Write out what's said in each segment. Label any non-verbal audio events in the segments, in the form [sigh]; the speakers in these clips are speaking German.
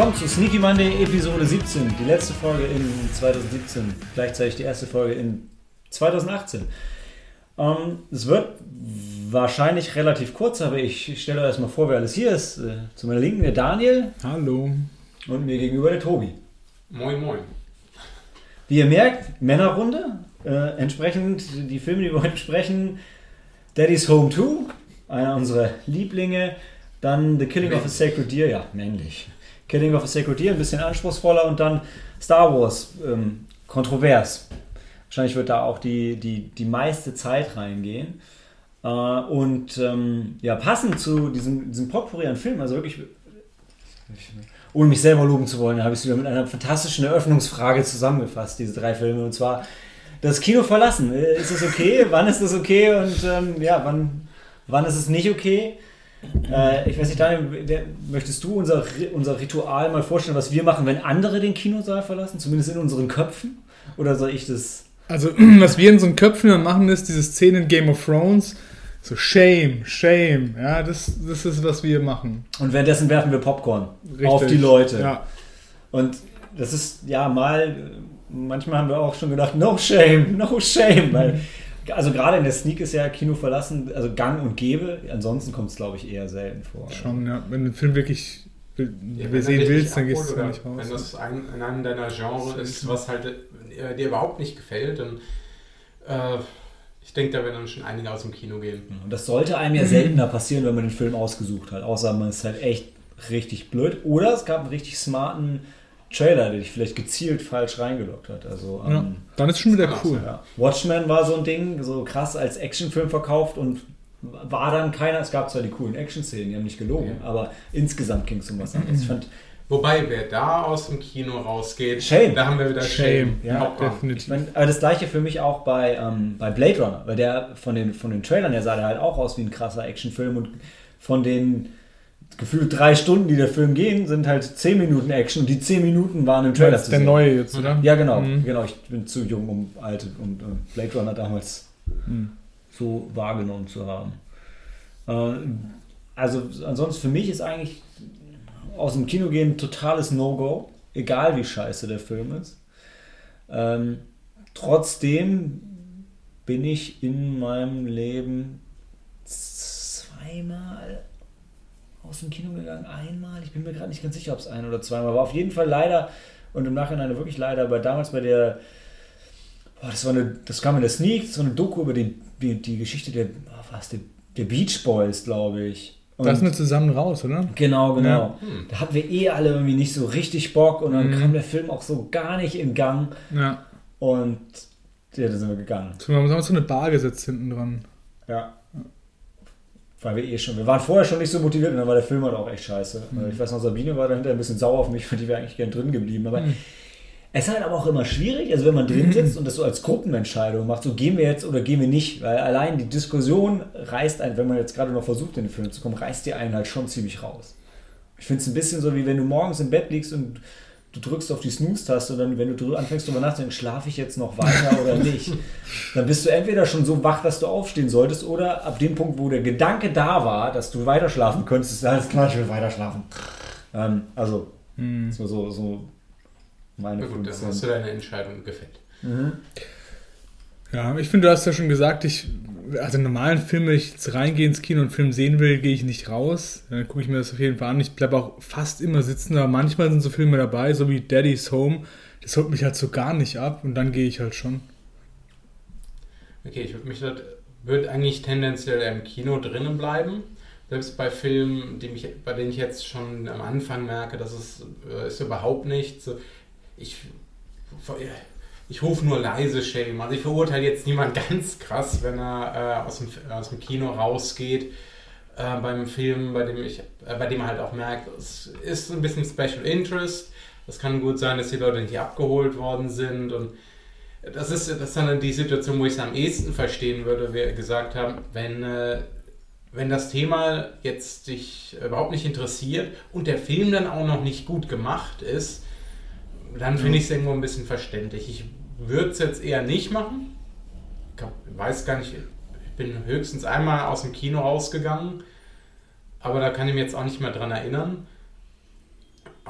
Willkommen zu Sneaky Monday Episode 17, die letzte Folge in 2017, gleichzeitig die erste Folge in 2018. Ähm, es wird wahrscheinlich relativ kurz, aber ich stelle euch erstmal vor, wer alles hier ist. Äh, zu meiner Linken der Daniel Hallo. und mir gegenüber der Tobi. Moin, moin. Wie ihr merkt, Männerrunde. Äh, entsprechend die Filme, die wir heute besprechen: Daddy's Home 2, einer unserer Lieblinge. Dann The Killing of a Sacred Deer, ja, männlich. Killing of a Sacred Deer, ein bisschen anspruchsvoller. Und dann Star Wars, ähm, kontrovers. Wahrscheinlich wird da auch die, die, die meiste Zeit reingehen. Äh, und ähm, ja, passend zu diesem, diesem Potpourri an also wirklich ohne mich selber loben zu wollen, habe ich es wieder mit einer fantastischen Eröffnungsfrage zusammengefasst, diese drei Filme. Und zwar das Kino verlassen. Äh, Ist es okay? wann ist es okay? Und ähm, ja, wann, wann ist es nicht okay? Äh, ich weiß nicht, Daniel, möchtest du unser, unser Ritual mal vorstellen, was wir machen, wenn andere den Kinosaal verlassen? Zumindest in unseren Köpfen? Oder soll ich das? Also, [clears throat] was wir in unseren Köpfen dann machen, ist diese Szene in Game of Thrones. So Shame, Shame. Ja, das, das ist, was wir machen. Und währenddessen werfen wir Popcorn Richtig. auf die Leute. Ja. Und das ist ja mal, manchmal haben wir auch schon gedacht, no shame, no shame. Weil, also gerade in der Sneak ist ja Kino verlassen, also gang und gäbe. Ansonsten kommt es, glaube ich, eher selten vor. Schon, ja. Wenn du den Film wirklich will, Ja, will wenn sehen willst, dann gehst du nicht raus. Wenn das ein, in einem deiner Genre ist, was halt äh, dir überhaupt nicht gefällt, dann äh, ich denke, da werden dann schon einige aus dem Kino gehen. Und das sollte einem ja seltener passieren, wenn man den Film ausgesucht hat. Außer man ist halt echt richtig blöd. Oder es gab einen richtig smarten Trailer, der dich vielleicht gezielt falsch reingeloggt hat. Also, ja. ähm, Dann ist schon wieder cool. Ja. Watchmen war so ein Ding, so krass als Actionfilm verkauft und war dann keiner. Es gab zwar die coolen Action-Szenen, die haben nicht gelogen, Ja. aber insgesamt ging es um was anderes. Ich fand, Wobei, wer da aus dem Kino rausgeht, Shame. da haben wir wieder Shame, Shame. ja, Definitiv. mein, aber das gleiche für mich auch bei, ähm, bei Blade Runner, weil der von den, von den Trailern, der sah der halt auch aus wie ein krasser Actionfilm und von den gefühlt drei Stunden, die der Film gehen, sind halt zehn Minuten Action und die zehn Minuten waren im Trailer Das zu ist der sehen. neue jetzt, oder? Ja, genau. Mhm. genau. Ich bin zu jung, um alte und um Blade Runner damals Mhm. so wahrgenommen zu haben. Äh, also ansonsten für mich ist eigentlich aus dem Kino gehen ein totales No-Go, egal wie scheiße der Film ist. Ähm, trotzdem bin ich in meinem Leben zweimal aus dem Kino gegangen, einmal. Ich bin mir gerade nicht ganz sicher, ob es ein oder zweimal war. Auf jeden Fall leider und im Nachhinein wirklich leider, aber damals bei der, boah, das war eine, das kam in der Sneak, das war eine Doku über die, die, die Geschichte der, oh, was, der, der Beach Boys, glaube ich. Und Da sind wir zusammen raus, oder? Genau, genau. Ja. Da hatten wir eh alle irgendwie nicht so richtig Bock und dann Mhm. kam der Film auch so gar nicht in Gang Ja. und ja, da sind wir gegangen. So, wir haben uns so eine Bar gesetzt hinten dran. Ja. Weil wir eh schon, wir waren vorher schon nicht so motiviert und dann war der Film halt auch echt scheiße. Mhm. Ich weiß noch, Sabine war dahinter ein bisschen sauer auf mich, [laughs] weil die wäre eigentlich gern drin geblieben. Aber Mhm. es ist halt aber auch immer schwierig, also wenn man drin sitzt und das so als Gruppenentscheidung macht, so gehen wir jetzt oder gehen wir nicht, weil allein die Diskussion reißt einen, wenn man jetzt gerade noch versucht, in den Film zu kommen, reißt dir einen halt schon ziemlich raus. Ich finde es ein bisschen so, wie wenn du morgens im Bett liegst und du drückst auf die Snooze-Taste und dann, wenn du drü- anfängst darüber nachzudenken, schlafe ich jetzt noch weiter oder nicht, [laughs] dann bist du entweder schon so wach, dass du aufstehen solltest oder ab dem Punkt, wo der Gedanke da war, dass du weiter schlafen könntest, ist alles klar, ich will weiter schlafen. Ähm, also, Hm. das war so, so meine Na gut, dann Funktion. hast du deine Entscheidung gefällt. Mhm. Ja, ich finde, du hast ja schon gesagt, ich, also in normalen Film, wenn ich jetzt reingehe ins Kino und einen Film sehen will, gehe ich nicht raus. Dann gucke ich mir das auf jeden Fall an. Ich bleibe auch fast immer sitzen, aber manchmal sind so Filme dabei, so wie Daddy's Home. Das holt mich halt so gar nicht ab und dann gehe ich halt schon. Okay, ich würde mich dort, würde eigentlich tendenziell im Kino drinnen bleiben. Selbst bei Filmen, die mich, bei denen ich jetzt schon am Anfang merke, dass es äh, ist überhaupt nichts. Ich, ich rufe nur leise Shame. Also ich verurteile jetzt niemand [laughs] ganz krass, wenn er äh, aus, dem, aus dem Kino rausgeht. Äh, beim Film, bei dem ich, äh, bei dem er halt auch merkt, es ist ein bisschen Special Interest. Es kann gut sein, dass die Leute nicht abgeholt worden sind und das ist, das ist dann die Situation, wo ich es am ehesten verstehen würde, wir gesagt haben, wenn, äh, wenn das Thema jetzt dich überhaupt nicht interessiert und der Film dann auch noch nicht gut gemacht ist, dann finde ich es irgendwo ein bisschen verständlich. Ich würde es jetzt eher nicht machen. Ich weiß gar nicht, ich bin höchstens einmal aus dem Kino rausgegangen, aber da kann ich mich jetzt auch nicht mehr dran erinnern.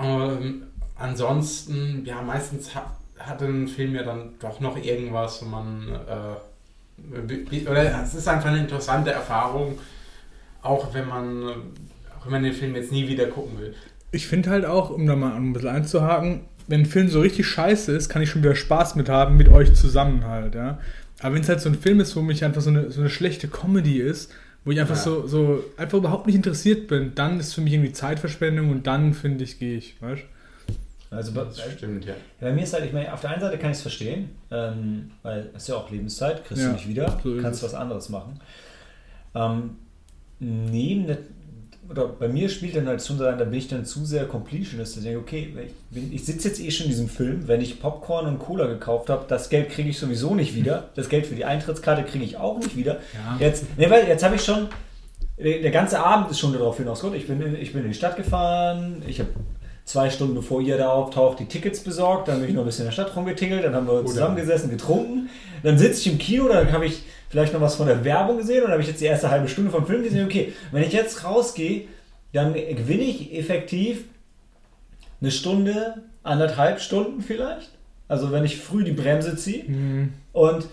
Ähm, ansonsten, ja, meistens hat, hat ein Film ja dann doch noch irgendwas, wo man. Äh, oder es ist einfach eine interessante Erfahrung, auch wenn man, auch wenn man den Film jetzt nie wieder gucken will. Ich finde halt auch, um da mal ein bisschen einzuhaken, wenn ein Film so richtig scheiße ist, kann ich schon wieder Spaß mit haben, mit euch zusammen halt, ja. Aber wenn es halt so ein Film ist, wo mich einfach so eine, so eine schlechte Comedy ist, wo ich einfach Ja. so, so einfach überhaupt nicht interessiert bin, dann ist für mich irgendwie Zeitverschwendung und dann finde ich, gehe ich, weißt Also bei, Das stimmt, ja. bei mir ist halt, ich meine, auf der einen Seite kann ich es verstehen, ähm, weil es ist ja auch Lebenszeit, kriegst Ja, du nicht wieder, so kannst was anderes machen. Ähm, neben der, oder bei mir spielt dann halt schon so, da bin ich dann zu sehr Completionist. Ich denke, okay, ich, bin- ich sitze jetzt eh schon in diesem Film, wenn ich Popcorn und Cola gekauft habe, das Geld kriege ich sowieso nicht wieder. [laughs] Das Geld für die Eintrittskarte kriege ich auch nicht wieder. Ja. Jetzt, ne, weil jetzt habe ich schon, der ganze Abend ist schon darauf hinausgekommen. Ich bin, in, ich bin in die Stadt gefahren, ich habe zwei Stunden bevor ihr da auftaucht die Tickets besorgt, dann bin ich noch ein bisschen in der Stadt rumgetingelt, dann haben wir zusammengesessen, getrunken, dann sitze ich im Kino, dann habe ich vielleicht noch was von der Werbung gesehen und habe ich jetzt die erste halbe Stunde vom Film gesehen, okay, wenn ich jetzt rausgehe, dann gewinne ich effektiv eine Stunde, anderthalb Stunden vielleicht. Also wenn ich früh die Bremse ziehe Mhm. und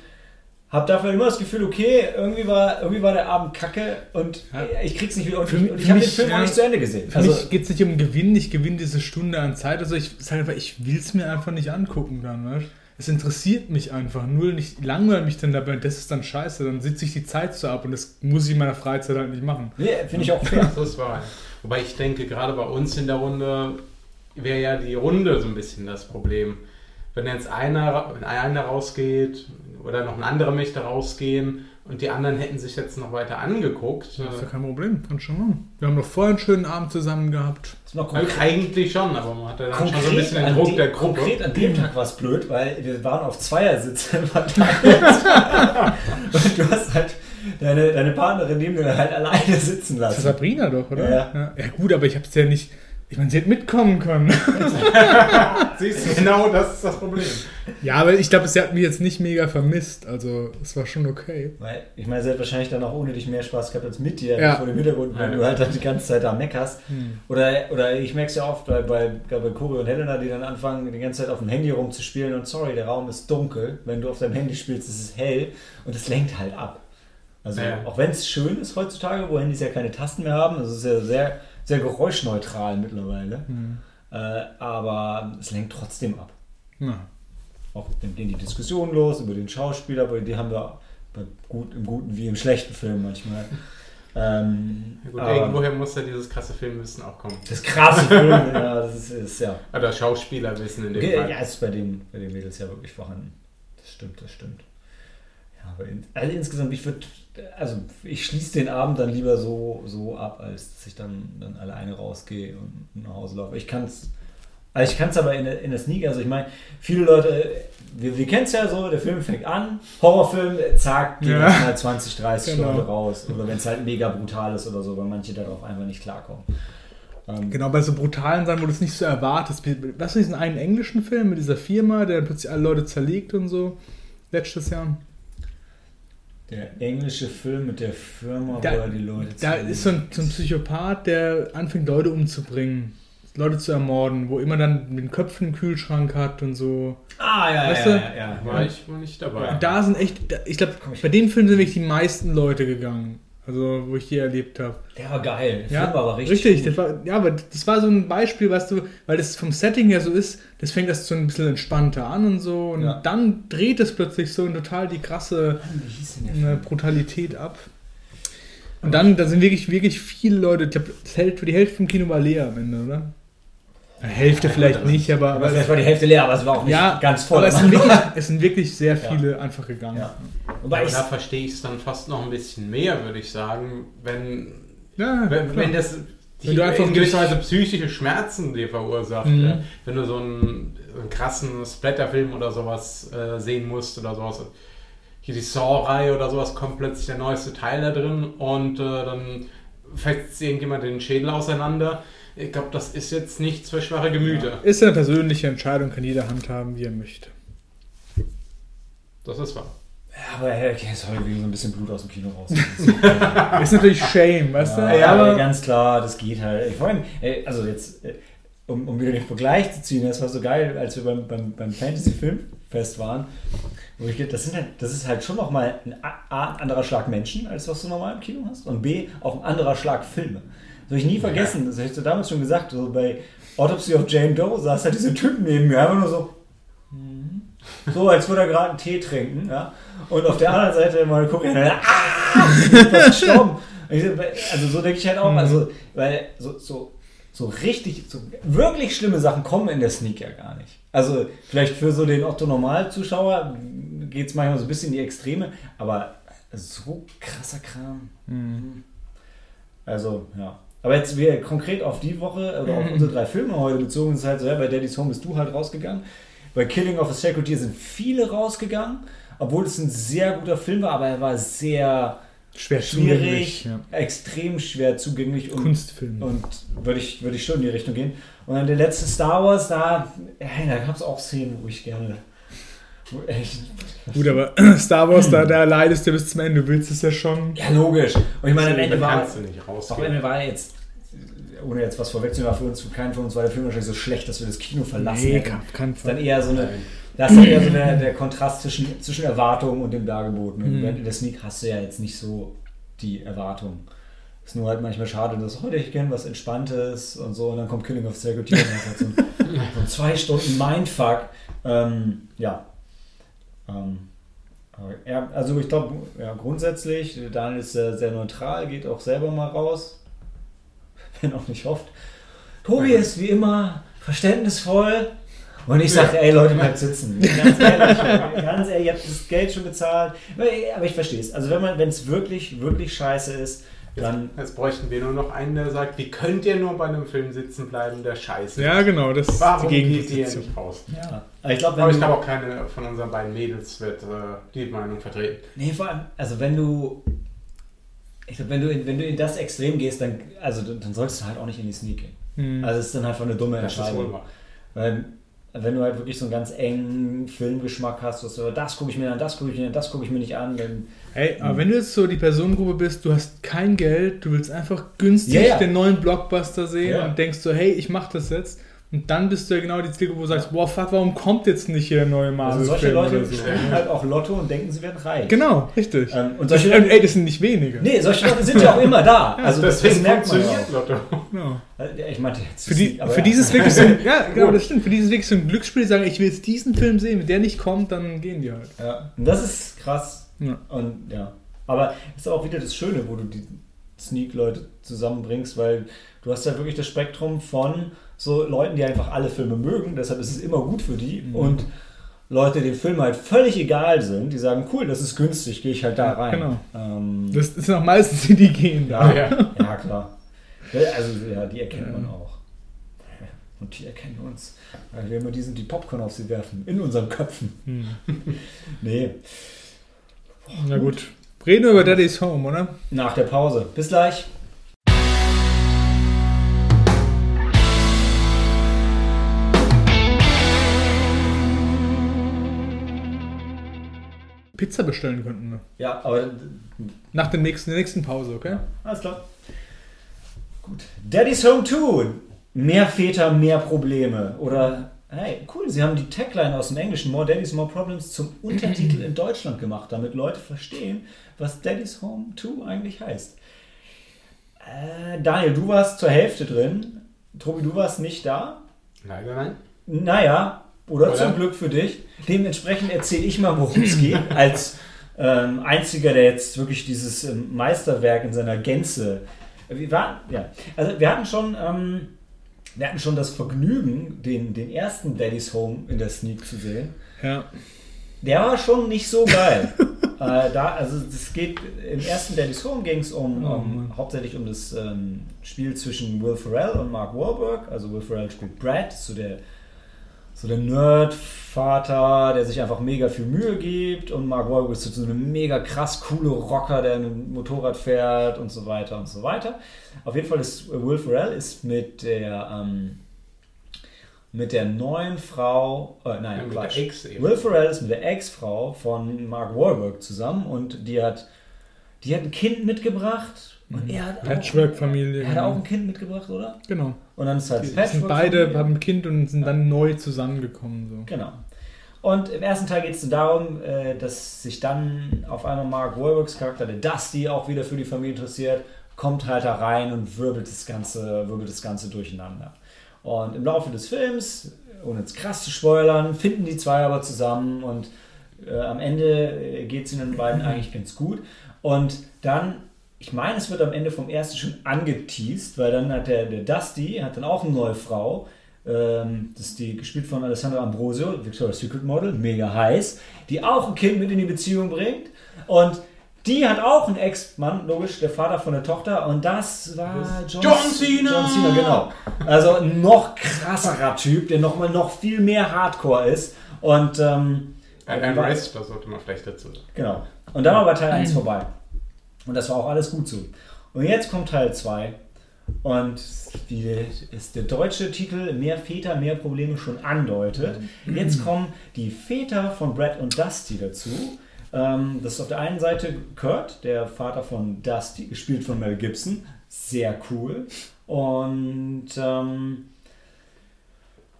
habe dafür immer das Gefühl, okay, irgendwie war, irgendwie war der Abend kacke und Ja. ich krieg's nicht wieder. Und Für ich, ich habe den Film auch ja. nicht zu Ende gesehen. Für Also, mich geht es nicht um Gewinn, ich gewinne diese Stunde an Zeit. Also ich sage einfach, ich will es mir einfach nicht angucken dann, weißt? Es interessiert mich einfach null, ich langweile mich dann dabei und das ist dann scheiße, dann sitze ich die Zeit so ab und das muss ich in meiner Freizeit halt nicht machen. nee, finde ich auch [laughs] fair. Das wahr. Wobei ich denke, gerade bei uns in der Runde wäre ja die Runde so ein bisschen das Problem. Wenn jetzt einer, wenn einer rausgeht oder noch ein anderer möchte rausgehen und die anderen hätten sich jetzt noch weiter angeguckt, Das ist ja kein Problem, kann schon machen. Wir haben noch vorher einen schönen Abend zusammen gehabt. Das ist noch konkret, eigentlich schon, aber man hat ja dann schon so ein konkret, bisschen den Druck dem- der Gruppe. konkret an dem Tag war es blöd, weil wir waren auf Zweiersitze [laughs] und du hast halt deine, deine Partnerin neben dir halt alleine sitzen Das ist lassen. Sabrina doch, oder? Ja. ja. Ja, gut, aber ich habe es ja nicht. Ich meine, sie hätte mitkommen können. [laughs] Siehst du, genau das ist das Problem. ja, aber ich glaube, sie hat mich jetzt nicht mega vermisst. Also, es war schon okay. Weil, ich meine, sie hat wahrscheinlich dann auch ohne dich mehr Spaß gehabt als mit dir Ja. vor dem Hintergrund, wenn Ja. du halt dann die ganze Zeit da meckerst. Hm. Oder, oder ich merke es ja oft bei, bei, bei Cory und Helena, die dann anfangen, die ganze Zeit auf dem Handy rumzuspielen und sorry, der Raum ist dunkel. Wenn du auf deinem Handy spielst, ist es hell und es lenkt halt ab. Also Ja. auch wenn es schön ist heutzutage, wo Handys ja keine Tasten mehr haben, das ist ja sehr, sehr geräuschneutral mittlerweile. Hm. Äh, aber es lenkt trotzdem ab. Na. Auch dann gehen die Diskussionen los über den Schauspieler, aber die haben wir bei gut, im guten wie im schlechten Film manchmal. [laughs] Ähm, Ja, gut, aber irgendwoher muss ja dieses krasse Filmwissen auch kommen. das krasse Film, ja, das ist, ist ja. Oder Schauspielerwissen in dem Okay, Fall. ja, ist bei den, bei den Mädels ja wirklich vorhanden. Das stimmt, das stimmt. Aber in, also insgesamt, ich würde, also ich schließe den Abend dann lieber so, so ab, als dass ich dann, dann alleine rausgehe und nach Hause laufe. Ich kann es, also ich kann es aber in der, in der Sneak, also ich meine, viele Leute, wir, wir kennen es ja so, der Film fängt an, Horrorfilm, zack, gehen Ja. mal 20, 30 Genau. Leute raus. Oder wenn es halt mega brutal ist oder so, weil manche darauf einfach nicht klarkommen. Ähm, Genau, bei so brutalen Sachen, wo du es nicht so erwartest. Was ist diesen einen englischen Film mit dieser Firma, der plötzlich alle Leute zerlegt und so? Letztes Jahr. Der englische Film mit der Firma, Da- wo er die Leute Da ist so ein, so ein Psychopath, der anfängt, Leute umzubringen. Leute zu ermorden, wo immer dann mit den Köpfen einen Kühlschrank hat und so. Ah, ja, Weißt ja, du? ja, ja, War ja. ich wohl nicht dabei. Und da sind echt, da- ich glaube, bei dem Film sind wirklich die meisten Leute gegangen. Also, wo ich die erlebt habe. Der war geil. Der Ja, Film war aber richtig. Das gut. war, ja, aber das war so ein Beispiel, weißt du, weil das vom Setting her so ist, das fängt das so ein bisschen entspannter an und so. Und Ja. dann dreht es plötzlich so in total die krasse der äh, Brutalität ab. Und dann, da sind wirklich, wirklich viele Leute, ich glaube, das die Hälfte vom Kino war leer am Ende, oder? Ja, Hälfte Ja, vielleicht gut, nicht, aber, Aber vielleicht war die Hälfte leer, aber es war auch nicht ja, ganz voll. aber es sind, wirklich, [laughs] es sind wirklich sehr Ja. viele einfach gegangen. Ja. Wobei da verstehe ich es dann fast noch ein bisschen mehr, würde ich sagen, wenn, Ja, wenn, wenn das Wenn die du einfach in gewisser Weise psychische Schmerzen dir verursacht. Mhm. Ja. Wenn du so einen, einen krassen Splatterfilm oder sowas äh, sehen musst oder sowas. Hier die Saw-Reihe oder sowas kommt plötzlich der neueste Teil da drin und äh, dann fetzt irgendjemand den Schädel auseinander. Ich glaube, das ist jetzt nichts für schwache Gemüter. Ist eine persönliche Entscheidung, kann jeder handhaben, wie er möchte. Das ist wahr. Ja, aber hey, okay, sorry, wegen so ein bisschen Blut aus dem Kino raus. [laughs] Ist natürlich Shame, weißt ja, du? ja, aber ganz klar, das geht halt. Vor allem, ey, also jetzt, äh, um, um wieder den Vergleich zu ziehen, das war so geil, als wir beim, beim, beim Fantasy-Filmfest waren, wo ich, das, sind halt, das ist halt schon nochmal ein, A, ein anderer Schlag Menschen, als was du normal im Kino hast, und B, auch ein anderer Schlag Filme. Das habe ich nie vergessen, das habe ich damals schon gesagt, so bei Autopsy of Jane Doe saß halt dieser Typ neben mir, einfach nur so, hm. so als würde er gerade einen Tee trinken, ja, und auf der anderen Seite mal gucken, ah, [laughs] gestorben. Also so denke ich halt auch, Mhm. also, weil so, so, so richtig, so wirklich schlimme Sachen kommen in der Sneak ja gar nicht. Also vielleicht für so den Otto-Normal-Zuschauer geht es manchmal so ein bisschen in die Extreme, aber so krasser Kram. Mhm. Also, ja. Aber jetzt wir konkret auf die Woche oder auf unsere drei Filme heute bezogen, ist halt so, ja, bei Daddy's Home bist du halt rausgegangen. Bei Killing of a Sacred Deer sind viele rausgegangen, obwohl es ein sehr guter Film war, aber er war sehr Schwer schwierig, ja. extrem schwer zugänglich und, Kunstfilm. und würde ich, würde ich schon in die Richtung gehen. Und dann der letzte Star Wars, da, hey, da gab es auch Szenen, wo ich gerne. Wo echt, Gut, aber [clears throat] Star Wars, da, da leidest du bis zum Ende. Du willst es ja schon. ja, logisch. Und ich meine, am Ende war, kannst du nicht Am rausgehen. Ende war jetzt, ohne jetzt was vorwegzunehmen, war für uns, für keinen von uns war der Film wahrscheinlich so schlecht, dass wir das Kino verlassen Nee, hätten. kein, ist dann Fall. eher so eine, das ist dann eher so der, der Kontrast zwischen, zwischen Erwartungen und dem Dargebotenen. Und Mhm. in der Sneak hast du ja jetzt nicht so die Erwartung. Ist nur halt manchmal schade, dass heute ich kenne was Entspanntes und so und dann kommt Killing of Sacred und ist halt so ein, [laughs] so ein zwei Stunden Mindfuck. Ähm, ja. Ähm, ja, also ich glaube, ja, grundsätzlich, Daniel ist sehr, sehr neutral, geht auch selber mal raus. [laughs] Wenn auch nicht oft. Tobi ist wie immer verständnisvoll. Und ich sage, ey Leute, bleibt sitzen. [laughs] Ganz ehrlich, ganz ehrlich, ihr habt das Geld schon bezahlt. Aber ich verstehe es. Also wenn man, wenn es wirklich, wirklich scheiße ist, dann. Jetzt bräuchten wir nur noch einen, der sagt, wie könnt ihr nur bei einem Film sitzen bleiben, der scheiße Ja, genau, das ist Warum die geht ihr nicht raus? Ja. Aber ich glaube, glaube auch keine von unseren beiden Mädels wird äh, die Meinung vertreten. Nee, vor allem, also wenn du. Ich glaube, wenn du, in- wenn du in das Extrem gehst, dann, also, dann solltest du halt auch nicht in die Sneak gehen. Hm. Also es ist dann halt von eine dumme Entscheidung. Weil, wenn du halt wirklich so einen ganz engen Filmgeschmack hast, dass du, das gucke ich mir an, das gucke ich mir an, das gucke ich mir nicht an, dann. Hey, aber wenn du jetzt so die Personengruppe bist, du hast kein Geld, du willst einfach günstig ja. den neuen Blockbuster sehen Ja. und denkst so, hey, ich mach das jetzt. Und dann bist du ja genau die Zielgruppe, wo du sagst, boah, fuck, warum kommt jetzt nicht hier der neue Also solche Leute so? spielen halt auch Lotto und denken, sie werden reich. Genau, richtig. Ähm, und solche ey, Leute, das sind nicht wenige. nee, solche Leute sind ja auch immer da. Also das, das Deswegen merkt man ja. Lotto. Genau. Ja, Ich meinte jetzt Für, die, aber für ja. dieses wirklich so ein, ja, [laughs] genau, das stimmt. Für dieses wirklich so ein Glücksspiel, die sagen, ich will jetzt diesen Film sehen, wenn der nicht kommt, dann gehen die halt. Ja, und das ist krass. Ja. Und ja. Aber es ist auch wieder das Schöne, wo du die Sneak-Leute zusammenbringst, weil du hast ja wirklich das Spektrum von so Leuten, die einfach alle Filme mögen, deshalb ist es immer gut für die. Mhm. Und Leute, denen Filme halt völlig egal sind, die sagen, cool, das ist günstig, gehe ich halt da rein. genau. Ähm, Das sind auch meistens die, die gehen. ja, Ja. [laughs] ja. klar. Also ja, die erkennt man auch. [laughs] Und die erkennen uns, weil wir immer die sind, die Popcorn auf sie werfen, in unseren Köpfen. Hm. [laughs] Nee, Na gut. Reden wir über Daddy's Home, oder? nach der Pause. Bis gleich. Pizza bestellen könnten. Ja, aber Nach der nächsten, der nächsten Pause, okay? alles klar. Gut. Daddy's Home 2. Mehr Väter, mehr Probleme. Oder, hey, cool, sie haben die Tagline aus dem Englischen More Daddy's, More Problems zum Untertitel in Deutschland gemacht, damit Leute verstehen, was Daddy's Home 2 eigentlich heißt. Äh, Daniel, du warst zur Hälfte drin. Tobi, du warst nicht da. Leider nein. Naja, oder, Oder? zum Glück für dich. Dementsprechend erzähle ich mal, worum es geht, [laughs] als ähm, einziger, der jetzt wirklich dieses ähm, Meisterwerk in seiner Gänze. Wir waren, ja, also wir hatten schon, ähm, wir hatten schon das Vergnügen, den, den ersten Daddy's Home in der Sneak zu sehen. Ja. Der war schon nicht so geil. [laughs] äh, da, also es geht im ersten Daddy's Home ging es um, Oh, um Mann. hauptsächlich um das ähm, Spiel zwischen Will Ferrell und Mark Wahlberg. Also Will Ferrell spielt Brad, so der so der Nerd-Vater, der sich einfach mega viel Mühe gibt und Mark Wahlberg ist so ein mega krass coole Rocker, der ein Motorrad fährt und so weiter und so weiter. Auf jeden Fall ist Will Ferrell ist mit der ähm, mit der neuen Frau, äh, nein, Ja, mit Quatsch. Will Ferrell ist mit der Ex-Frau von Mark Wahlberg zusammen und die hat, die hat ein Kind mitgebracht Und er hat auch, Patchwork-Familie. er hat auch genau. ein Kind mitgebracht, oder? Genau. Und dann ist halt Die Patchwork sind beide Familie. haben ein Kind und sind dann neu zusammengekommen. So. Genau. Und im ersten Teil geht es darum, äh, dass sich dann auf einmal Mark Wahlbergs Charakter, der Dusty, auch wieder für die Familie interessiert, kommt halt da rein und wirbelt das Ganze, wirbelt das Ganze durcheinander. Und im Laufe des Films, ohne jetzt krass zu spoilern, finden die zwei aber zusammen und äh, am Ende geht es ihnen beiden eigentlich ganz gut. Und dann, ich meine, es wird am Ende vom ersten schon angeteased, weil dann hat der, der Dusty, hat dann auch eine neue Frau, ähm, das ist die gespielt von Alessandra Ambrosio, Victoria's Secret Model, mega heiß, die auch ein Kind mit in die Beziehung bringt. Und die hat auch einen Ex-Mann, logisch, der Vater von der Tochter. Und das war John, John Cena! John Cena, genau. Also ein noch krasserer Typ, der nochmal noch viel mehr Hardcore ist. Und ähm, Ein, ein Wrestler sollte man vielleicht dazu sagen. Genau. Und dann war bei Teil 1 vorbei. Und das war auch alles gut so. Und jetzt kommt Teil 2. Und wie ist der deutsche Titel Mehr Väter, mehr Probleme schon andeutet. Jetzt [clears throat] kommen die Väter von Brad und Dusty dazu. Ähm, das ist auf der einen Seite Kurt, der Vater von Dusty, gespielt von Mel Gibson. Sehr cool. Und ähm,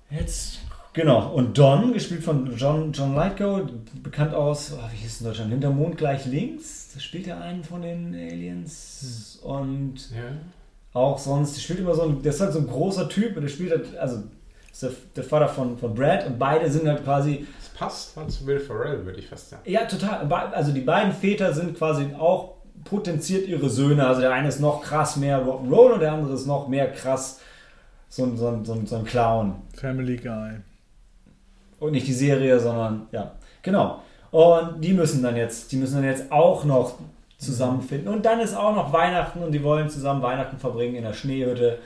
jetzt Genau, und Don, gespielt von John, John Lithgow, bekannt aus, oh, wie hieß es in Deutschland, Hinter Mond gleich links. Da spielt er einen von den Aliens. Und Ja. auch sonst, der spielt immer so ein, der ist halt so ein großer Typ und der spielt halt, also ist der, der Vater von, von Brad und beide sind halt quasi, Das passt mal zu Will Ferrell, würde ich fast sagen. ja total, also die beiden Väter sind quasi auch potenziert ihre Söhne. Also der eine ist noch krass mehr Rock'n'Roll und der andere ist noch mehr krass so, ein- so, ein- so, ein- so ein Clown. Family Guy. Und nicht die Serie, sondern ja, genau. Und die müssen dann jetzt, die müssen dann jetzt auch noch zusammenfinden. Und dann ist auch noch Weihnachten und die wollen zusammen Weihnachten verbringen in der Schneehütte.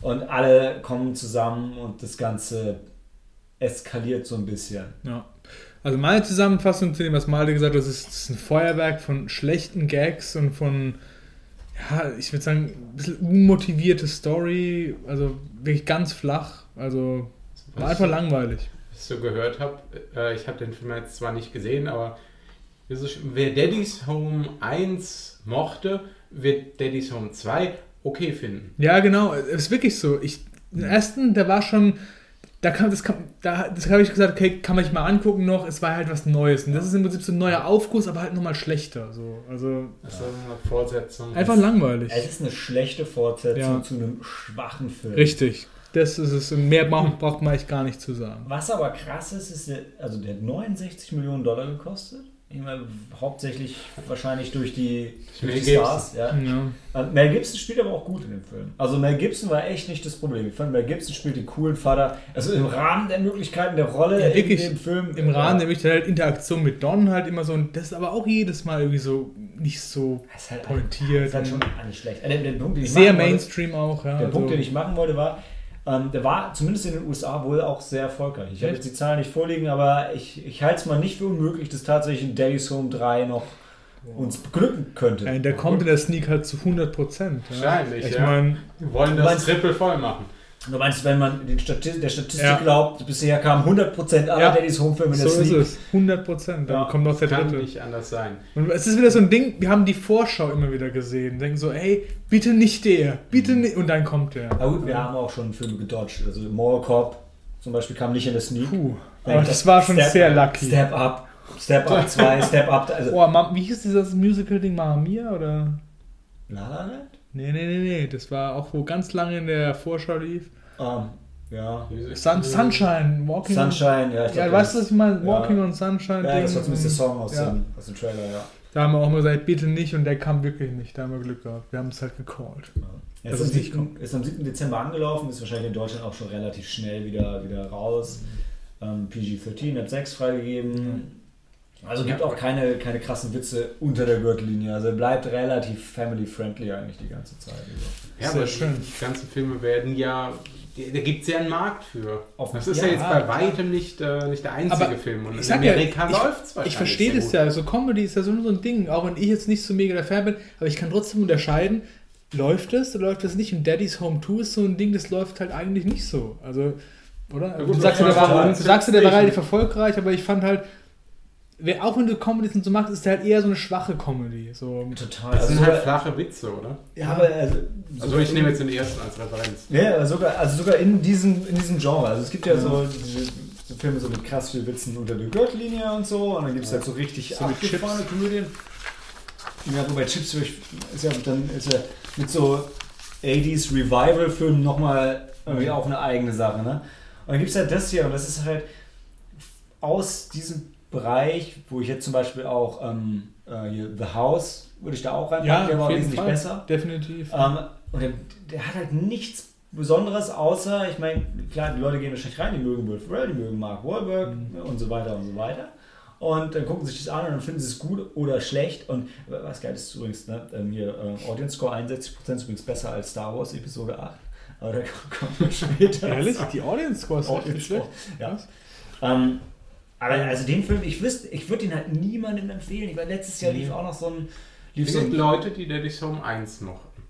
Und alle kommen zusammen und das Ganze eskaliert so ein bisschen. Ja. Also meine Zusammenfassung zu dem, was Malte gesagt hat, das ist, das ist ein Feuerwerk von schlechten Gags und von, ja, ich würde sagen, ein bisschen unmotivierte Story, also wirklich ganz flach, also war einfach langweilig. So gehört habe, äh, ich habe den Film jetzt zwar nicht gesehen, aber so wer Daddy's Home 1 mochte, wird Daddy's Home 2 okay finden. Ja, genau, es ist wirklich so. Ich, den ersten, der war schon, da kam, das kam, da, das habe ich gesagt, okay, kann man sich mal angucken noch, es war halt was Neues. Und das ist im Prinzip so ein neuer Aufguss, aber halt nochmal schlechter. So. Also Das ist eine Fortsetzung. einfach langweilig. Es ist eine schlechte Fortsetzung Ja. zu einem schwachen Film. Richtig. Das ist es. Und mehr braucht, braucht man eigentlich gar nicht zu sagen. Was aber krass ist, ist, der, also der hat 69 Millionen Dollar gekostet. Ich meine, hauptsächlich wahrscheinlich durch die, durch Mel die Stars. Ja. Ja. Und Mel Gibson spielt aber auch gut in dem Film. Also Mel Gibson war echt nicht das Problem. Ich fand, Mel Gibson spielt den coolen Vater. Also im Rahmen der Möglichkeiten der Rolle Ja, wirklich. in dem Film. Im Rahmen ja, nämlich halt Interaktion mit Don halt immer so, und das ist aber auch jedes Mal irgendwie so nicht so ist halt, pointiert. ist halt schon nicht schlecht. Äh, Der, der Punkt, den ich sehr machen wollte- Mainstream auch, ja. Der also, Punkt, den ich machen wollte, war, ähm, der war zumindest in den USA wohl auch sehr erfolgreich. Ich habe jetzt die Zahlen nicht vorliegen, aber ich, ich halte es mal nicht für unmöglich, dass tatsächlich ein Daddy's Home 3 noch uns beglücken könnte. ja, der kommt in der Sneak halt zu 100 Prozent. Ja. Wahrscheinlich, Ich ja. meine, Wir wollen das meinst- Triple voll machen. Du meinst, wenn man den Stati der Statistik Ja. glaubt, bisher kamen 100% aller Ja. Daddy's Home Filme in so der ist Sneak. es. 100 Prozent. Dann Ja. kommt noch der Kann dritte. nicht anders sein. Und es ist wieder so ein Ding, wir haben die Vorschau immer wieder gesehen. Denken so, ey, bitte nicht der, bitte nicht. Und dann kommt der. Aber gut, wir haben auch schon Filme gedodged. Also Mall Cop zum Beispiel kam nicht in der Sneak. Puh. Aber das war schon Step- sehr lucky. Step Up, Step Up [laughs] 2, Step Up. Also, Oh, wie hieß dieses Musical-Ding? Mamma Mia? Oder? La La Land? Nee, nee, nee, nee. Das war auch, wo ganz lange in der Vorschau lief. Ähm, ja. Sun, Sunshine, Walking Sunshine, ja. Ich Ja, glaub, weißt du, was ich meine? Ja. Walking on Sunshine. Ja, das Ding. war zumindest der Song aus, Ja. dem, aus dem Trailer, ja. Da haben wir auch mal gesagt, bitte nicht und der kam wirklich nicht. Da haben wir Glück gehabt. Wir haben es halt gecallt. Ja, Dass ist, am es nicht 7, ist am 7. Dezember angelaufen, ist wahrscheinlich in Deutschland auch schon relativ schnell wieder, wieder raus. Ähm, PG-13 hat 6 freigegeben. Also gibt Ja. auch keine, keine krassen Witze unter der Gürtellinie. Also er bleibt relativ family-friendly eigentlich die ganze Zeit. Also. Ja, Sehr aber schön. die ganzen Filme werden ja. Da gibt es ja einen Markt für. Auf- Das ist ja, ja, jetzt bei weitem nicht, äh, nicht der einzige Aber Film. Und in ja, Amerika ich- läuft es Ich verstehe das ja. So Comedy ist ja so so ein Ding. Auch wenn ich jetzt nicht so mega der Fan bin, aber ich kann trotzdem unterscheiden, läuft es oder läuft es nicht? Und Daddy's Home 2 ist so ein Ding, das läuft halt eigentlich nicht so. Also, oder? gut, du sagst ja, der war, du sagst ja, der war relativ erfolgreich, aber ich fand halt, auch wenn du Comedies und so magst, ist der halt eher so eine schwache Comedy. So, Total. Das Also sind halt flache Witze, oder? ja, aber also, Also ich nehme jetzt den ersten als Referenz. Ja, aber sogar, also sogar in diesem, in diesem Genre. Also es gibt ja so, diese, so Filme so mit krass viel Witzen unter der Gürtellinie und so. Und dann gibt es halt so richtig So mit abgefahrene Komödien. Ja, wobei Chips ist ja dann ist ja mit so 80s Revival-Filmen nochmal irgendwie auch eine eigene Sache. Ne? Und dann gibt es halt das hier und das ist halt aus diesem Bereich, wo ich jetzt zum Beispiel auch ähm, äh, The House würde ich da auch reinpacken, der war wesentlich besser. Definitiv. Ähm, und der, der hat halt nichts Besonderes, außer, ich meine, klar, die Leute gehen wahrscheinlich rein, die mögen Will Ferrell, die mögen Mark Wahlberg Mhm. ne, und so weiter und so weiter. Und dann gucken sie sich das an und dann finden sie es gut oder schlecht. Und was geil ist übrigens, ne, ähm, hier äh, Audience Score 61% ist übrigens besser als Star Wars Episode 8. Aber da [laughs] kommen wir später. Ehrlich? Die Audience Scores sind Audience nicht schlecht. Score, ja. Ähm, aber also den Film, ich wüsste, ich würde ihn halt niemandem empfehlen. Ich war letztes Jahr lief auch noch so ein. Lief Es so gibt ein Leute, die Daddy's Home 1 mochten.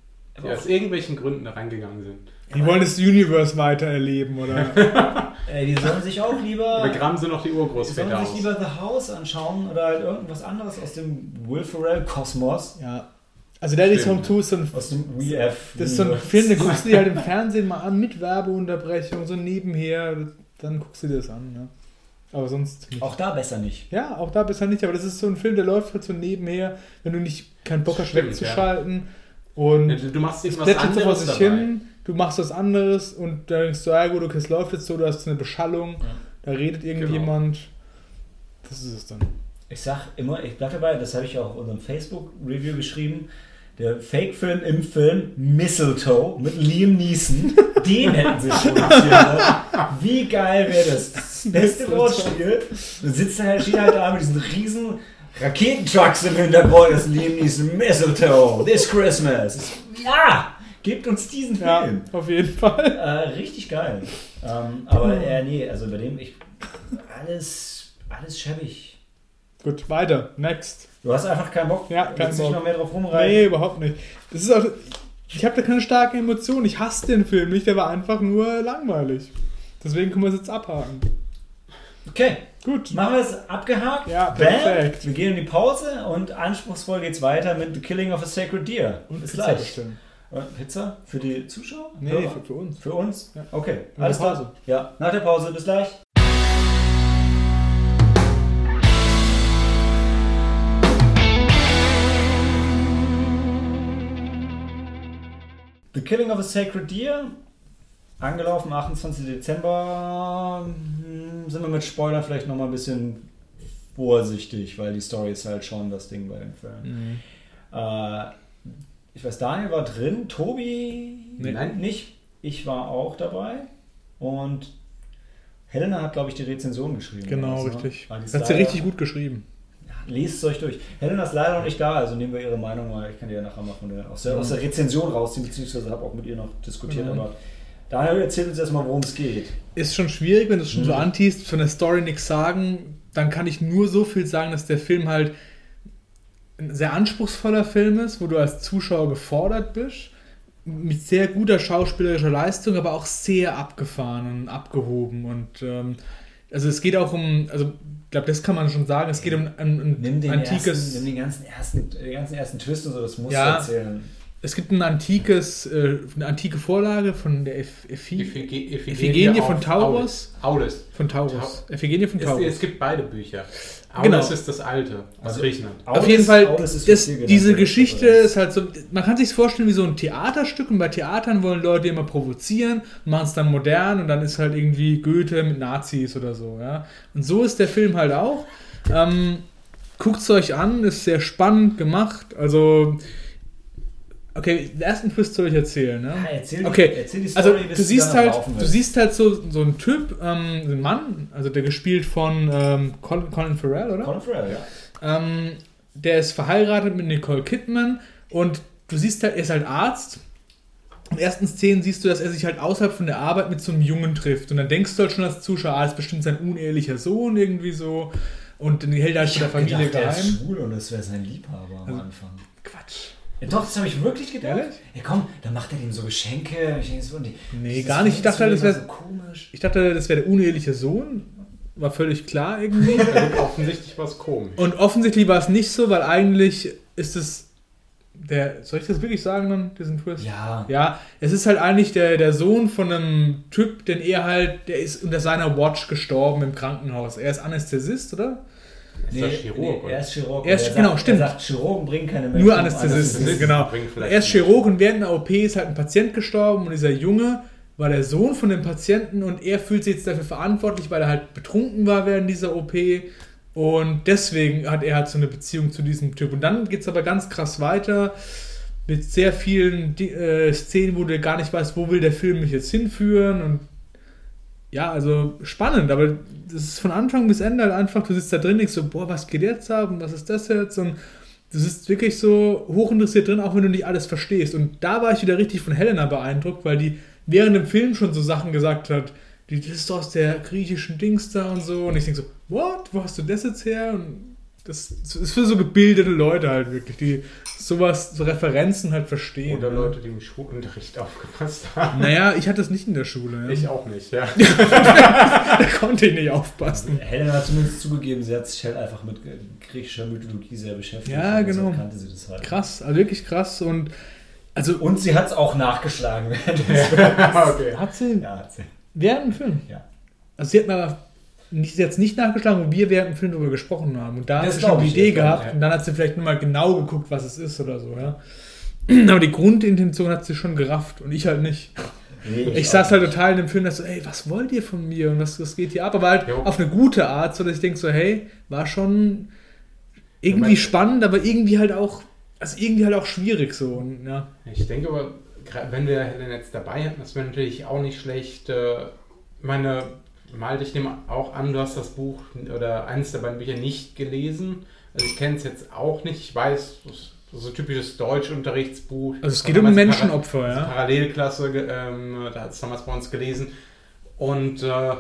Die aus irgendwelchen Gründen da reingegangen sind. Die wollen das Universe weitererleben, oder? [laughs] Äh, die sollen sich auch lieber. [laughs] Begraben sie noch die die Urgroßväter sollen sich lieber The House anschauen oder halt irgendwas anderes aus dem Will Ferrell Kosmos. ja. Also Daddy's. Home 2 ist so ein, Aus dem WF. das ist so ein Film, den guckst du dir halt im [laughs] Fernsehen mal an, mit Werbeunterbrechung, so nebenher, dann guckst du dir das an. Ne? Aber sonst nicht. Auch da besser nicht. Ja, auch da bisher nicht, aber das ist so ein Film, der läuft halt so nebenher, wenn du nicht keinen Bock hast, wegzuschalten. Und Ja, Du machst so vor anderes sich dabei. hin, du machst was anderes und dann denkst du, ja gut, okay, es läuft jetzt so, du hast so eine Beschallung, da redet irgendjemand. Das ist es dann. Ich sag immer, ich bleib dabei, das habe ich auch in unserem Facebook-Review geschrieben. Der Fake-Film im Film Mistletoe mit Liam Neeson, den hätten sie [laughs] produzieren sollen. Wie geil wäre das? Das beste Wortspiel. Du sitzt da halt, steht halt da mit diesen riesen Raketentrucks im Hintergrund. Das ist Liam Neeson Mistletoe, this Christmas. Ja, gebt uns diesen Ja, Film. auf jeden Fall. Äh, richtig geil. Ähm, aber äh, nee, also bei dem, ich, alles, alles schäbig. Gut, weiter. Next. Du hast einfach keinen Bock, Ja, keinen Bock. noch mehr drauf rumreiten. Nee, überhaupt nicht. Das ist auch. Ich habe da keine starken Emotionen. Ich hasse den Film nicht, der war einfach nur langweilig. Deswegen können wir es jetzt abhaken. Okay, Gut. machen wir es abgehakt. Ja, Bam. perfekt. Wir gehen in die Pause und anspruchsvoll geht's weiter mit The Killing of a Sacred Deer. Und Bis Pizza gleich. bestellen. Äh, Pizza? Für die Zuschauer? Nee, Hörer? für, uns. für uns? Ja. Okay, Nach alles der klar. Pause. Ja, nach der Pause. Bis gleich. The Killing of a Sacred Deer. Angelaufen, 28. Dezember. Hm, Sind wir mit Spoilern vielleicht nochmal ein bisschen vorsichtig, weil die Story ist halt schon das Ding bei dem Film. Äh, ich weiß, Daniel war drin, Tobi Nee. Nein. nicht. Ich war auch dabei. Und Helena hat, glaube ich, die Rezension geschrieben. Genau, ne? richtig. Hat sie leider- richtig gut geschrieben. Lest es euch durch. Helena ist leider noch nicht da, also nehmen wir ihre Meinung mal. Ich kann die ja nachher mal von der, aus, der, aus der Rezension rausziehen, beziehungsweise habe auch mit ihr noch diskutiert. Mhm. Aber Daniel erzählt uns erstmal, worum es geht. Ist schon schwierig, wenn du es schon so Mhm. antiest, von der Story nichts sagen. Dann kann ich nur so viel sagen, dass der Film halt ein sehr anspruchsvoller Film ist, wo du als Zuschauer gefordert bist. Mit sehr guter schauspielerischer Leistung, aber auch sehr abgefahren und abgehoben. Und ähm, also es geht auch um, also ich glaube, das kann man schon sagen, es geht um ein, ein Nimm den, antikes. ersten, nimm den ganzen ersten, den ganzen ersten Twist und so, das musst Ja. du erzählen. Es gibt ein antikes, äh, eine antike Vorlage von der Eph- Ephi- Iphige- Iphigenie von Taurus. Aulis. von Taurus. Ephigenie von Es, Taurus. es gibt beide Bücher. Aulis Genau. ist das alte aus Also- Griechenland. Auf jeden Fall, Aulis ist das, diese Geschichte ist halt so, man kann sich vorstellen wie so ein Theaterstück und bei Theatern wollen Leute immer provozieren, machen es dann modern und dann ist halt irgendwie Goethe mit Nazis oder so, ja. Und so ist der Film halt auch. Ähm, Guckt es euch an, ist sehr spannend gemacht, also okay, den ersten Twist soll ich erzählen, ne? Ja, erzähl, die- Okay, erzähl die Also Story, bis du sie siehst halt, du siehst halt so, so einen Typ, ähm, so einen Mann, also der gespielt von ähm, Colin, Colin Farrell, oder? Colin Farrell, ja. Ähm, der ist verheiratet mit Nicole Kidman und du siehst halt, er ist halt Arzt. In den ersten Szenen siehst du, dass er sich halt außerhalb von der Arbeit mit so einem Jungen trifft. Und dann denkst du halt schon als Zuschauer, ah, das ist bestimmt sein unehelicher Sohn irgendwie so. Und den hält er halt Ich von der Familie gedacht, der ist geheim. schwul und das wäre sein Liebhaber am Also- Anfang. Quatsch. Ja, doch, das habe ich wirklich gedacht. Ehrlich? Ja komm, dann macht er ihm so Geschenke. Ich denke so, und die, Nee, das gar nicht. Ich dachte, findest das wäre so komisch. ich dachte, das wäre der uneheliche Sohn. war völlig klar irgendwie. [laughs] Also offensichtlich war es komisch. Und offensichtlich war es nicht so, weil eigentlich ist es der, soll ich das wirklich sagen dann, diesen Twist? Ja. Ja, es ist halt eigentlich der, der Sohn von einem Typ, den er halt, der ist unter seiner Watch gestorben im Krankenhaus. Er ist Anästhesist, oder? Ist das Chirurg? nee, er ist Chirurg. Er ist- und genau, sagt, stimmt. Er sagt, Chirurgen bringen keine Menschen. Nur Anästhesisten, Anästhesisten. genau. Er ist nicht. Chirurg und während einer OP ist halt ein Patient gestorben und dieser Junge war der Sohn von dem Patienten und er fühlt sich jetzt dafür verantwortlich, weil er halt betrunken war während dieser OP und deswegen hat er halt so eine Beziehung zu diesem Typ. Und dann geht es aber ganz krass weiter mit sehr vielen äh, Szenen, wo du gar nicht weißt, wo will der Film mich jetzt hinführen und ja, also spannend, aber das ist von Anfang bis Ende halt einfach, du sitzt da drin, denkst so, boah, was geht jetzt ab und was ist das jetzt und du sitzt wirklich so hochinteressiert drin, auch wenn du nicht alles verstehst. Und da war ich wieder richtig von Helena beeindruckt, weil die während dem Film schon so Sachen gesagt hat, die, das ist aus der griechischen Dings da und so. Und ich denke so, what, wo hast du das jetzt her? Und das ist für so gebildete Leute halt wirklich, die sowas, so Referenzen halt verstehen. Oder Leute, die im Schulunterricht [laughs] aufgepasst haben. Naja, ich hatte es nicht in der Schule. Ja. Ich auch nicht, ja. [laughs] da konnte ich nicht aufpassen. Helena hat zumindest zugegeben, sie hat sich halt einfach mit griechischer Mythologie sehr beschäftigt. Ja, und genau. deshalb kannte sie das halt. Krass, also wirklich krass. Und also Und sie hat es auch nachgeschlagen [laughs] während des okay. hat sie Ja, hat sie. während dem Film. Ja. Also sie hat mir nicht, jetzt nicht nachgeschlagen, wo wir während dem Film darüber gesprochen haben. Und da hat Das sie schon glaub die ich, Idee ich, gehabt ja. und dann hat sie vielleicht nur mal genau geguckt, was es ist oder so, ja. [clears throat] Aber die Grundintention hat sie schon gerafft und ich halt nicht. Nee, Ich, auch saß halt nicht. total in dem Film und dachte so, ey, was wollt ihr von mir und was, was geht hier ab? Aber halt Jo. auf eine gute Art, so dass ich denke so, hey, war schon irgendwie mein- spannend, aber irgendwie halt auch, also irgendwie halt auch schwierig so. Und, ja. Ich denke aber, wenn wir Helen jetzt dabei hätten, das wäre natürlich auch nicht schlecht. Äh, meine, mal ich nehme auch an, du hast das Buch oder eines der beiden Bücher nicht gelesen. Also ich kenne es jetzt auch nicht. Ich weiß, das ist so ein typisches Deutschunterrichtsbuch. Also es geht um Menschenopfer, also ja. Parallelklasse, ähm, da hat es damals bei uns gelesen. Und äh,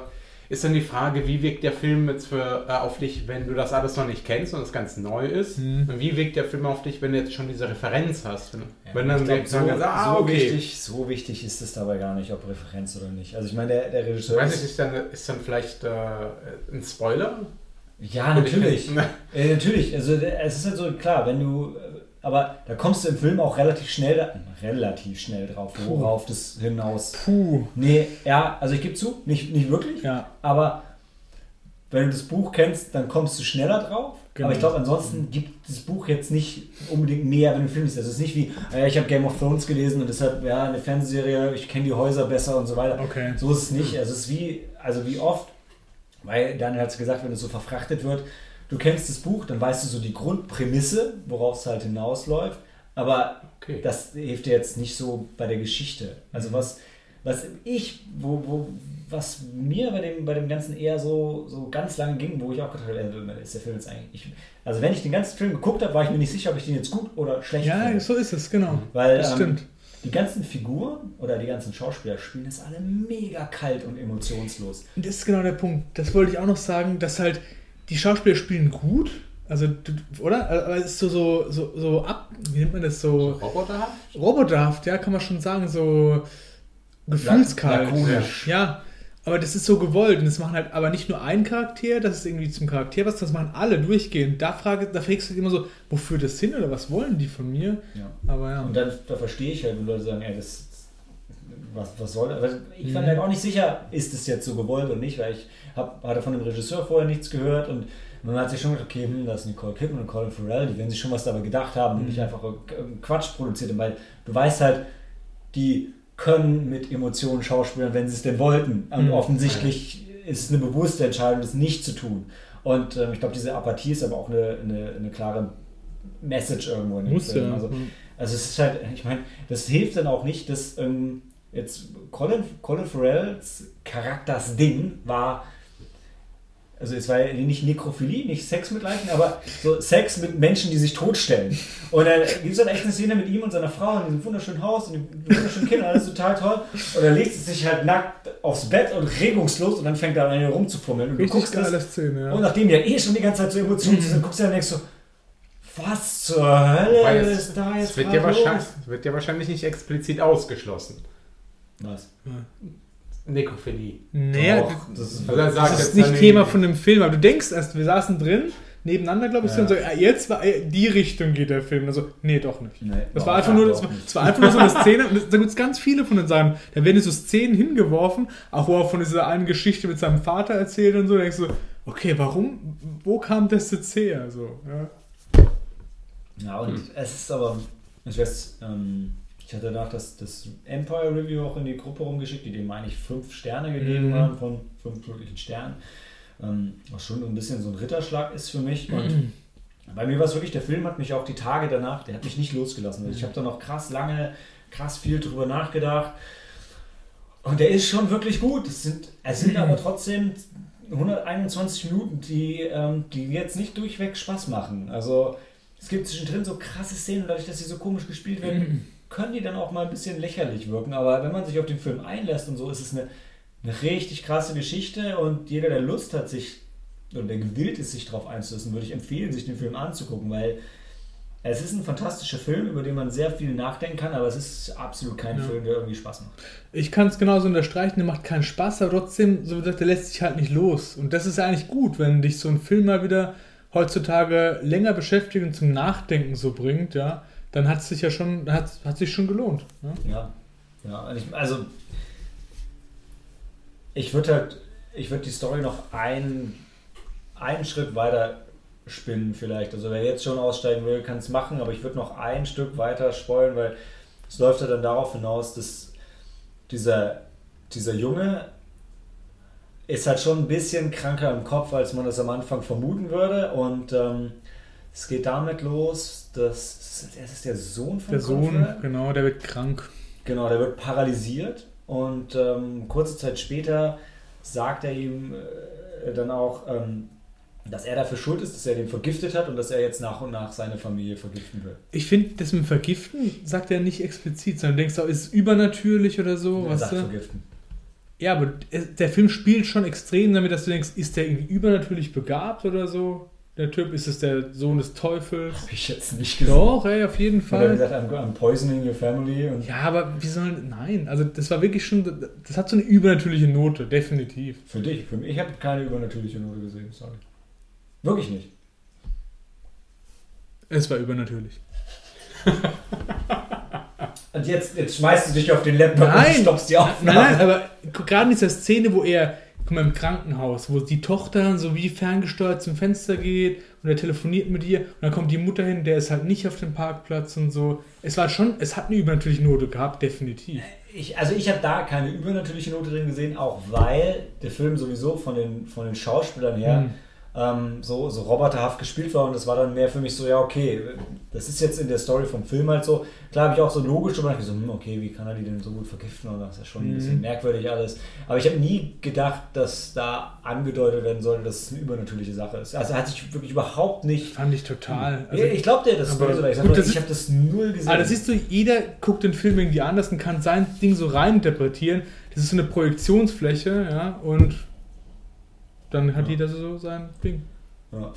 ist dann die Frage, wie wirkt der Film jetzt für, äh, auf dich, wenn du das alles noch nicht kennst und das ganz neu ist? Mhm. Und wie wirkt der Film auf dich, wenn du jetzt schon diese Referenz hast? Wenn, Ja, wenn ich dann glaub, so, sagen ah, so, okay. wichtig, so wichtig ist es dabei gar nicht, ob Referenz oder nicht. Also ich meine, der, der Ich Regisseur weiß ist, nicht, ist dann, ist dann vielleicht äh, ein Spoiler? Ja, natürlich. [laughs] Äh, natürlich. Also es ist halt so klar, wenn du. Aber da kommst du im Film auch relativ schnell, da, relativ schnell drauf, Puh. worauf das hinaus. Puh. Nee, ja, also ich gebe zu, nicht, nicht wirklich. Ja. Aber wenn du das Buch kennst, dann kommst du schneller drauf. Genau. Aber ich glaube, ansonsten gibt das Buch jetzt nicht unbedingt mehr, wenn du Film siehst. Also es ist nicht wie, äh, ich habe Game of Thrones gelesen und deshalb, ja, eine Fernsehserie, ich kenne die Häuser besser und so weiter. Okay. So ist es nicht. Also es ist wie, also wie oft, weil Daniel hat es gesagt, wenn es so verfrachtet wird, du kennst das Buch, dann weißt du so die Grundprämisse, worauf es halt hinausläuft, aber Okay. das hilft dir jetzt nicht so bei der Geschichte. Also was, was ich, wo, wo, was mir bei dem, bei dem Ganzen eher so, so ganz lange ging, wo ich auch gedacht habe, äh, ist der Film jetzt eigentlich. Ich, also wenn ich den ganzen Film geguckt habe, war ich mir nicht sicher, ob ich den jetzt gut oder schlecht Ja, finde. so ist es, genau. Weil Das ähm, stimmt. die ganzen Figuren oder die ganzen Schauspieler spielen das alle mega kalt und emotionslos. Und das ist genau der Punkt. Das wollte ich auch noch sagen, dass halt die Schauspieler spielen gut. Also, oder? Aber es ist so, so, so, so ab, wie nennt man das so? Roboterhaft? Roboterhaft, ja, kann man schon sagen, so gefühlskalt. lakonisch. Ja, aber das ist so gewollt. Und das machen halt aber nicht nur ein Charakter, das ist irgendwie zum Charakter was, das machen alle durchgehend. Da, frage, da fragst du immer so, wofür das hin oder was wollen die von mir? Ja. Aber ja. Und dann da verstehe ich halt, wenn Leute sagen, ey, das, was, was soll das? Ich Mhm. fand halt auch nicht sicher, ist es jetzt so gewollt oder nicht, weil ich hab, hatte von dem Regisseur vorher nichts gehört und man hat sich schon gedacht, okay, hm, das ist Nicole Kidman und Colin Farrell, die werden sich schon was dabei gedacht haben und Mhm. nicht einfach Quatsch produziert haben, weil du weißt halt, die können mit Emotionen schauspielen, wenn sie es denn wollten. Und Mhm. offensichtlich ist es eine bewusste Entscheidung, das nicht zu tun. Und ähm, ich glaube, diese Apathie ist aber auch eine, eine, eine klare Message irgendwo in dem Muss Film. ja. Also, also es ist halt, ich meine, das hilft dann auch nicht, dass ähm, jetzt Colin, Colin Farrells Charakters Ding war, also es war ja nicht Nekrophilie, nicht Sex mit Leichen, aber so Sex mit Menschen, die sich totstellen. Und dann gibt es dann echt eine Szene mit ihm und seiner Frau in diesem wunderschönen Haus und den wunderschönen Kindern, alles total toll. Und dann legt sie sich halt nackt aufs Bett und regungslos und dann fängt er an, hier rumzufummeln. Und du Richtig guckst das, Szene, ja. und nachdem ja eh schon die ganze Zeit so Emotionen Mhm. sind, guckst du dann und denkst so, was zur Hölle Weil es- ist da jetzt Es wird, gerade ja wahrscheinlich, los? es wird ja wahrscheinlich nicht explizit ausgeschlossen. Was? Nekrophilie. Nee, Doch, das ist, Also sagt das ist jetzt nicht Thema von dem Film, aber du denkst erst, wir saßen drin, nebeneinander, glaube ich, Ja. und so, ah, jetzt war äh, die Richtung geht der Film. Also, nee, doch nicht. Nee, Das doch, war einfach ja, nur, das war, das war einfach nur so eine [laughs] Szene, und das- da gibt es ganz viele von den Sachen. Da werden so Szenen hingeworfen, auch wo er von dieser einen Geschichte mit seinem Vater erzählt und so, da denkst du, okay, warum, wo kam das jetzt her? So, ja. Ja, und Hm. es ist aber, ich weiß, ähm, ich hatte danach das, das Empire Review auch in die Gruppe rumgeschickt, die dem eigentlich fünf Sterne gegeben Mhm. haben von fünf möglichen Sternen. Ähm, was schon ein bisschen so ein Ritterschlag ist für mich. Und bei mir war es wirklich, der Film hat mich auch die Tage danach, der hat mich nicht losgelassen. Also ich habe da noch krass lange, krass viel drüber nachgedacht. Und der ist schon wirklich gut. Es sind, es sind aber trotzdem 121 Minuten, die, ähm, die jetzt nicht durchweg Spaß machen. Also es gibt zwischendrin so krasse Szenen, dadurch, dass sie so komisch gespielt werden, können die dann auch mal ein bisschen lächerlich wirken. Aber wenn man sich auf den Film einlässt und so, ist es eine, eine richtig krasse Geschichte und jeder, der Lust hat, sich oder der gewillt ist, sich darauf einzulassen, würde ich empfehlen, sich den Film anzugucken, weil es ist ein fantastischer Film, über den man sehr viel nachdenken kann, aber es ist absolut kein Ja. Film, der irgendwie Spaß macht. Ich kann es genauso unterstreichen, der macht keinen Spaß, aber trotzdem, so wie gesagt, der lässt sich halt nicht los. Und das ist ja eigentlich gut, wenn dich so ein Film mal wieder heutzutage länger beschäftigt und zum Nachdenken so bringt, ja, dann hat es sich ja schon, hat, hat sich schon gelohnt. Ja? Ja, ja. Ich, also ich würde halt, ich würde die Story noch ein, einen Schritt weiter spinnen vielleicht. Also wer jetzt schon aussteigen will, kann es machen, aber ich würde noch ein Stück weiter spoilen, weil es läuft ja dann darauf hinaus, dass dieser, dieser Junge ist halt schon ein bisschen kranker im Kopf, als man das am Anfang vermuten würde. Und ähm, es geht damit los, dass es ist der Sohn von Der Sohn, genau, der wird krank. Genau, der wird paralysiert und ähm, kurze Zeit später sagt er ihm äh, dann auch, ähm, dass er dafür schuld ist, dass er den vergiftet hat und dass er jetzt nach und nach seine Familie vergiften will. Ich finde, das mit Vergiften sagt er nicht explizit, sondern du denkst auch, ist es übernatürlich oder so? er sagt du? vergiften. Ja, aber der Film spielt schon extrem damit, dass du denkst, ist der irgendwie übernatürlich begabt oder so? Der Typ, ist es der Sohn des Teufels? Hab ich jetzt nicht gesehen. Doch, ey, auf jeden Fall. gesagt, I'm, I'm poisoning your family. Ja, aber wie soll. Nein, also das war wirklich schon. Das hat so eine übernatürliche Note, definitiv. für dich, für mich, ich habe keine übernatürliche Note gesehen, sorry. Wirklich nicht. Es war übernatürlich. [laughs] Und jetzt, jetzt schmeißt du dich auf den Laptop Nein. und stoppst die Aufnahme. nein, aber gerade in dieser Szene, wo er, guck mal, im Krankenhaus, wo die Tochter so wie ferngesteuert zum Fenster geht und er telefoniert mit ihr und dann kommt die Mutter hin, der ist halt nicht auf dem Parkplatz und so. Es war schon, es hat eine übernatürliche Note gehabt, definitiv. Ich, also ich habe da keine übernatürliche Note drin gesehen, auch weil der Film sowieso von den, von den Schauspielern her Hm. Ähm, so, so roboterhaft gespielt war und das war dann mehr für mich so, ja okay, das ist jetzt in der Story vom Film halt so. Klar habe ich auch so logisch drüber nachgedacht, so, hm, okay, wie kann er die denn so gut vergiften und das ist ja schon ein Mhm. bisschen merkwürdig alles. Aber ich habe nie gedacht, dass da angedeutet werden sollte, dass es eine übernatürliche Sache ist. Also hat sich wirklich überhaupt nicht... Fand ich total. Also, ich glaube dir, das ist aber weil ich, gut, das ich habe das null gesehen. Ah, das siehst du, jeder guckt den Film irgendwie anders und kann sein Ding so reininterpretieren. Das ist so eine Projektionsfläche, ja, und dann hat Ja. jeder so sein Ding. Ja.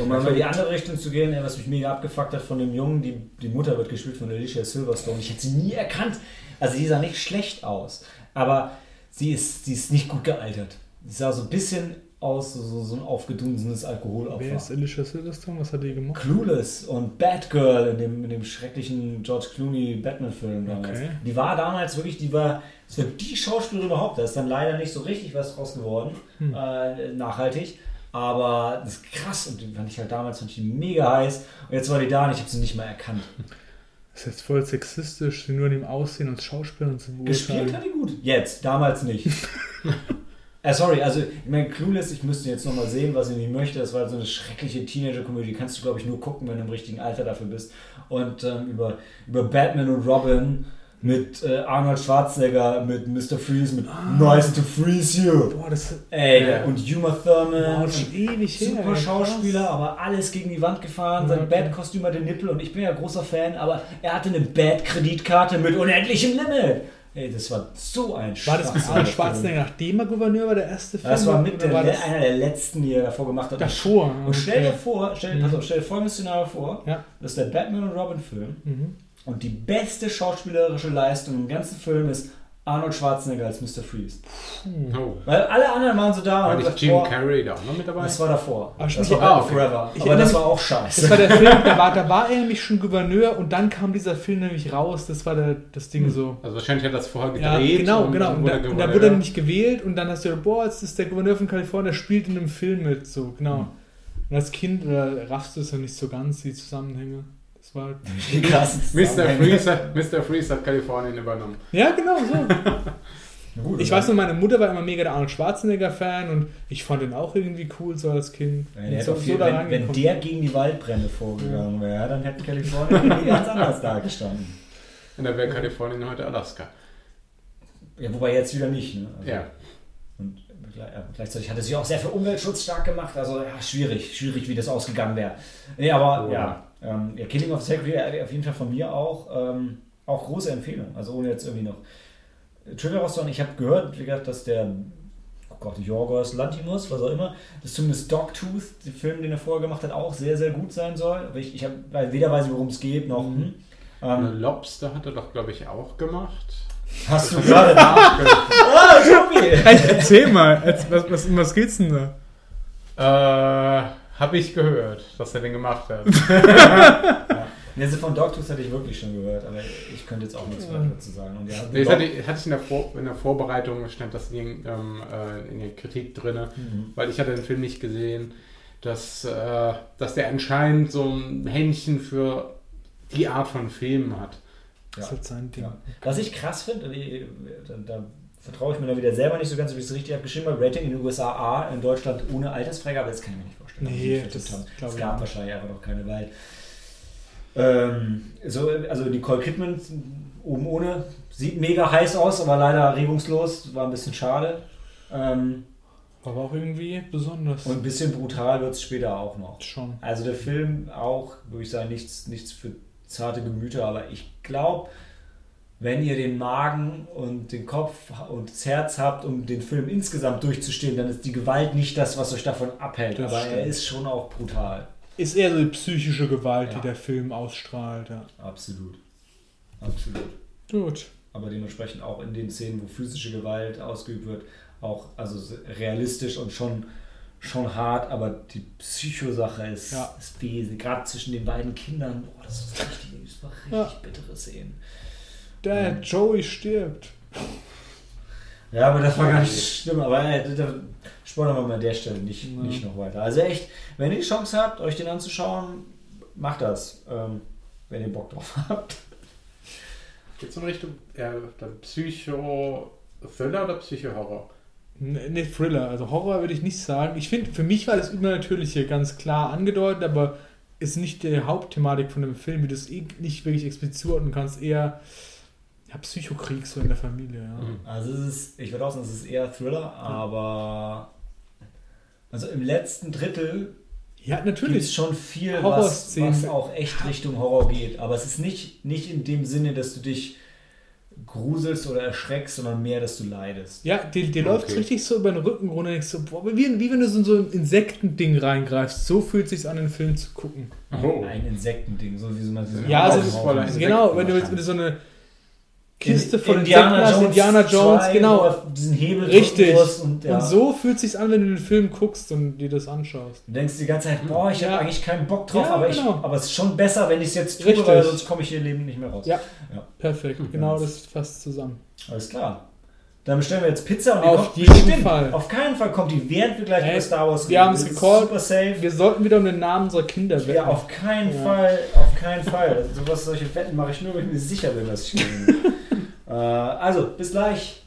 Um mal in die andere Richtung zu gehen, was mich mega abgefuckt hat von dem Jungen, die, die Mutter wird gespielt von Alicia Silverstone. Ich hätte sie nie erkannt. Also sie sah nicht schlecht aus, aber sie ist, sie ist nicht gut gealtert. Sie sah so ein bisschen aus, so, so, ein aufgedunsenes Wer ist Alkoholopfer. Alicia Silverstone? Was hat die gemacht? Clueless und Batgirl in dem, in dem schrecklichen George Clooney Batman-Film damals. Okay. Die war damals wirklich, die war, das war die Schauspielerin überhaupt. Da ist dann leider nicht so richtig was draus geworden, Hm. äh, nachhaltig. Aber das ist krass und die fand ich halt damals fand ich mega heiß. Und jetzt war die da und ich habe sie nicht mal erkannt. Das ist jetzt voll sexistisch, sie nur in dem Aussehen und Schauspielern zu Gespielt beurteilen. hat die gut. Jetzt, damals nicht. [laughs] äh, sorry, also ich meine, Clueless, ich müsste jetzt nochmal sehen, was ich nicht möchte. Das war so eine schreckliche Teenager-Komödie. Die kannst du, glaube ich, nur gucken, wenn du im richtigen Alter dafür bist. Und ähm, über, über Batman und Robin mit äh, Arnold Schwarzenegger, mit Mr. Freeze, mit Nice to Freeze You. Boah, das Ey, Ja. und Uma Thurman. und schon ewig her. Super ey, Schauspieler, krass. aber alles gegen die Wand gefahren. Sein okay. Bad-Kostüm hatte Nippel und ich bin ja großer Fan, aber er hatte eine Bad-Kreditkarte mit unendlichem Limit. Ey, das war so ein War das mit Arnold Schwarzenegger, nachdem er Gouverneur war, der erste Film. Das war mit der, war das einer der letzten, die er davor gemacht hat. davor? Und stell dir vor, stell, Mhm. pass auf, stell dir folgendes Szenario vor, Ja. das ist der Batman und Robin Film Mhm. und die beste schauspielerische Leistung im ganzen Film ist Arnold Schwarzenegger als Mr. Freeze. Oh. Weil alle anderen waren so da War nicht gesagt, Jim boah, Carrey da auch noch mit dabei? das war davor. Ah, das war Ah, okay. Forever. Ich Aber das war auch Das scheiße. war der [laughs] Film, da war, da war er nämlich schon Gouverneur und dann kam dieser Film nämlich raus. Das war der, das Ding so. Also wahrscheinlich hat er das vorher Ja, gedreht. genau, und genau. dann Und, wurde da, er und da wurde er nämlich gewählt und dann hast du gedacht, boah, jetzt ist der Gouverneur von Kalifornien, der spielt in einem Film mit. So, genau. Und als Kind äh, raffst du es ja nicht so ganz, die Zusammenhänge. [laughs] Das war. Die krassen Mr. Zusammenhänge. Freeze, hat- Mr. Freeze hat Kalifornien übernommen. Ja, genau so. [laughs] Gut, Ich weiß nur, meine Mutter war immer mega der Arnold Schwarzenegger-Fan und ich fand den auch irgendwie cool, so als Kind. Ja, so, viel, so wenn, wenn der gegen die Waldbrände vorgegangen wäre, dann hätte Kalifornien irgendwie ganz anders dagestanden. Und da wäre Kalifornien heute Alaska. Ja, wobei jetzt wieder nicht. Ne? Also, Ja. Und gleichzeitig hat er sich auch sehr für Umweltschutz stark gemacht. Also ja, schwierig, schwierig, wie das ausgegangen wäre. Nee, aber Oh. ja, ähm, ja, Killing of Sacred Deer, auf jeden Fall von mir auch. Ähm, auch große Empfehlung. Also ohne jetzt irgendwie noch Trigger rauszuhauen. Ich habe gehört, wie gesagt, dass der oh Gott, Jorgos Lantimos, was auch immer, dass zumindest Dogtooth, der Film, den er vorher gemacht hat, auch sehr, sehr gut sein soll. Aber ich, ich habe weder weiß, ich, worum es geht, noch. Mhm. Hm. Ähm, Lobster hat er doch, glaube ich, auch gemacht. hast du gerade nachgedacht? [laughs] Ah, Tobi! Erzähl mal, was, was, um was geht's denn da? Äh, habe ich gehört, dass er den gemacht hat. [laughs] Ja, also von Dogtooth hatte ich wirklich schon gehört, aber ich könnte jetzt auch nichts weiter dazu sagen. Und ja, Nee, das hatte, ich- hatte ich in der, Vor in der Vorbereitung, stand das in, ähm, äh, in der Kritik drin, Mhm. weil ich hatte den Film nicht gesehen, dass, äh, dass der anscheinend so ein Händchen für die Art von Filmen hat. Das ist halt sein Ding. Ja. Was ich krass finde, da, da vertraue ich mir da wieder selber nicht so ganz, ob ich es richtig habe geschrieben habe, Rating in den USA A, in Deutschland ohne Altersfreigabe, das kann ich mir nicht. Nee, das haben. Es gab nicht. wahrscheinlich einfach noch keine Wahl. Ähm, so, also Nicole Kidman oben ohne, sieht mega heiß aus, aber leider regungslos, war ein bisschen schade. Ähm, Aber auch irgendwie besonders. und ein bisschen brutal wird es später auch noch. schon. Also der Film auch, würde ich sagen, nichts, nichts für zarte Gemüter, aber ich glaube, wenn ihr den Magen und den Kopf und das Herz habt, um den Film insgesamt durchzustehen, dann ist die Gewalt nicht das, was euch davon abhält. Das aber er stimmt. ist schon auch brutal. Ist eher so die psychische Gewalt, Ja. die der Film ausstrahlt. Ja. Absolut. Absolut. Gut. Aber dementsprechend auch in den Szenen, wo physische Gewalt ausgeübt wird, auch also realistisch und schon, schon hart, aber die Psychosache ist, Ja. ist wesentlich. Gerade zwischen den beiden Kindern, boah, das ist richtig, das war richtig Ja. bittere Szenen. Der Mhm. Joey stirbt. Ja, aber das war gar nicht schlimm, aber äh, da spoilern wir mal an der Stelle nicht, Ja. nicht noch weiter. Also echt, wenn ihr die Chance habt, euch den anzuschauen, macht das, ähm, wenn ihr Bock drauf [laughs] habt. Geht so in Richtung dann Psycho-Thriller oder Psycho-Horror? Ne, ne, Thriller, also Horror würde ich nicht sagen. Ich finde, für mich war das Übernatürliche ganz klar angedeutet, aber ist nicht die Hauptthematik von dem Film, wie du es eh nicht wirklich explizit zuordnen kannst, eher ja, Psychokrieg so in der Familie. Ja. Mhm. Also es ist, ich würde auch sagen, es ist eher Thriller, aber also im letzten Drittel Ja, gibt natürlich. es schon viel, was, Horrorszenen. was auch echt Richtung Horror geht. Aber es ist nicht, nicht in dem Sinne, dass du dich gruselst oder erschreckst, sondern mehr, dass du leidest. Ja, dir, dir Okay. läuft richtig so über den Rücken runter denkst so, boah, wie, wie wenn du so in so ein Insektending reingreifst. So fühlt es sich an, den Film zu gucken. Oh. Ein Insektending, so wie so man so Ja, also genau, wenn du wenn du so eine Kiste In- von Indiana Jones Indiana Jones, 2, genau. diesen Hebel Richtig. Und, ja. Und so fühlt es sich an, wenn du den Film guckst und dir das anschaust. Du denkst die ganze Zeit, boah, ich Ja. habe eigentlich keinen Bock drauf, Ja, aber, ich, genau. aber es ist schon besser, wenn ich es jetzt tue, Richtig. weil sonst komme ich hier lebend nicht mehr raus. Ja. Ja. Perfekt, Hm. genau das fasst zusammen. Alles klar. Dann bestellen wir jetzt Pizza und die Auf kommt jeden bestimmt. Fall. Auf keinen Fall kommt die, während wir gleich Ey, über Star Wars wir haben es gecallt. Super safe. Wir sollten wieder um den Namen unserer Kinder wetten. Ja, auf keinen Ja. Fall, auf keinen Fall. Also [laughs] sowas, solche Wetten mache ich nur, wenn ich mir sicher bin, dass ich gewinne. Äh, also, bis gleich.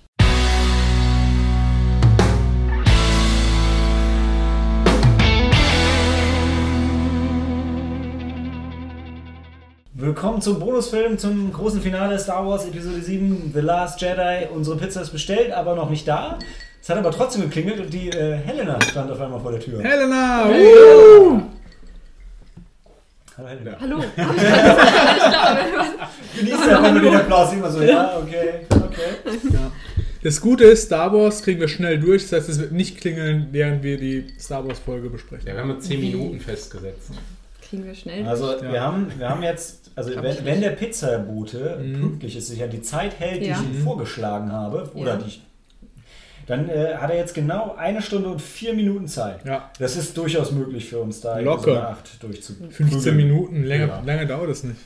Willkommen zum Bonusfilm, zum großen Finale Star Wars Episode 7, The Last Jedi. Unsere Pizza ist bestellt, aber noch nicht da. Es hat aber trotzdem geklingelt und die äh, Helena stand auf einmal vor der Tür. Helena! Hey. wuhu! Hallo Helena. Hallo. Ich gerade Genießt ja immer den Applaus immer so, ja, okay, okay. Ja. Das Gute ist, Star Wars kriegen wir schnell durch, das heißt, es wird nicht klingeln, während wir die Star Wars Folge besprechen. Ja, wir haben jetzt 10 Minuten festgesetzt. kriegen wir schnell. Also Ja. wir, haben, wir haben jetzt, also wenn, wenn der Pizzabote Mhm. pünktlich ist, sich an die Zeit hält, die Ja. ich ihm vorgeschlagen habe, oder Ja. die ich, dann äh, hat er jetzt genau eine Stunde und vier Minuten Zeit. Ja, Das ist durchaus möglich für uns da Locker. so eine Acht durchzuprügeln. 15 Minuten, länger, Ja. lange dauert es nicht.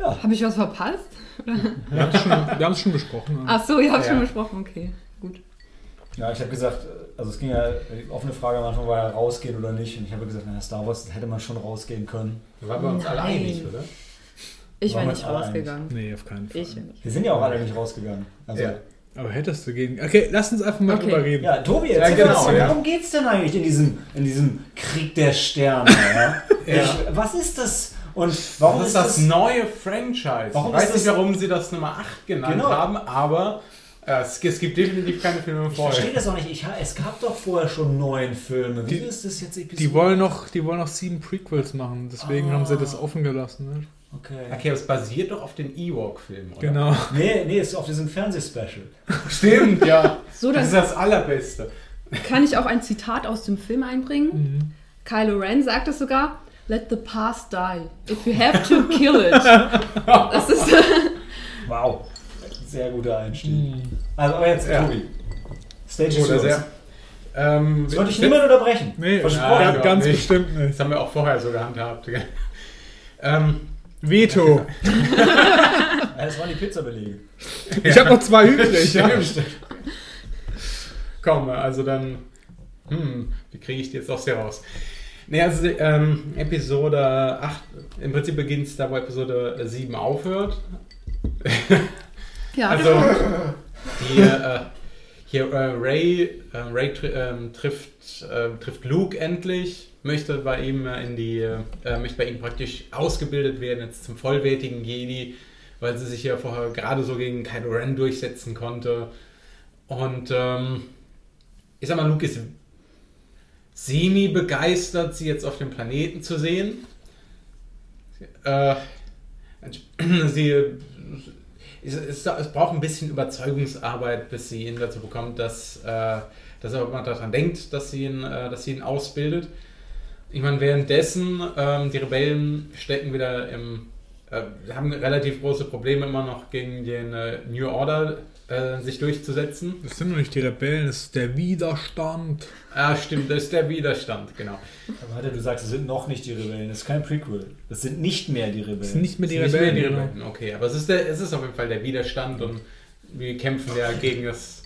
Habe ich was verpasst? Wir haben es schon, wir besprochen. aber- Ach so, ihr habt Ja. schon besprochen. Okay, gut. Ja, ich habe gesagt, also es ging ja, die offene Frage am Anfang war ja rausgehen oder nicht. Und ich habe gesagt, na, Star Wars hätte man schon rausgehen können. Da waren wir uns alle einig, oder? Ich wäre wir nicht rausgegangen. Nee, auf keinen Fall. Ich nicht. Wir sind ja auch alle nicht rausgegangen. Also, Ja. Ja. Aber hättest du gegen. Okay, lass uns einfach mal Okay. drüber reden. Tobi, Ja, erzähl genau, ja. worum geht's denn eigentlich in diesem, in diesem Krieg der Sterne? Ja? [laughs] Ja. Ich, was ist das? Und warum das ist das das? neue Franchise. Warum ich weiß nicht, warum sie das Nummer 8 genannt Genau. haben, aber äh, es, es gibt definitiv keine Filme Ich verstehe vorher. das auch nicht. Ich, es gab doch vorher schon neun Filme. Wieso Die- ist das jetzt Episode? Die wollen noch, die wollen noch sieben Prequels machen, deswegen Ah. haben sie das offen gelassen. Ne? Okay. Okay, aber es basiert doch auf den Ewok-Filmen, oder? Genau. Nee, nee, ist auf diesem Fernsehspecial. [laughs] Stimmt, ja. So, Das ist das Allerbeste. kann ich auch ein Zitat aus dem Film einbringen. Mhm. Kylo Ren sagt es sogar: Let the past die. If you have to, kill it. [laughs] Das ist. [laughs] Wow. Sehr guter Einstieg. Mhm. Also, aber jetzt, Ja. Tobi. Stage is Oder yours. sehr. Ähm, Ich wollte dich niemand unterbrechen. Nee, Versprochen. ja, ganz nicht. bestimmt nicht. Das haben wir auch vorher so gehandhabt. ähm, Veto. [laughs] Das waren die Pizzabelege. Ich habe noch zwei übrig. ja. Stimmt. Komm, also dann. Hm, wie kriege ich die jetzt aus dir raus? Ne, also ähm, Episode 8, im Prinzip beginnt es da, wo Episode 7 aufhört. ja, Also hier, äh, hier äh, Ray, äh, Ray tri ähm, trifft, äh, trifft Luke endlich, möchte bei ihm äh, in die, äh, möchte bei ihm praktisch ausgebildet werden jetzt zum vollwertigen Jedi, weil sie sich ja vorher gerade so gegen Kylo Ren durchsetzen konnte. Und ähm, ich sag mal, Luke ist semi begeistert, sie jetzt auf dem Planeten zu sehen. Äh, sie es, es, es braucht ein bisschen Überzeugungsarbeit, bis sie ihn dazu bekommt, dass, äh, dass er mal daran denkt, dass sie ihn, äh, dass sie ihn ausbildet. Ich meine, währenddessen, ähm, die Rebellen stecken wieder im, äh, haben relativ große Probleme immer noch gegen den äh, New Order äh, sich durchzusetzen. Das sind doch nicht die Rebellen, das ist der Widerstand. Ah, stimmt, das ist der Widerstand, genau. Aber warte, du sagst, es sind noch nicht die Rebellen. Das ist kein Prequel. Das sind nicht mehr die Rebellen. Das sind nicht mehr die Es sind nicht Rebellen. mehr die. Rebellen, okay. Aber es ist, der, es ist auf jeden Fall der Widerstand und wir kämpfen ja gegen das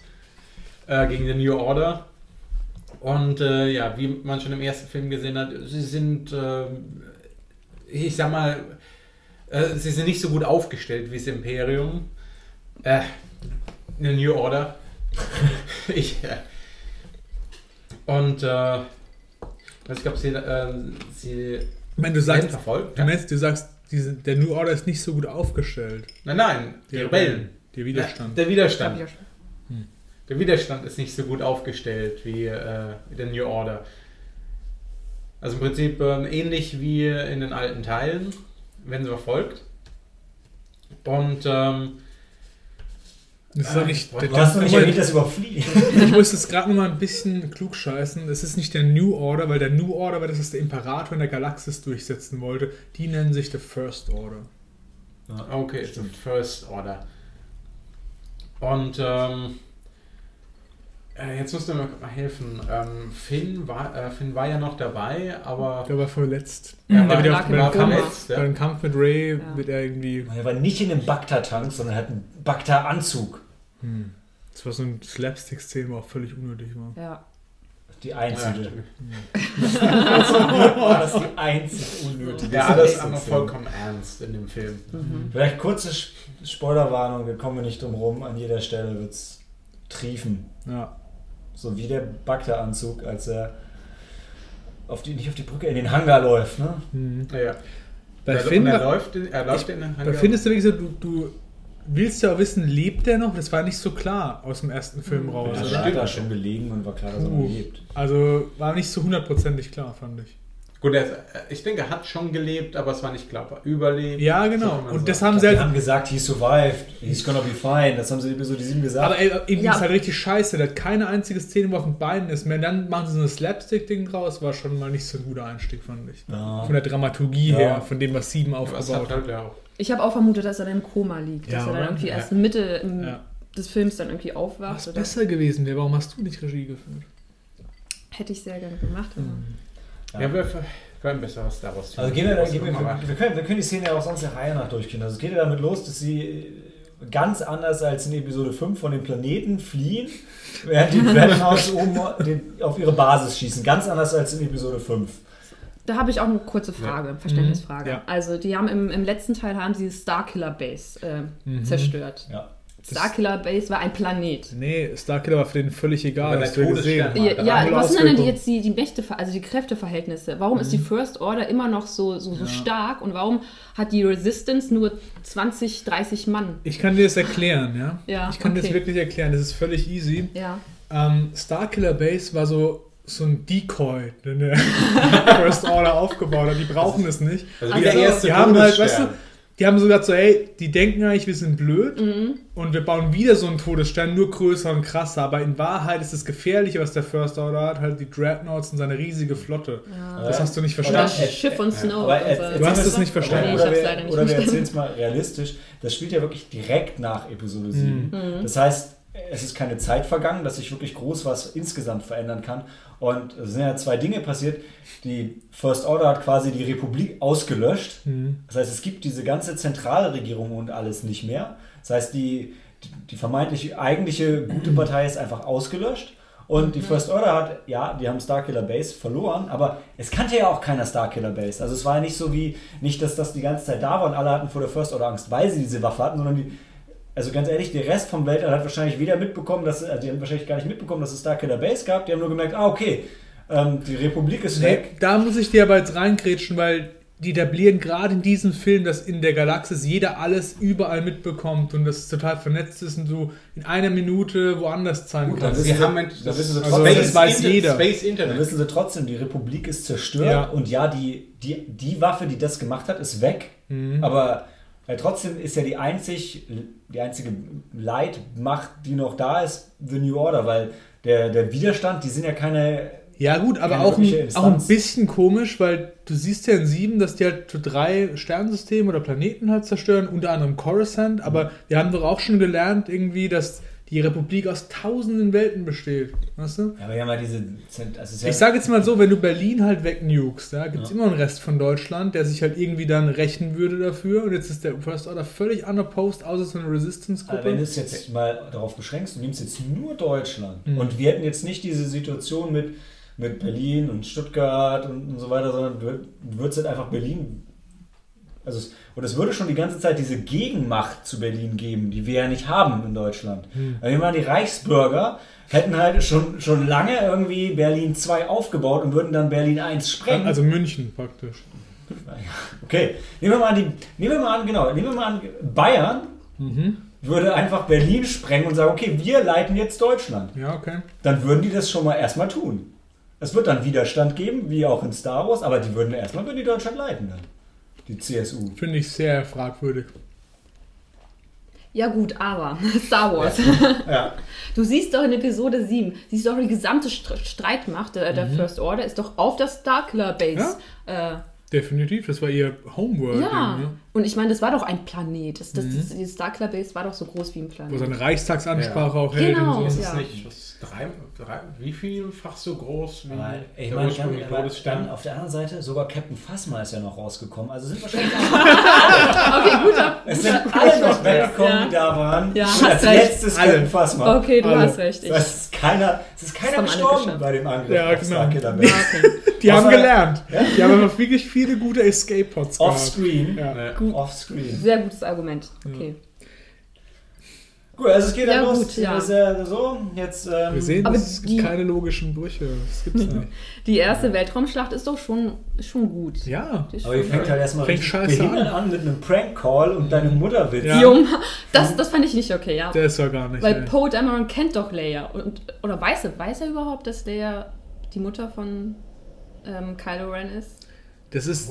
äh, gegen den New Order. Und äh, ja, wie man schon im ersten Film gesehen hat, sie sind, äh, ich sag mal, äh, sie sind nicht so gut aufgestellt wie das Imperium. Äh, eine New Order. [laughs] ich, äh, und äh, ich glaube, sie, äh, sie Ich meine, du werden sagst, verfolgt. du, ja. meinst, du sagst, diese, der New Order ist nicht so gut aufgestellt. Nein, nein, die, Rebellen. Der Widerstand. Der Widerstand. Ja. Der Widerstand ist nicht so gut aufgestellt wie, äh, der New Order. Also im Prinzip ähm, ähnlich wie in den alten Teilen, werden sie verfolgt. Und ähm, Das ist doch nicht. Hast noch nicht erwähnt, dass überfliegen. ich muss jetzt gerade noch mal ein bisschen klug scheißen. Das ist nicht der New Order, weil der New Order war das, was der Imperator in der Galaxis durchsetzen wollte. Die nennen sich The First Order. okay, stimmt, First Order. Und ähm, äh, jetzt musst du mir mal helfen. Ähm, Finn, war, äh, Finn war ja noch dabei, aber Der war verletzt. er Mhm, war, der wieder war verletzt. Ja. Kampf mit Ray Ja. wird er irgendwie. Er war nicht in einem Bacta-Tank, sondern hat einen Bacta-Anzug. Hm. Das war so ein Slapstick-Szene, wo auch völlig unnötig war. Ja. Die Ja, einzige. stimmt. war [laughs] das die einzig unnötige ja, alles Szene. andere vollkommen ernst in dem Film. Mhm. Vielleicht kurze Spoilerwarnung, da kommen wir nicht drum rum. An jeder Stelle wird es triefen. Ja. So wie der Bacta-Anzug, als er auf die, nicht auf die Brücke, in den Hangar läuft. Ne? Hm. Ja, ja. Bei er, Finn, er läuft, in- er läuft in den bei Hangar. Finn ist wirklich so, du, du willst ja auch wissen, lebt der noch? Das war nicht so klar aus dem ersten Film Mhm. raus. Ja, das da stimmt er schon gelegen und war klar, dass er noch lebt. Also war nicht so hundertprozentig klar, fand ich. Gut, er, ich denke, er hat schon gelebt, aber es war nicht glaubbar. Überlebt. Ja, so genau. man Und das sagen. haben Die sie halt. haben gesagt, he survived, he's gonna be fine. Das haben sie in Episode 7 gesagt. Aber ey, ihm Ja. ist halt richtig scheiße. Der hat keine einzige Szene, wo er auf den Beinen ist mehr. Dann machen sie so ein Slapstick-Ding draus. War schon mal nicht so ein guter Einstieg, fand ich. Ja. Von der Dramaturgie Ja. her, von dem, was Sieben aufgebaut hat halt ja auch. Ich habe auch vermutet, dass er dann im Koma liegt. Ja, dass er dann irgendwie Ja. erst Mitte im, Ja. des Films dann irgendwie aufwacht. Was oder? besser gewesen wäre, warum hast du nicht Regie geführt? Hätte ich sehr gerne gemacht. Aber. Ja. Ja, wir haben besser was daraus Also gehen wir, da, gehen wir, wir, können, wir können die Szene ja auch sonst der Reihe nach durchgehen. Also es geht ja damit los, dass sie ganz anders als in Episode 5 von dem Planeten fliehen, während die Dreadnoughts oben den, auf ihre Basis schießen. Ganz anders als in Episode 5. Da habe ich auch eine kurze Frage, Verständnisfrage. Mhm, ja. Also die haben im, im letzten Teil haben sie Starkiller Base äh, Mhm. zerstört. Ja. Starkiller Base war ein Planet. Nee, Starkiller war für den völlig egal. Du ja gesehen. Ja, ja was sind denn die jetzt die, die Mächte, also die Kräfteverhältnisse? Warum ist die First Order immer noch so, so, so Ja. stark und warum hat die Resistance nur 20, 30 Mann? Ich kann dir das erklären, ja? Ja, Ich kann dir das okay. wirklich erklären. Das ist völlig easy. Ja. Ähm, Starkiller Base war so, so ein Decoy, den der [laughs] First Order aufgebaut hat. Die brauchen es nicht. Also, Also, wie der erste die haben halt, weißt du, die haben so gesagt so, hey, die denken eigentlich, wir sind blöd Mhm. und wir bauen wieder so einen Todesstern, nur größer und krasser. Aber in Wahrheit ist das Gefährliche, was der First Order hat, halt die Dreadnoughts und seine riesige Flotte. Das hast du nicht Oder verstanden. Oder- Schiff und Snow. Aber er- Du hast es nicht verstanden. Nee, ich Oder, leider nicht oder wir erzählen es mal realistisch. Das spielt ja wirklich direkt nach Episode 7. Mhm. Das heißt, es ist keine Zeit vergangen, dass sich wirklich groß was insgesamt verändern kann. Und es sind ja zwei Dinge passiert. Die First Order hat quasi die Republik ausgelöscht. Mhm. Das heißt, es gibt diese ganze Zentralregierung und alles nicht mehr. Das heißt, die, die vermeintlich eigentliche gute Partei ist einfach ausgelöscht. Und die First Order hat, ja, die haben Starkiller Base verloren, aber es kannte ja auch keiner Starkiller Base. Also es war ja nicht so wie, nicht, dass das die ganze Zeit da war und alle hatten vor der First Order Angst, weil sie diese Waffe hatten, sondern die, also ganz ehrlich, der Rest vom Weltall hat wahrscheinlich weder mitbekommen, dass, also die haben wahrscheinlich gar nicht mitbekommen, dass es Starkiller Base gab, die haben nur gemerkt, ah, okay, ähm, die Republik ist Nee, weg. da muss ich dir aber jetzt reingrätschen, weil die etablieren gerade in diesem Film, dass in der Galaxis jeder alles überall mitbekommt und das total vernetzt ist und du in einer Minute woanders sein Gut, kannst. Sie haben da wissen Sie Also, trotzdem- das weiß Inter- jeder. Space Internet. wissen sie trotzdem, die Republik ist zerstört Ja. und ja, die, die, die Waffe, die das gemacht hat, ist weg. Mhm. Aber äh, trotzdem ist ja die, einzig, die einzige Leitmacht, die noch da ist, The New Order, weil der, der Widerstand, die sind ja keine. Ja gut, aber auch ein, auch ein bisschen komisch, weil du siehst ja in sieben, dass die halt drei Sternensysteme oder Planeten halt zerstören, unter anderem Coruscant, aber wir haben doch auch schon gelernt irgendwie, dass die Republik aus tausenden Welten besteht, weißt du? Ja, aber wir haben ja diese. Also ja, Ich sage jetzt mal so, wenn du Berlin halt wegnukest, da gibt es Ja. immer einen Rest von Deutschland, der sich halt irgendwie dann rächen würde dafür und jetzt ist der First Order völlig unopposed, außer so eine aber wenn du Resistance-Gruppe. es jetzt mal darauf beschränkst, du nimmst jetzt nur Deutschland Mhm. und wir hätten jetzt nicht diese Situation mit, mit Berlin und Stuttgart und, und so weiter, sondern du du würdest halt einfach Berlin. Also es, und es würde schon die ganze Zeit diese Gegenmacht zu Berlin geben, die wir ja nicht haben in Deutschland. Mhm. Also ich meine, die Reichsbürger hätten halt schon, schon lange irgendwie Berlin 2 aufgebaut und würden dann Berlin 1 sprengen. Also München praktisch. okay, nehmen wir mal an, die, nehmen wir mal an, genau, nehmen wir mal an, Bayern Mhm. würde einfach Berlin sprengen und sagen, okay, wir leiten jetzt Deutschland. Ja, okay. Dann würden die das schon mal erstmal tun. Es wird dann Widerstand geben, wie auch in Star Wars, aber die würden erstmal würden die Deutschland leiten dann. Die CSU. Finde ich sehr fragwürdig. Ja gut, aber [laughs] Star Wars. Ja. [laughs] Du siehst doch in Episode 7, siehst doch die gesamte St Streitmacht der, Mhm. der First Order ist doch auf der Starkiller Base. Äh, Definitiv, das war ihr Homeworld. ja, Ne? und ich meine, das war doch ein Planet. Das, das, Mhm. das, die Starkiller Base war doch so groß wie ein Wo Planet. seine Reichstagsansprache auch hält Genau. und Ist so. es Ja. nicht was, drei, drei, wie vielfach so groß wie Aber, ich der meine, ursprüngliche dann, dann Todesstern? auf der anderen Seite, sogar Captain Phasma ist ja noch rausgekommen. Also sind wahrscheinlich [laughs] Okay, guter. es sind alle noch weggekommen, Ja. die da waren. Ja, und hast als recht. letztes Alle. Captain Phasma. Okay, du Alle. hast recht. Ich, Das ist keiner, es ist keiner alle gestorben bei dem Angriff Ja, genau. Ja, okay. Die haben gelernt. Die haben einfach wirklich viele gute Escape-Pods gehabt. Offscreen. Ja. Ja. Offscreen. Sehr gutes Argument. Okay. Gut, also es geht dann Ja, los. gut, ja. Das ja so, jetzt. Ähm, Wir sehen, Aber es gibt die- keine logischen Brüche. Das gibt's [laughs] nicht. Die erste Weltraumschlacht ist doch schon, schon gut. Ja. Aber ihr fängt halt erstmal Fängt richtig scheiße behindert an. mit einem Prank-Call und deine Mutter Witz. Ja. Jung. Das, das fand ich nicht okay, ja. Der ist ja gar nicht. Weil ey. Poe Dameron kennt doch Leia. Und, oder weiß er, weiß er überhaupt, dass Leia die Mutter von ähm, Kylo Ren ist. Das ist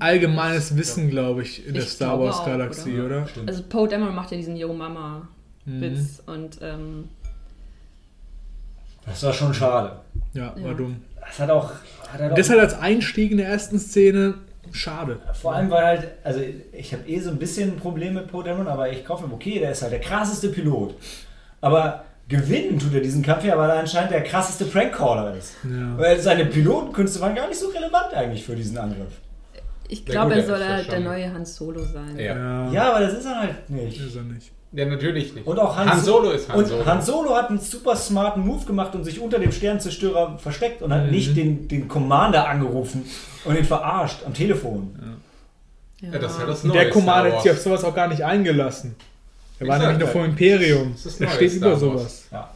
allgemeines Wissen, glaube ich, in der Ich Star glaube Wars auch, Galaxie, Ja, oder? Stimmt. Also Poe Dameron macht ja diesen Yo Mama Mhm. Witz und ähm, Das war schon schade. Ja, war Ja. dumm. Das hat auch. Hat er doch, Deshalb als Einstieg in der ersten Szene schade. vor allem, weil halt. Also, ich habe eh so ein bisschen ein Problem mit Dameron, aber ich kaufe ihm, okay, der ist halt der krasseste Pilot. Aber gewinnen tut er diesen Kampf ja, weil er anscheinend der krasseste Prankcaller ist. Ja. Weil seine Pilotenkünste waren gar nicht so relevant eigentlich für diesen Angriff. ich glaube, er soll das halt der neue Han Solo sein. Ja. Ja, Ja, aber das ist er halt nicht. ist er nicht. Ja, natürlich nicht. Und auch Han, Han Solo ist Han und Solo. Han Solo hat einen super smarten Move gemacht und sich unter dem Sternzerstörer versteckt und hat Mhm. nicht den, den Commander angerufen und ihn verarscht am Telefon. Ja, das ist ja das Und neue der Commander hat sich auf sowas auch gar nicht eingelassen. Er war nämlich noch ja. vom Imperium. Das neues steht Star über Wars. sowas. Ja.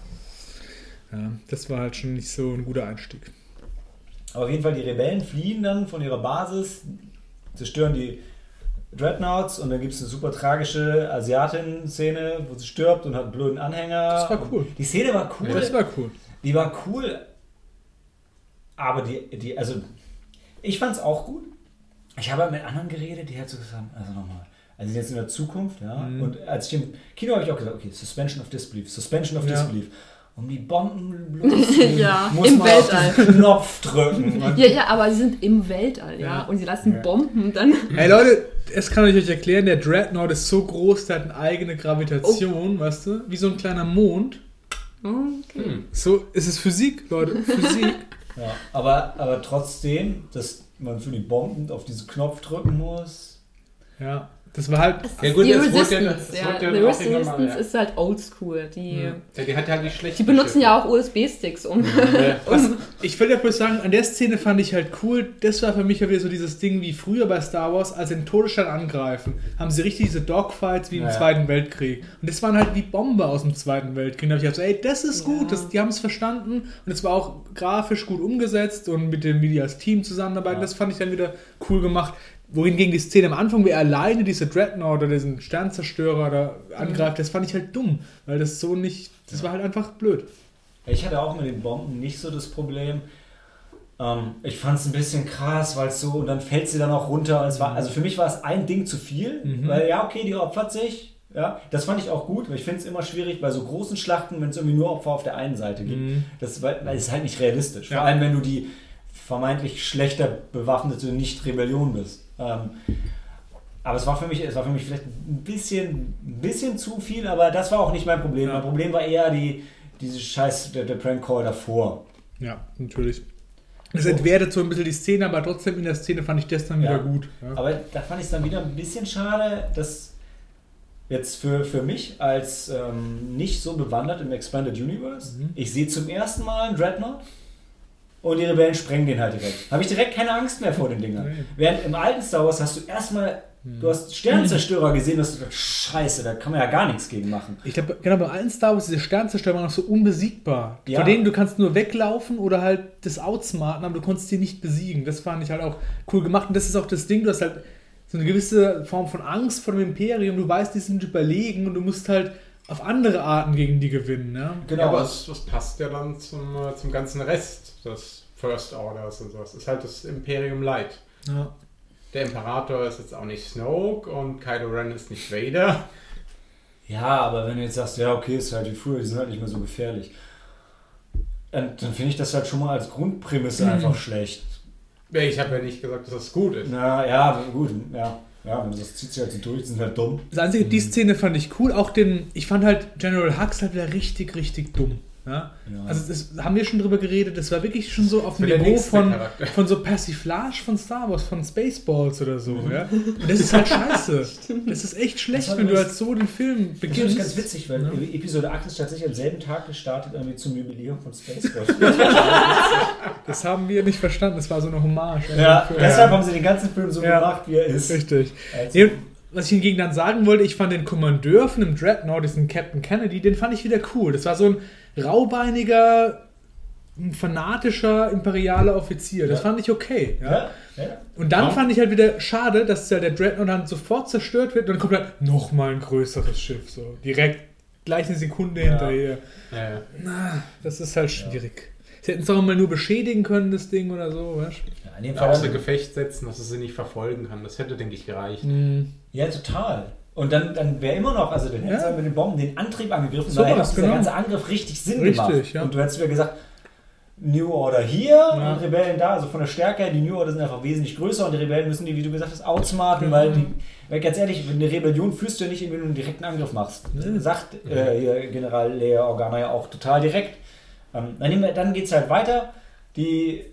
Ja, das war halt schon nicht so ein guter Einstieg. Aber auf jeden Fall, die Rebellen fliehen dann von ihrer Basis, zerstören die Dreadnoughts und dann gibt es eine super tragische Asiatin-Szene, wo sie stirbt und hat einen blöden Anhänger. Das war cool. Die Szene war cool. Das war cool. Die war cool, aber die, die also ich fand es auch gut. Ich habe halt mit anderen geredet, die halt so gesagt haben, also nochmal, also jetzt in der Zukunft, ja. Mhm. Und als ich im Kino habe ich auch gesagt, okay, Suspension of Disbelief, Suspension of Ja. Disbelief. Um die Bomben loszugehen, [laughs] Ja, muss im man auf Weltall. diesen Knopf drücken. [laughs] Ja, ja, aber sie sind im Weltall, ja. Ja. Und sie lassen Ja. Bomben dann. Hey Leute, das kann ich euch erklären. Der Dreadnought ist so groß, der hat eine eigene Gravitation, weißt du? Wie so ein kleiner Mond. Okay. Hm. So, es ist Physik, Leute. Physik. [laughs] Ja, aber, aber trotzdem, dass man für die Bomben auf diesen Knopf drücken muss. ja, das war halt. Ja, gut, die ja- Resistance, es ja. wurde ja irgendwann Resistance ja. ist halt oldschool. Die, Ja. Die hat halt die schlechten die benutzen ja auch USB-Sticks, um. [laughs] Was, ich will ja bloß sagen, an der Szene fand ich halt cool, das war für mich ja wieder so dieses Ding wie früher bei Star Wars, als sie den Todesstern angreifen, haben sie richtig diese Dogfights wie im. Zweiten Weltkrieg. Und das waren halt wie Bombe aus dem Zweiten Weltkrieg. Da habe ich gedacht, so, ey, das ist gut, das, die haben es verstanden und es war auch grafisch gut umgesetzt und mit dem, wie die als Team zusammenarbeiten, Ja. das fand ich dann wieder cool gemacht. Wohingegen die Szene am Anfang, wie er alleine diese Dreadnought oder diesen Sternzerstörer da angreift, das fand ich halt dumm, weil das so nicht, das war halt einfach blöd. Ich hatte auch mit den Bomben nicht so das Problem. Ähm, ich fand es ein bisschen krass, weil es so, und dann fällt sie dann auch runter. Und es war, also für mich war es ein Ding zu viel, Mhm. weil ja, okay, die opfert sich. Ja, das fand ich auch gut, weil ich finde es immer schwierig bei so großen Schlachten, wenn es irgendwie nur Opfer auf der einen Seite gibt. Mhm. Das weil, es ist halt nicht realistisch. Ja. Vor allem, wenn du die vermeintlich schlechter bewaffnete Nicht-Rebellion bist. Ähm, aber es war für mich, es war für mich vielleicht ein bisschen, ein bisschen zu viel, aber das war auch nicht mein Problem. Ja. Mein Problem war eher die, diese Scheiß, der, der Prank Call davor. Ja, natürlich. Es entwertet so ein bisschen die Szene, aber trotzdem in der Szene fand ich das dann wieder Ja. gut. Ja. Aber da fand ich es dann wieder ein bisschen schade, dass jetzt für, für mich als ähm, nicht so bewandert im Expanded Universe, Mhm. ich sehe zum ersten Mal einen Dreadnought und die Rebellen sprengen den halt direkt. Habe ich direkt keine Angst mehr vor den Dingern. Nee. Während im alten Star Wars hast du erstmal, du hast Sternzerstörer gesehen, dass du gedacht, scheiße, da kann man ja gar nichts gegen machen. Ich glaube, genau bei allen Star Wars, diese Sternzerstörer waren noch so unbesiegbar. Ja. Von denen du kannst nur weglaufen oder halt das outsmarten, aber du konntest die nicht besiegen. Das fand ich halt auch cool gemacht. Und das ist auch das Ding, du hast halt so eine gewisse Form von Angst vor dem Imperium. Du weißt, die sind überlegen und du musst halt auf andere Arten gegen die gewinnen. Ja? Genau, Ja, aber das, das passt ja dann zum, äh, zum ganzen Rest des First Orders und sowas. Das ist halt das Imperium Light. Ja. Der Imperator ist jetzt auch nicht Snoke und Kylo Ren ist nicht Vader. Ja, aber wenn du jetzt sagst, ja, okay, ist halt wie früher, die sind halt nicht mehr so gefährlich. Dann, dann finde ich das halt schon mal als Grundprämisse Mhm. einfach schlecht. Ich habe ja nicht gesagt, dass das gut ist. Na ja, gut, ja. Ja, wenn das zieht sich halt so durch, sind halt dumm. Das einzige, die Szene fand ich cool. Auch den, ich fand halt General Hux halt wieder richtig, richtig dumm. Ja? Ja. Also das haben wir schon drüber geredet. Das war wirklich schon so auf dem Niveau von, Charakter. von so Persiflage von Star Wars, von Spaceballs oder so. Ja? Und das ist halt scheiße. [laughs] Das ist echt schlecht, wenn du halt so den Film Das ist beginnst. ganz witzig, weil Ja. Episode 8 ist tatsächlich am selben Tag gestartet, irgendwie zum Jubiläum von Spaceballs. [laughs] Das haben wir nicht verstanden. Das war so eine Hommage. ja, deshalb haben sie den ganzen Film so gemacht, wie er ist. Richtig. Also, was ich hingegen dann sagen wollte, ich fand den Kommandeur von dem Dreadnought, diesen Captain Kennedy, den fand ich wieder cool. Das war so ein raubeiniger, ein fanatischer imperialer Offizier. Das Ja. fand ich okay. Ja? ja, ja. Und dann Ja. fand ich halt wieder schade, dass ja der Dreadnought dann sofort zerstört wird und dann kommt halt nochmal ein größeres Schiff. So direkt gleich eine Sekunde Ja. hinterher. Ja, ja. Das ist halt schwierig. Sie hätten es auch mal nur beschädigen können, das Ding oder so, weißt Ja, in dem Außer Fall. Gefecht setzen, dass es sie nicht verfolgen kann. Das hätte, denke ich, gereicht. du? Ja, total. Und dann, dann wäre immer noch, also dann hätten Ja. sie mit den Bomben den Antrieb angegriffen, So da hätte genau. ganze Angriff richtig Sinn Richtig, gemacht. ja. Und du hättest wieder gesagt, New Order hier Ja. und Rebellen da, also von der Stärke her, die New Order sind einfach wesentlich größer und die Rebellen müssen die, wie du gesagt hast, outsmarten, Genau. weil die, weil ganz ehrlich, eine Rebellion führst du ja nicht, indem du einen direkten Angriff machst. Nee. Sagt äh, hier General Lea Organa ja auch total direkt. Ähm, dann wir- dann geht es halt weiter. Die,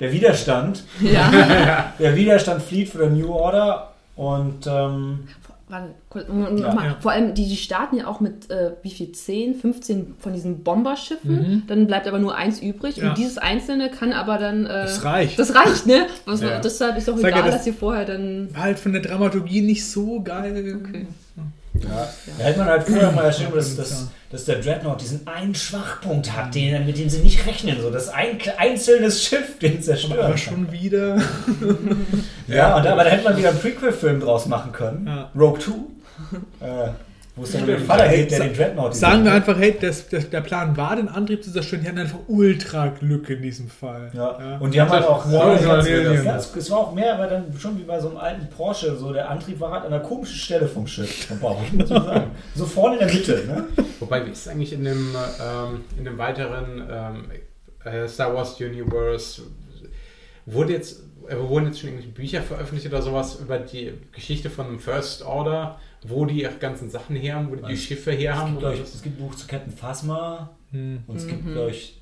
der Widerstand, Ja. [laughs] der Widerstand flieht für die New Order und ähm, Warte, Ja, ja. Vor allem, die, die starten ja auch mit, äh, wie viel, 10, 15 von diesen Bomberschiffen. Mhm. Dann bleibt aber nur eins übrig. Ja. Und dieses einzelne kann aber dann. Äh, Das reicht. Das reicht, ne? Was. Deshalb ist doch Sag egal, das- dass ihr vorher dann. War halt von der Dramaturgie nicht so geil. Okay. Ja. Da hätte man halt vorher mal erzählt, dass, Ja. dass, dass der Dreadnought diesen einen Schwachpunkt hat, den, mit dem sie nicht rechnen. So, das ein einzelnes Schiff, den zerstören. Aber schon wieder. Ja, und da, aber da hätte man wieder einen Prequel-Film draus machen können. Ja. Rogue 2. äh, wo es dann um den Vater geht, der den Dreadnought Sagen wir einfach, hey, das, das, der Plan war, den Antrieb zu zerstören. Die hatten einfach ultra Glück in diesem Fall. Ja. Und die haben halt auch. Wow, ganz, es war auch mehr, aber dann schon wie bei so einem alten Porsche. So der Antrieb war halt an einer komischen Stelle vom Schiff. Vom Bauch, muss man sagen. So vorne in der Mitte. Ne? Wobei, wie ist es eigentlich in dem, ähm, in dem weiteren ähm, äh, Star Wars Universe? Wurde jetzt, äh, wurden jetzt schon irgendwelche Bücher veröffentlicht oder sowas über die Geschichte von dem First Order, wo die ganzen Sachen her haben, wo die, die? Schiffe her Es haben? gibt, ich, es gibt ein Buch zu Captain Phasma. Hm. Und es gibt, Mhm. glaube ich,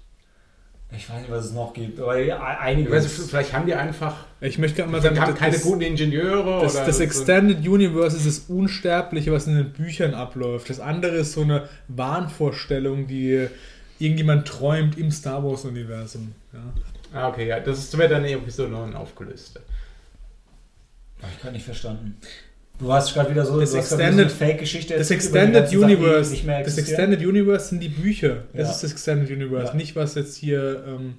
ich weiß nicht, was es noch gibt, aber ja, einige. weiß, vielleicht haben die einfach Ich möchte gerade mal sagen, haben keine das, guten Ingenieure das, oder das so- Extended Universe ist das Unsterbliche, was in den Büchern abläuft. Das andere ist so eine Wahnvorstellung, die irgendjemand träumt im Star Wars-Universum. Ja. Ah, okay, ja, das ist wird dann Episode 9 aufgelöst. Hab ich gerade nicht verstanden. Du hast gerade wieder so Das Extended- Fake-Geschichte Das Extended Sachen, Universe, nicht mehr das. Extended Universe sind die Bücher. Das Ja. ist das Extended Universe, Ja. nicht was jetzt hier ähm,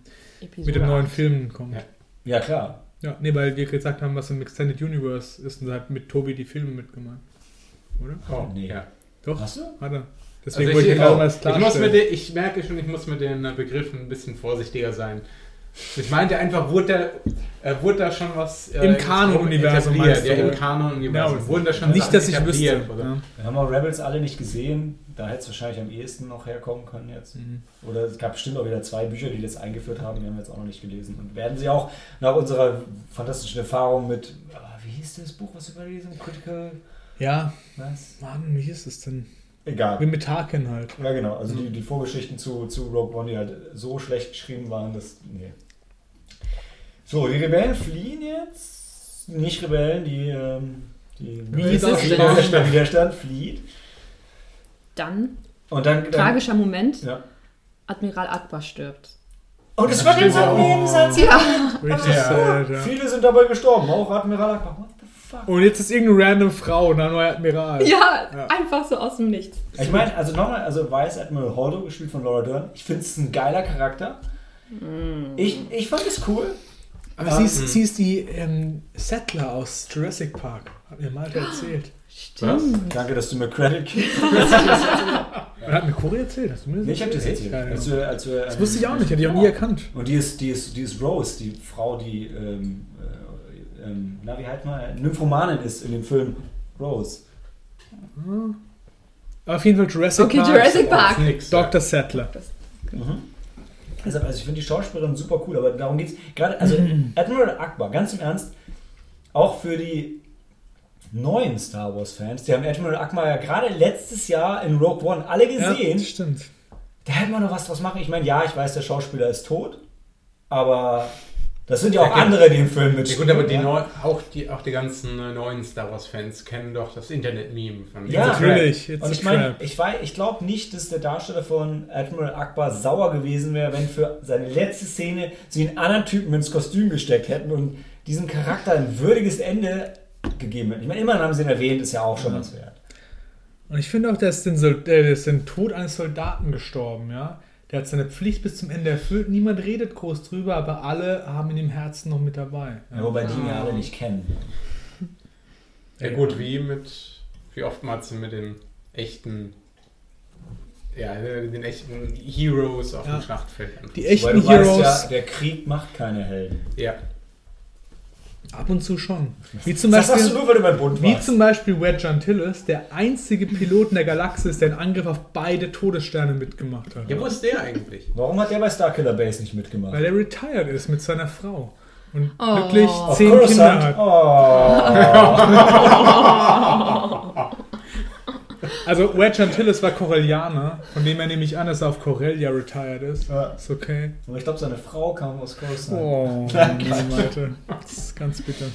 mit den neuen 8. Filmen kommt. Ja. Ja, klar. Ja, nee, weil wir gesagt haben, was im Extended Universe ist und da hat mit Tobi die Filme mitgemacht. Oder? Oh, Nee. ja. Doch, Hast du? hat er. Deswegen Also wollte ich ich, oh, mal das ich, muss mit den, ich merke schon, ich muss mit den äh, Begriffen ein bisschen vorsichtiger sein. Ich meinte einfach, wurde da, äh, wurde da schon was äh, Im Kanon-Universum Ja, im Kanon-Universum. Ja, wurden da schon Nicht, Sachen dass ich wüsste. oder? Ja. Wir haben auch Rebels alle nicht gesehen. Da hätte es wahrscheinlich am ehesten noch herkommen können jetzt. Mhm. Oder es gab bestimmt auch wieder zwei Bücher, die das eingeführt haben. Die haben wir jetzt auch noch nicht gelesen. Und werden sie auch nach unserer fantastischen Erfahrung mit, ah, wie hieß das Buch, was wir überlesen? Critical, ja, was? Mann, wie ist es denn? Egal. Wie mit Tarkin halt. Ja, genau. Also die, die Vorgeschichten zu, zu Rogue One, die halt so schlecht geschrieben waren, dass. Nee. So, die Rebellen fliehen jetzt. Nicht Rebellen, die. Ähm, die Widerstand. Widerstand, Widerstand flieht. Dann, Und dann. dann tragischer Moment, ja. Admiral Akbar stirbt. Und es war dieser Oh. Nebensatz. Ja, Richtig Ja. sad, ja. Viele sind dabei gestorben, auch Admiral Akbar. What the fuck? Und jetzt ist irgendeine random Frau, ein neuer Admiral. ja, Ja. einfach so aus dem Nichts. Ich meine, also nochmal, also Vice Admiral Holdo, gespielt von Laura Dern. Ich finde es ein geiler Charakter. Ich, ich fand es cool. Aber Ah, sie ist, mh. sie ist die ähm, Settler aus Jurassic Park. Hat mir Malte erzählt. Was? Danke, dass du mir Credit gibst. [laughs] Er hat mir Cory erzählt. Hast du mir das Nee, ich habe das erzählt? Als wir, als wir, Das wusste ich auch nicht, hätte ich auch nie erkannt. Und die ist, die ist, die ist Rose, die Frau, die, ähm, äh, ähm, na, wie heißt man, Nymphomanin ist in dem Film Rose. Aber auf jeden Fall Jurassic Okay, Park. Jurassic Park. Nix. Dr. Settler. Also, also ich finde die Schauspielerin super cool, aber darum geht es gerade, also [laughs] Admiral Akbar, ganz im Ernst, auch für die neuen Star Wars Fans, die haben Admiral Akbar ja gerade letztes Jahr in Rogue One alle Ja, gesehen, das stimmt. da hätte man noch was draus machen. Ich meine, ja, ich weiß, der Schauspieler ist tot, aber das sind ja auch Ja, gut. andere, die im Film Ja, mitspielen. gut, aber die ja. neu, auch, die, auch die ganzen äh, neuen Star Wars-Fans kennen doch das Internet-Meme von Ja. Natürlich. Und ich meine, ich, ich glaube nicht, dass der Darsteller von Admiral Akbar sauer gewesen wäre, wenn für seine letzte Szene sie einen anderen Typen ins Kostüm gesteckt hätten und diesem Charakter ein würdiges Ende gegeben hätten. Ich meine, immerhin haben sie ihn erwähnt, ist ja auch schon was wert. Und ich finde auch, der ist, den Sol äh, der ist den Tod eines Soldaten gestorben, ja. Der hat seine Pflicht bis zum Ende erfüllt. Niemand redet groß drüber, aber alle haben ihn im Herzen noch mit dabei. Ja, wobei die ihn ja alle nicht kennen. Ja gut, wie mit, wie oftmals mit den echten Ja, den echten Heroes auf Ja. dem Schlachtfeld. Die Weil echten du weißt Heroes. ja, der Krieg macht keine Helden. Ja. Ab und zu schon. Wie zum Das Beispiel, nur, weil du beim Bund wie warst. zum Beispiel Wedge Antilles, der einzige Pilot in der Galaxis, der einen Angriff auf beide Todessterne mitgemacht hat. Ja, wo ist der eigentlich? Warum hat der bei Starkiller Base nicht mitgemacht? Weil er retired ist mit seiner Frau. Und Oh. glücklich Auf zehn? Kinder hat. Oh. [laughs] [laughs] [laughs] Also Wedge Antilles war Corellianer, von dem er nämlich an, dass er auf Corellia retired ist. Ja. Ist okay. Aber ich glaube, seine Frau kam aus Coruscant. Oh, [laughs] Mann, Leute. Das ist ganz bitter.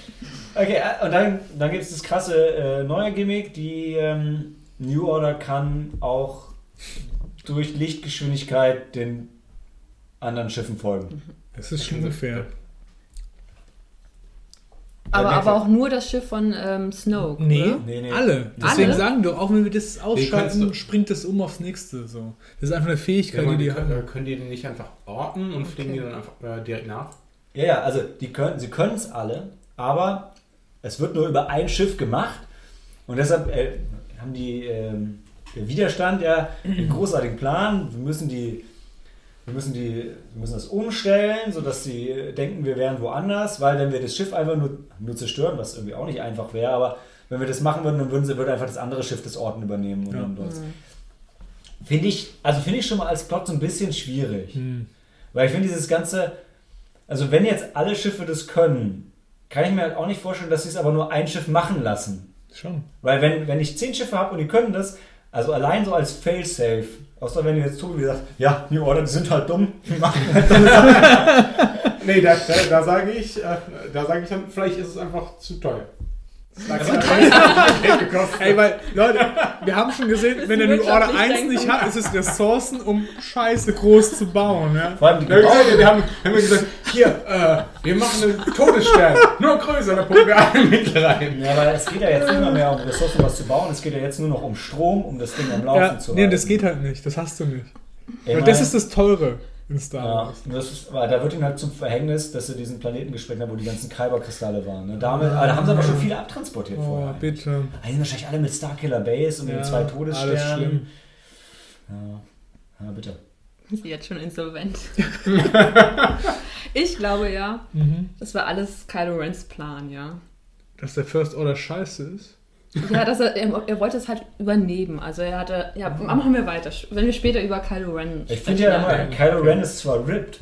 Okay, äh, und dann, dann gibt es das krasse äh, neue Gimmick. Die ähm, New Order kann auch durch Lichtgeschwindigkeit den anderen Schiffen folgen. Das ist schon ungefähr. Aber, Ja, aber auch nur das Schiff von ähm, Snoke. Nee, Oder? Nee, nee. alle. Deswegen Alle? sagen wir, auch wenn wir das ausschalten, du- springt das um aufs nächste. So. Das ist einfach eine Fähigkeit, die die können, haben. können die den nicht einfach orten und fliegen die dann einfach äh, direkt nach? Ja, ja, also die können, sie können es alle, aber es wird nur über ein Schiff gemacht und deshalb äh, haben die ähm, der Widerstand ja einen großartigen Plan. Wir müssen die, wir müssen die, wir müssen das umstellen, sodass sie denken, wir wären woanders, weil wenn wir das Schiff einfach nur, nur zerstören, was irgendwie auch nicht einfach wäre, aber wenn wir das machen würden, dann würden sie würde einfach das andere Schiff des Orten übernehmen und Ja. dann dort. Finde ich, also finde ich schon mal als Plot so ein bisschen schwierig. Hm. Weil ich finde dieses ganze, also wenn jetzt alle Schiffe das können, kann ich mir halt auch nicht vorstellen, dass sie es aber nur ein Schiff machen lassen. Schon. Weil wenn, wenn ich zehn Schiffe habe und die können das, also allein so als Failsafe, außer wenn du jetzt Tobi sagt, ja, New Order, die sind halt dumm, [laughs] die machen halt dumme Sachen. Nee, da, da, da sage ich, äh, da sage ich dann, vielleicht ist es einfach zu teuer. Gekostet. [laughs] Ey, weil, Leute, wir haben schon gesehen, wenn der New Order wirtschaftlich 1 nicht hat, ist es Ressourcen, um Scheiße groß zu bauen. Ja? Vor allem die wir, wir haben, haben wir gesagt, hier, äh, wir machen einen Todesstern, nur größer, da pumpen wir alle mit rein. ja, weil es geht ja jetzt nicht mehr, mehr um Ressourcen, was zu bauen, es geht ja jetzt nur noch um Strom, um das Ding am Laufen Ja, zu nee, halten. das geht halt nicht. Das hast du nicht. Ich Und das ist das Teure in Star Ja, Wars. das ist, da wird ihnen halt zum Verhängnis, dass sie diesen Planeten gesprengt haben, wo die ganzen Kyberkristalle waren. Ne? Damit, aber da haben sie aber schon viele abtransportiert Oh, vorher. bitte. Ah, Die sind wahrscheinlich alle mit Starkiller Base und Ja, den zwei alles Todessternen. schlimm. Ja. ja, bitte. Ist jetzt schon insolvent. [laughs] ich glaube ja, Mhm. das war alles Kylo Rens Plan, ja. Dass der First Order scheiße ist. Ja, dass er, er, er wollte es halt übernehmen. Also er hatte, ja, machen wir weiter. Wenn wir später über Kylo Ren Ich finde ja immer, ja. Kylo Ren ist zwar ripped,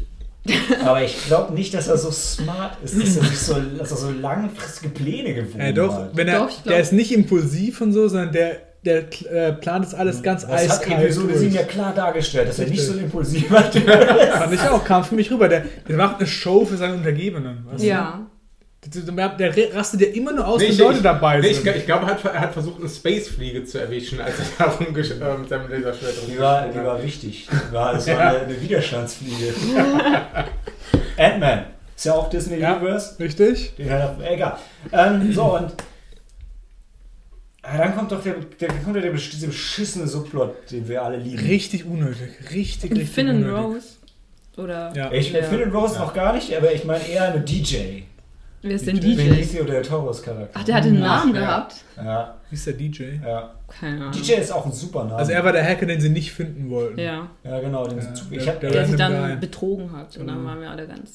aber ich glaube nicht, dass er so smart ist, dass er sich so, dass er so langfristige Pläne gewohnt Äh, doch, hat. wenn er, Doch, der ist nicht impulsiv und so, sondern der, der äh, plant das alles ganz Das hat eiskalt Episode 7 ja klar dargestellt, dass er nicht so ein Richtig. impulsiver Typ ist. Fand ich auch, kam für mich rüber. Der, der macht eine Show für seine Untergebenen. Weißt Ja. Du? Der, der rastet ja immer nur aus, Nee, wenn ich- Leute ich- dabei Nee, ich, sind. ich glaube, er hat, er hat versucht, eine Spacefliege zu erwischen, als er da rumgesch- äh, mit seinem Laserschwert Die war, die war wichtig. Die war, [laughs] das war eine, eine Widerstandsfliege. [laughs] Ant-Man. Ist ja auch Disney Ja. Universe. Richtig? Den hat er, egal. Ähm, so, und dann kommt doch der, der, kommt ja der, besch- dieser beschissene Subplot, den wir alle lieben. Richtig unnötig. Richtig, richtig Finn and unnötig. Rose. Oder Ja. Ich Ja. finde Rose noch gar nicht, aber ich meine eher eine DJ. Wer ist denn DJ? DJ? Benicio del Toros Charakter. Ach, der hatte einen Ach, Namen ja. gehabt? Ja, Wie ist der DJ? ja. Keine Ahnung. DJ ist auch ein super Name. Also er war der Hacker, den sie nicht finden wollten. Ja, ja, genau. Den Ja, ich der- habe der der Random dann Guy. betrogen hat. Und dann Genau. waren wir alle ganz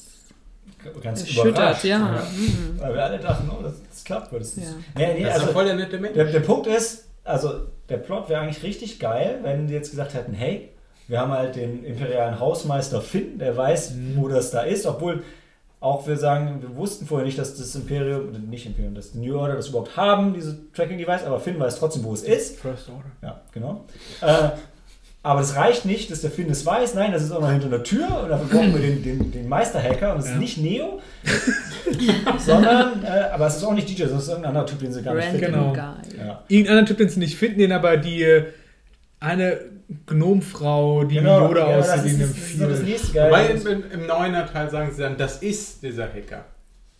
ganz erschüttert. überrascht. Ja. Mhm. Weil wir alle dachten, oh, das, das klappt. Das ist, Ja. Nee, nee, Das ist also, voll der nette Mensch. Der, der Punkt ist, also der Plot wäre eigentlich richtig geil, wenn die jetzt gesagt hätten, hey, wir haben halt den imperialen Hausmeister Finn, der weiß, wo das da ist, obwohl auch wir sagen, wir wussten vorher nicht, dass das Imperium, nicht Imperium, dass die New Order das überhaupt haben, diese Tracking-Device, aber Finn weiß trotzdem, wo es ist. First Order. Ja, genau. Äh, aber das reicht nicht, dass der Finn es weiß. Nein, das ist auch noch hinter einer Tür und dafür brauchen wir den, den, den Meisterhacker und das Ja. ist nicht Neo, [laughs] sondern, äh, aber es ist auch nicht DJ, sondern es ist irgendein anderer Typ, den sie gar nicht Random finden. Genau. Ja. Irgendein anderer Typ, den sie nicht finden, den aber die äh, eine Gnomfrau, die wie Yoda Genau, ja, das aussieht, in dem Geile. Wobei im, im, im neuner Teil sagen sie dann, das ist dieser Hacker.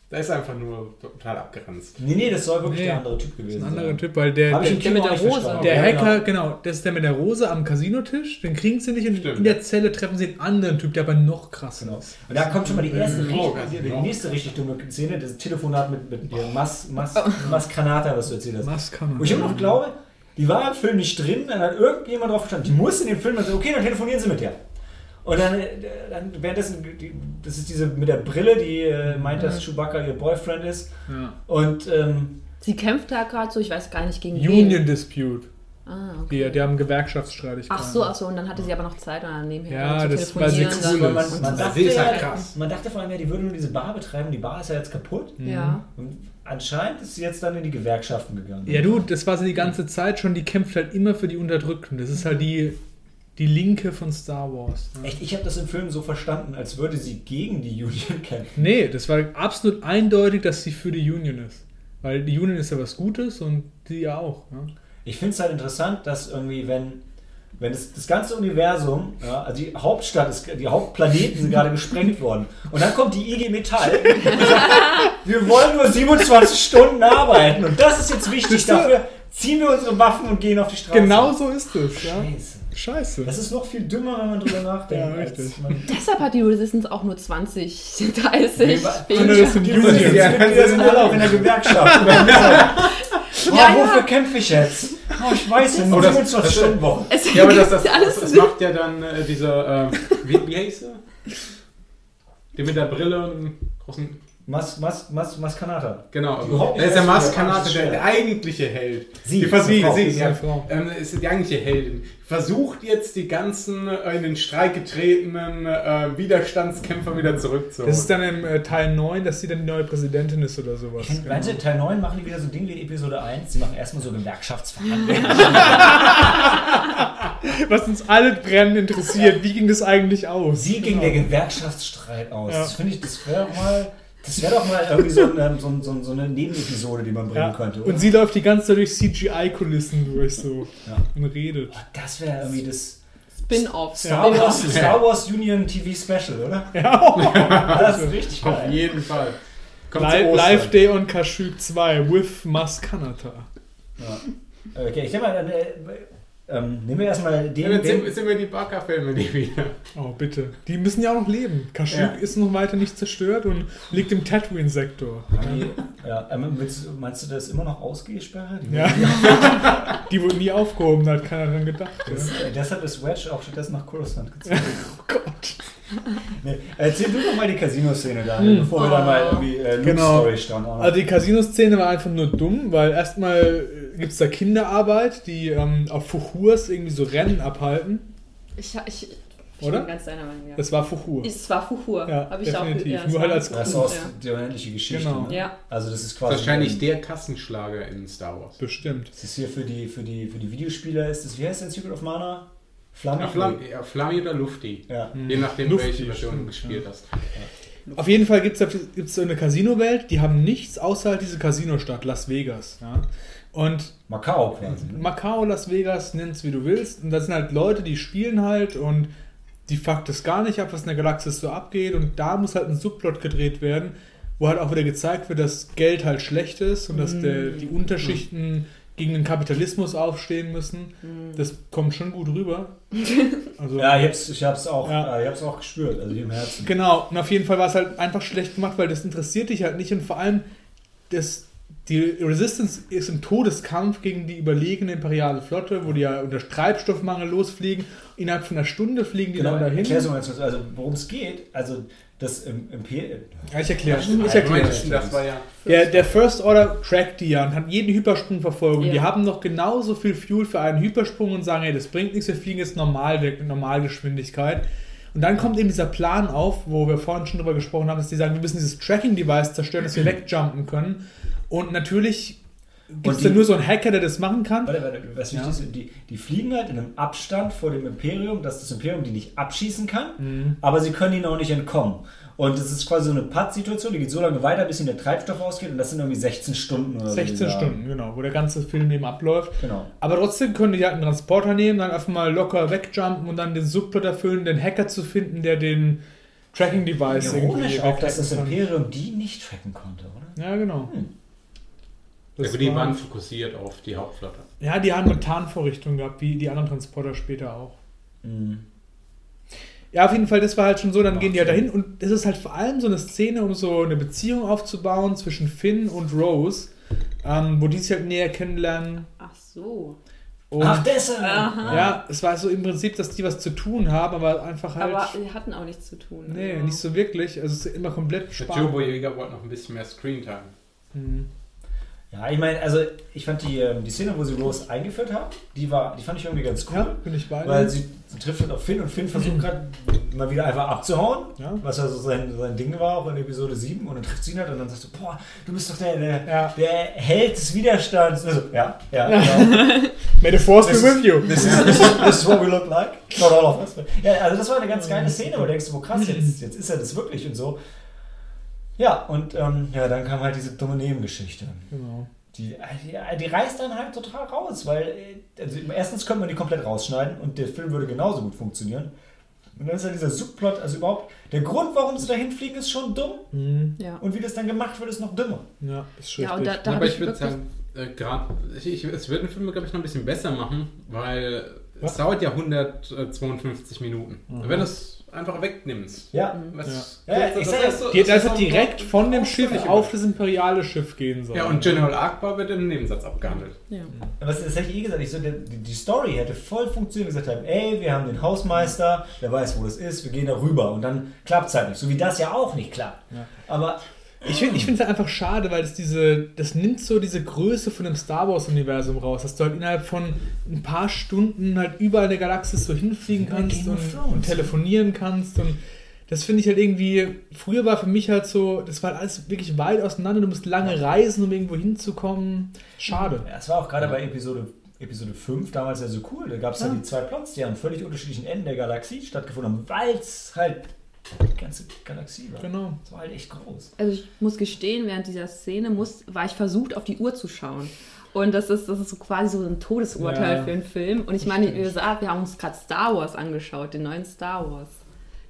Da ist einfach nur total abgeranzt. Nee, nee, das soll wirklich Nee. der andere Typ gewesen ist ein sein. anderer Typ, weil der, der, der mit der Rose. der Ja, Hacker, genau. genau, das ist der mit der Rose am Casinotisch, den kriegen sie nicht und Stimmt, in der. Zelle treffen sie einen anderen Typ, der aber noch krasser Genau. ist. Und da kommt schon mal die erste, Mhm. Oh, richtig, die, genau. die nächste richtig dumme Szene, das Telefonat mit, mit der Mas, Mas, Maskanata, was du erzählt hast. Man? Wo ich immer noch glaube, Die war im Film nicht drin, dann hat irgendjemand drauf verstanden, die muss in den Film, also okay, dann telefonieren sie mit der. Und dann, äh, dann währenddessen, die, das ist diese mit der Brille, die äh, meint, dass Chewbacca ihr Boyfriend ist. Ja. Und ähm, Sie kämpft da gerade so, ich weiß gar nicht gegen Union wen. Dispute. Ah, okay. Die, die haben Gewerkschaftsstreitigkeiten. Ach so, ach so, und dann hatte sie aber noch Zeit, und dann nebenher Ja, zu das war telefonieren. sehr cool. dann, man, man, Sie dachte ist halt ja, krass. man dachte vor allem ja, die würden nur diese Bar betreiben, die Bar ist ja jetzt kaputt. ja. Und anscheinend ist sie jetzt dann in die Gewerkschaften gegangen. Ja, du, das war sie die ganze Zeit schon, die kämpft halt immer für die Unterdrückten. Das ist halt die, die Linke von Star Wars. Ne? Echt, ich habe das im Film so verstanden, als würde sie gegen die Union [laughs] kämpfen. Nee, das war absolut eindeutig, dass sie für die Union ist. Weil die Union ist ja was Gutes und die ja auch. Ne? Ich finde es halt interessant, dass irgendwie, wenn, wenn das, das ganze Universum, ja, also die Hauptstadt, ist, die Hauptplaneten sind gerade gesprengt worden. Und dann kommt die IG Metall sagt, [laughs] wir wollen nur 27 Stunden arbeiten. Und das ist jetzt wichtig. Dafür ziehen wir unsere Waffen und gehen auf die Straße. Genau so ist es. Ja? Scheiße. Scheiße. Das ist noch viel dümmer, wenn man drüber [laughs] nachdenkt. Ja, richtig. Deshalb hat die Resistance auch nur 20, 30 [laughs] Nee, wa- Andere sind Die Union. Mitglieder sind alle auch in der Gewerkschaft. oh, [laughs] Ja, ja. wofür kämpfe ich jetzt? Oh, ich weiß nicht, Oh, das- 27 das- Stunden Woche. Es Ja, aber das, das, das, das macht ja dann äh, dieser, äh, wie, wie heißt er? Der mit der Brille und großen, Mas, Mas, Mas, Maskanata. genau, Überhaupt der nicht ist der wie der der, eigentliche Held. Sie, die Frau. sie, ist ja, ähm, ist die eigentliche Heldin. Versucht jetzt die ganzen äh, in den Streik getretenen äh, Widerstandskämpfer wieder zurückzuholen. Das ist dann im äh, Teil 9, dass sie dann die neue Präsidentin ist oder sowas. Ich Meinst du, Teil 9 machen die wieder so ein Ding wie Episode 1? Sie machen erstmal so Gewerkschaftsverhandlungen. [laughs] [laughs] Was uns alle brennend interessiert, wie ging das eigentlich aus? Sie gegen Genau. der Gewerkschaftsstreit aus. Ja. Das finde ich, das wäre mal. Das wäre doch mal irgendwie so, ein, so, ein, so, ein, so eine Nebenepisode, die man bringen ja. könnte. Oder? Und sie läuft die ganze Zeit durch CGI-Kulissen durch so Ja. und redet. das wäre irgendwie das Spin-off. Star Spin-off. Wars, Star Wars Union TV Special, oder? Ja. [laughs] Das ist richtig Auf geil. jeden Fall. Live. Live Day on Kashyyyk 2 with Mas Kanata. Ja. Okay, ich denke mal, dann, äh, ähm, nehmen wir erstmal Ja, den. dann sind, sind wir die Baka-Filme, die wieder. Oh, bitte. Die müssen ja auch noch leben. Kashyyyk Ja. ist noch weiter nicht zerstört und liegt im Tatooine-Sektor. ja, ähm, meinst du, das ist immer noch Ausgehsperre? Die Ja. [laughs] Die wurde nie aufgehoben, da hat keiner dran gedacht. Das, Ja. äh, deshalb ist Wedge auch stattdessen nach Coruscant gezogen. [laughs] Oh Gott. nee, erzähl du doch mal die Casino-Szene da, bevor wir da mal irgendwie äh, Luke Genau. Story starten. Also die Casino-Szene war einfach nur dumm, weil erstmal gibt es da Kinderarbeit, die ähm, auf Fuchurs irgendwie so Rennen abhalten. Ich, ich, ich Oder? bin ganz deiner Meinung, ja. Das war Fuchur. Es war Fuchur. Ja, Hab ich definitiv. Auch, Nur es halt als das ist aus ja. der unendliche Geschichte. Genau. Ne? Ja. Also das ist quasi Wahrscheinlich der Kassenschlager in Star Wars. Bestimmt. Das ist hier für die, für die, für die Videospieler ist das, wie heißt denn Secret of Mana? Flamme? Ja, Flam ja, Flammi oder Lufti. Ja. Je nachdem, Lufti, welche Version du gespielt ja. hast. Auf jeden Fall gibt es so eine Casino-Welt, die haben nichts außer halt diese Casino-Stadt, Las Vegas. Ja? Und Macau quasi. Ne? Macau, Las Vegas, nenn's wie du willst. Und das sind halt Leute, die spielen halt und die fuckt es gar nicht ab, was in der Galaxis so abgeht. Und da muss halt ein Subplot gedreht werden, wo halt auch wieder gezeigt wird, dass Geld halt schlecht ist und dass der, die Unterschichten gegen den Kapitalismus aufstehen müssen. Das kommt schon gut rüber. [laughs] Also, Ja, ich hab's, ich hab's auch, Ja. äh, ich hab's auch gespürt, also hier im Herzen. Genau, und auf jeden Fall war es halt einfach schlecht gemacht, weil das interessiert dich halt nicht und vor allem das, die Resistance ist im Todeskampf gegen die überlegene imperiale Flotte, wo die ja unter Treibstoffmangel losfliegen. Innerhalb von einer Stunde fliegen die Genau, dann dahin. erklär's mal ganz kurz. Also worum es geht, also das im Imperium. Ja, ich erkläre Ja, Ich erkläre das war ja. Der, der First Order trackt die ja und hat jeden Hypersprung verfolgt. Und Ja. die haben noch genauso viel Fuel für einen Hypersprung und sagen, hey, das bringt nichts, wir fliegen jetzt normal weg mit Normalgeschwindigkeit. Und dann kommt eben dieser Plan auf, wo wir vorhin schon drüber gesprochen haben, dass die sagen, wir müssen dieses Tracking-Device zerstören, dass wir [clears throat] wegjumpen können. Und natürlich gibt es die- nur so einen Hacker, der das machen kann. Warte, warte, was Ja. wichtig ist, die, die fliegen halt in einem Abstand vor dem Imperium, dass das Imperium die nicht abschießen kann, Mhm. aber sie können ihnen auch nicht entkommen. Und das ist quasi so eine Patt-Situation, die geht so lange weiter, bis ihnen der Treibstoff ausgeht und das sind irgendwie 16 Stunden oder so. 16 die da- Stunden, genau, wo der ganze Film eben abläuft. Genau. Aber trotzdem können die halt einen Transporter nehmen, dann einfach mal locker wegjumpen und dann den Subplot erfüllen, den Hacker zu finden, der den Tracking-Device Ironisch auch, dass das. Imperium die nicht tracken konnte, oder? Ja, genau. Hm. Das Also die war- waren fokussiert auf die Hauptflotte. ja, die haben eine Tarnvorrichtung gehabt, wie die anderen Transporter später auch. Mhm. Ja, auf jeden Fall, das war halt schon so, dann Macht gehen die halt dahin und das ist halt vor allem so eine Szene, um so eine Beziehung aufzubauen zwischen Finn und Rose, ähm, wo die sich halt näher kennenlernen. Ach so. Und Ach, deshalb. Aha. ja, es war so im Prinzip, dass die was zu tun haben, aber einfach halt. Aber die hatten auch nichts zu tun. nee, Also- nicht so wirklich. Also es ist immer komplett Der spannend. Turbo Jäger wollte noch ein bisschen mehr Screentime. Mhm. Ja, ich meine, also ich fand die, ähm, die Szene, wo sie Rose eingeführt haben, die war, die fand ich irgendwie ganz cool. Ja, bin ich bei dir. Weil sie, sie trifft halt auf Finn und Finn versucht gerade mal wieder einfach abzuhauen, Ja. was ja so sein, sein Ding war, auch in Episode 7. Und dann trifft sie ihn halt und dann sagst du, boah, du bist doch der, der, Ja. der Held des Widerstands. Also, ja, ja, genau. [laughs] May the force be with you. This is, this, is, this is what we look like. Not all of us. Ja, also das war eine ganz geile Szene, wo du denkst, wo krass, jetzt, jetzt ist er das wirklich und so. Ja, und ähm, ja, dann kam halt diese dumme Nebengeschichte. Genau. Die, die, die reißt dann halt total raus, weil äh, also erstens könnte man die komplett rausschneiden und der Film würde genauso gut funktionieren. Und dann ist ja dieser Subplot, also überhaupt, der Grund, warum sie dahin fliegen, ist schon dumm Mhm. Ja. und wie das dann gemacht wird, ist noch dümmer. Ja, ist Ja, und richtig. da, da Aber ich, ich würde sagen, äh, gerade, ich, ich, es wird den Film, glaube ich, noch ein bisschen besser machen, weil Was? es dauert ja 152 Minuten. Mhm. Wenn es einfach wegnimmst. Ja. Was, Ja. Ja, ich sag ja, so- Die das direkt von dem Schiff auf das imperiale Schiff gehen sollen. Ja, und General Akbar wird im Nebensatz abgehandelt. Ja. Aber das, das hätte ich eh gesagt, ich so, die, die Story hätte voll funktioniert, gesagt haben, ey, wir haben den Hausmeister, der weiß, wo das ist, wir gehen da rüber und dann klappt es halt nicht. So wie das ja auch nicht klappt. Ja. Aber Ich finde es halt einfach schade, weil es diese, das nimmt so diese Größe von dem Star Wars-Universum raus, dass du halt innerhalb von ein paar Stunden halt überall in der Galaxis so hinfliegen kannst und, und telefonieren kannst und das finde ich halt irgendwie, früher war für mich halt so, das war halt alles wirklich weit auseinander, du musst lange reisen, um irgendwo hinzukommen. Schade. Ja, es war auch gerade bei Episode, Episode 5 damals ja so cool. Da gab es ja. Ja. die zwei Plots, die an völlig unterschiedlichen Enden der Galaxie stattgefunden haben, weil es halt die ganze Galaxie war. Genau. Das war halt echt groß. Also ich muss gestehen, während dieser Szene muss, war ich versucht, auf die Uhr zu schauen. Und das ist, das ist so quasi so ein Todesurteil Ja, für einen Film. Und ich meine, wie stimmt. gesagt, wir haben uns gerade Star Wars angeschaut, den neuen Star Wars.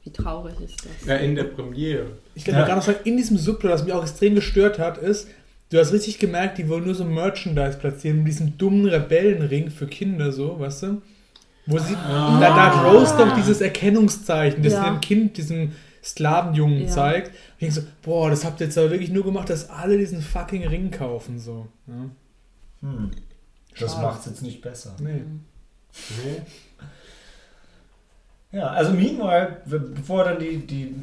Wie traurig ist das? Ja, in der Premiere. Ich glaube, Ja. gerade noch sagen, in diesem Subplot, was mich auch extrem gestört hat, ist, du hast richtig gemerkt, die wollen nur so Merchandise platzieren, mit diesem dummen Rebellenring für Kinder, so, weißt du? Wo sie, Ah. da, da hat Rose doch dieses Erkennungszeichen, das Ja. dem Kind, diesem Sklavenjungen Ja. zeigt. Und ich denke so, boah, das habt ihr jetzt aber wirklich nur gemacht, dass alle diesen fucking Ring kaufen, so. Ja. Hm. Das macht es jetzt nicht besser. Nee. Nee. Ja, also meanwhile, bevor dann die, die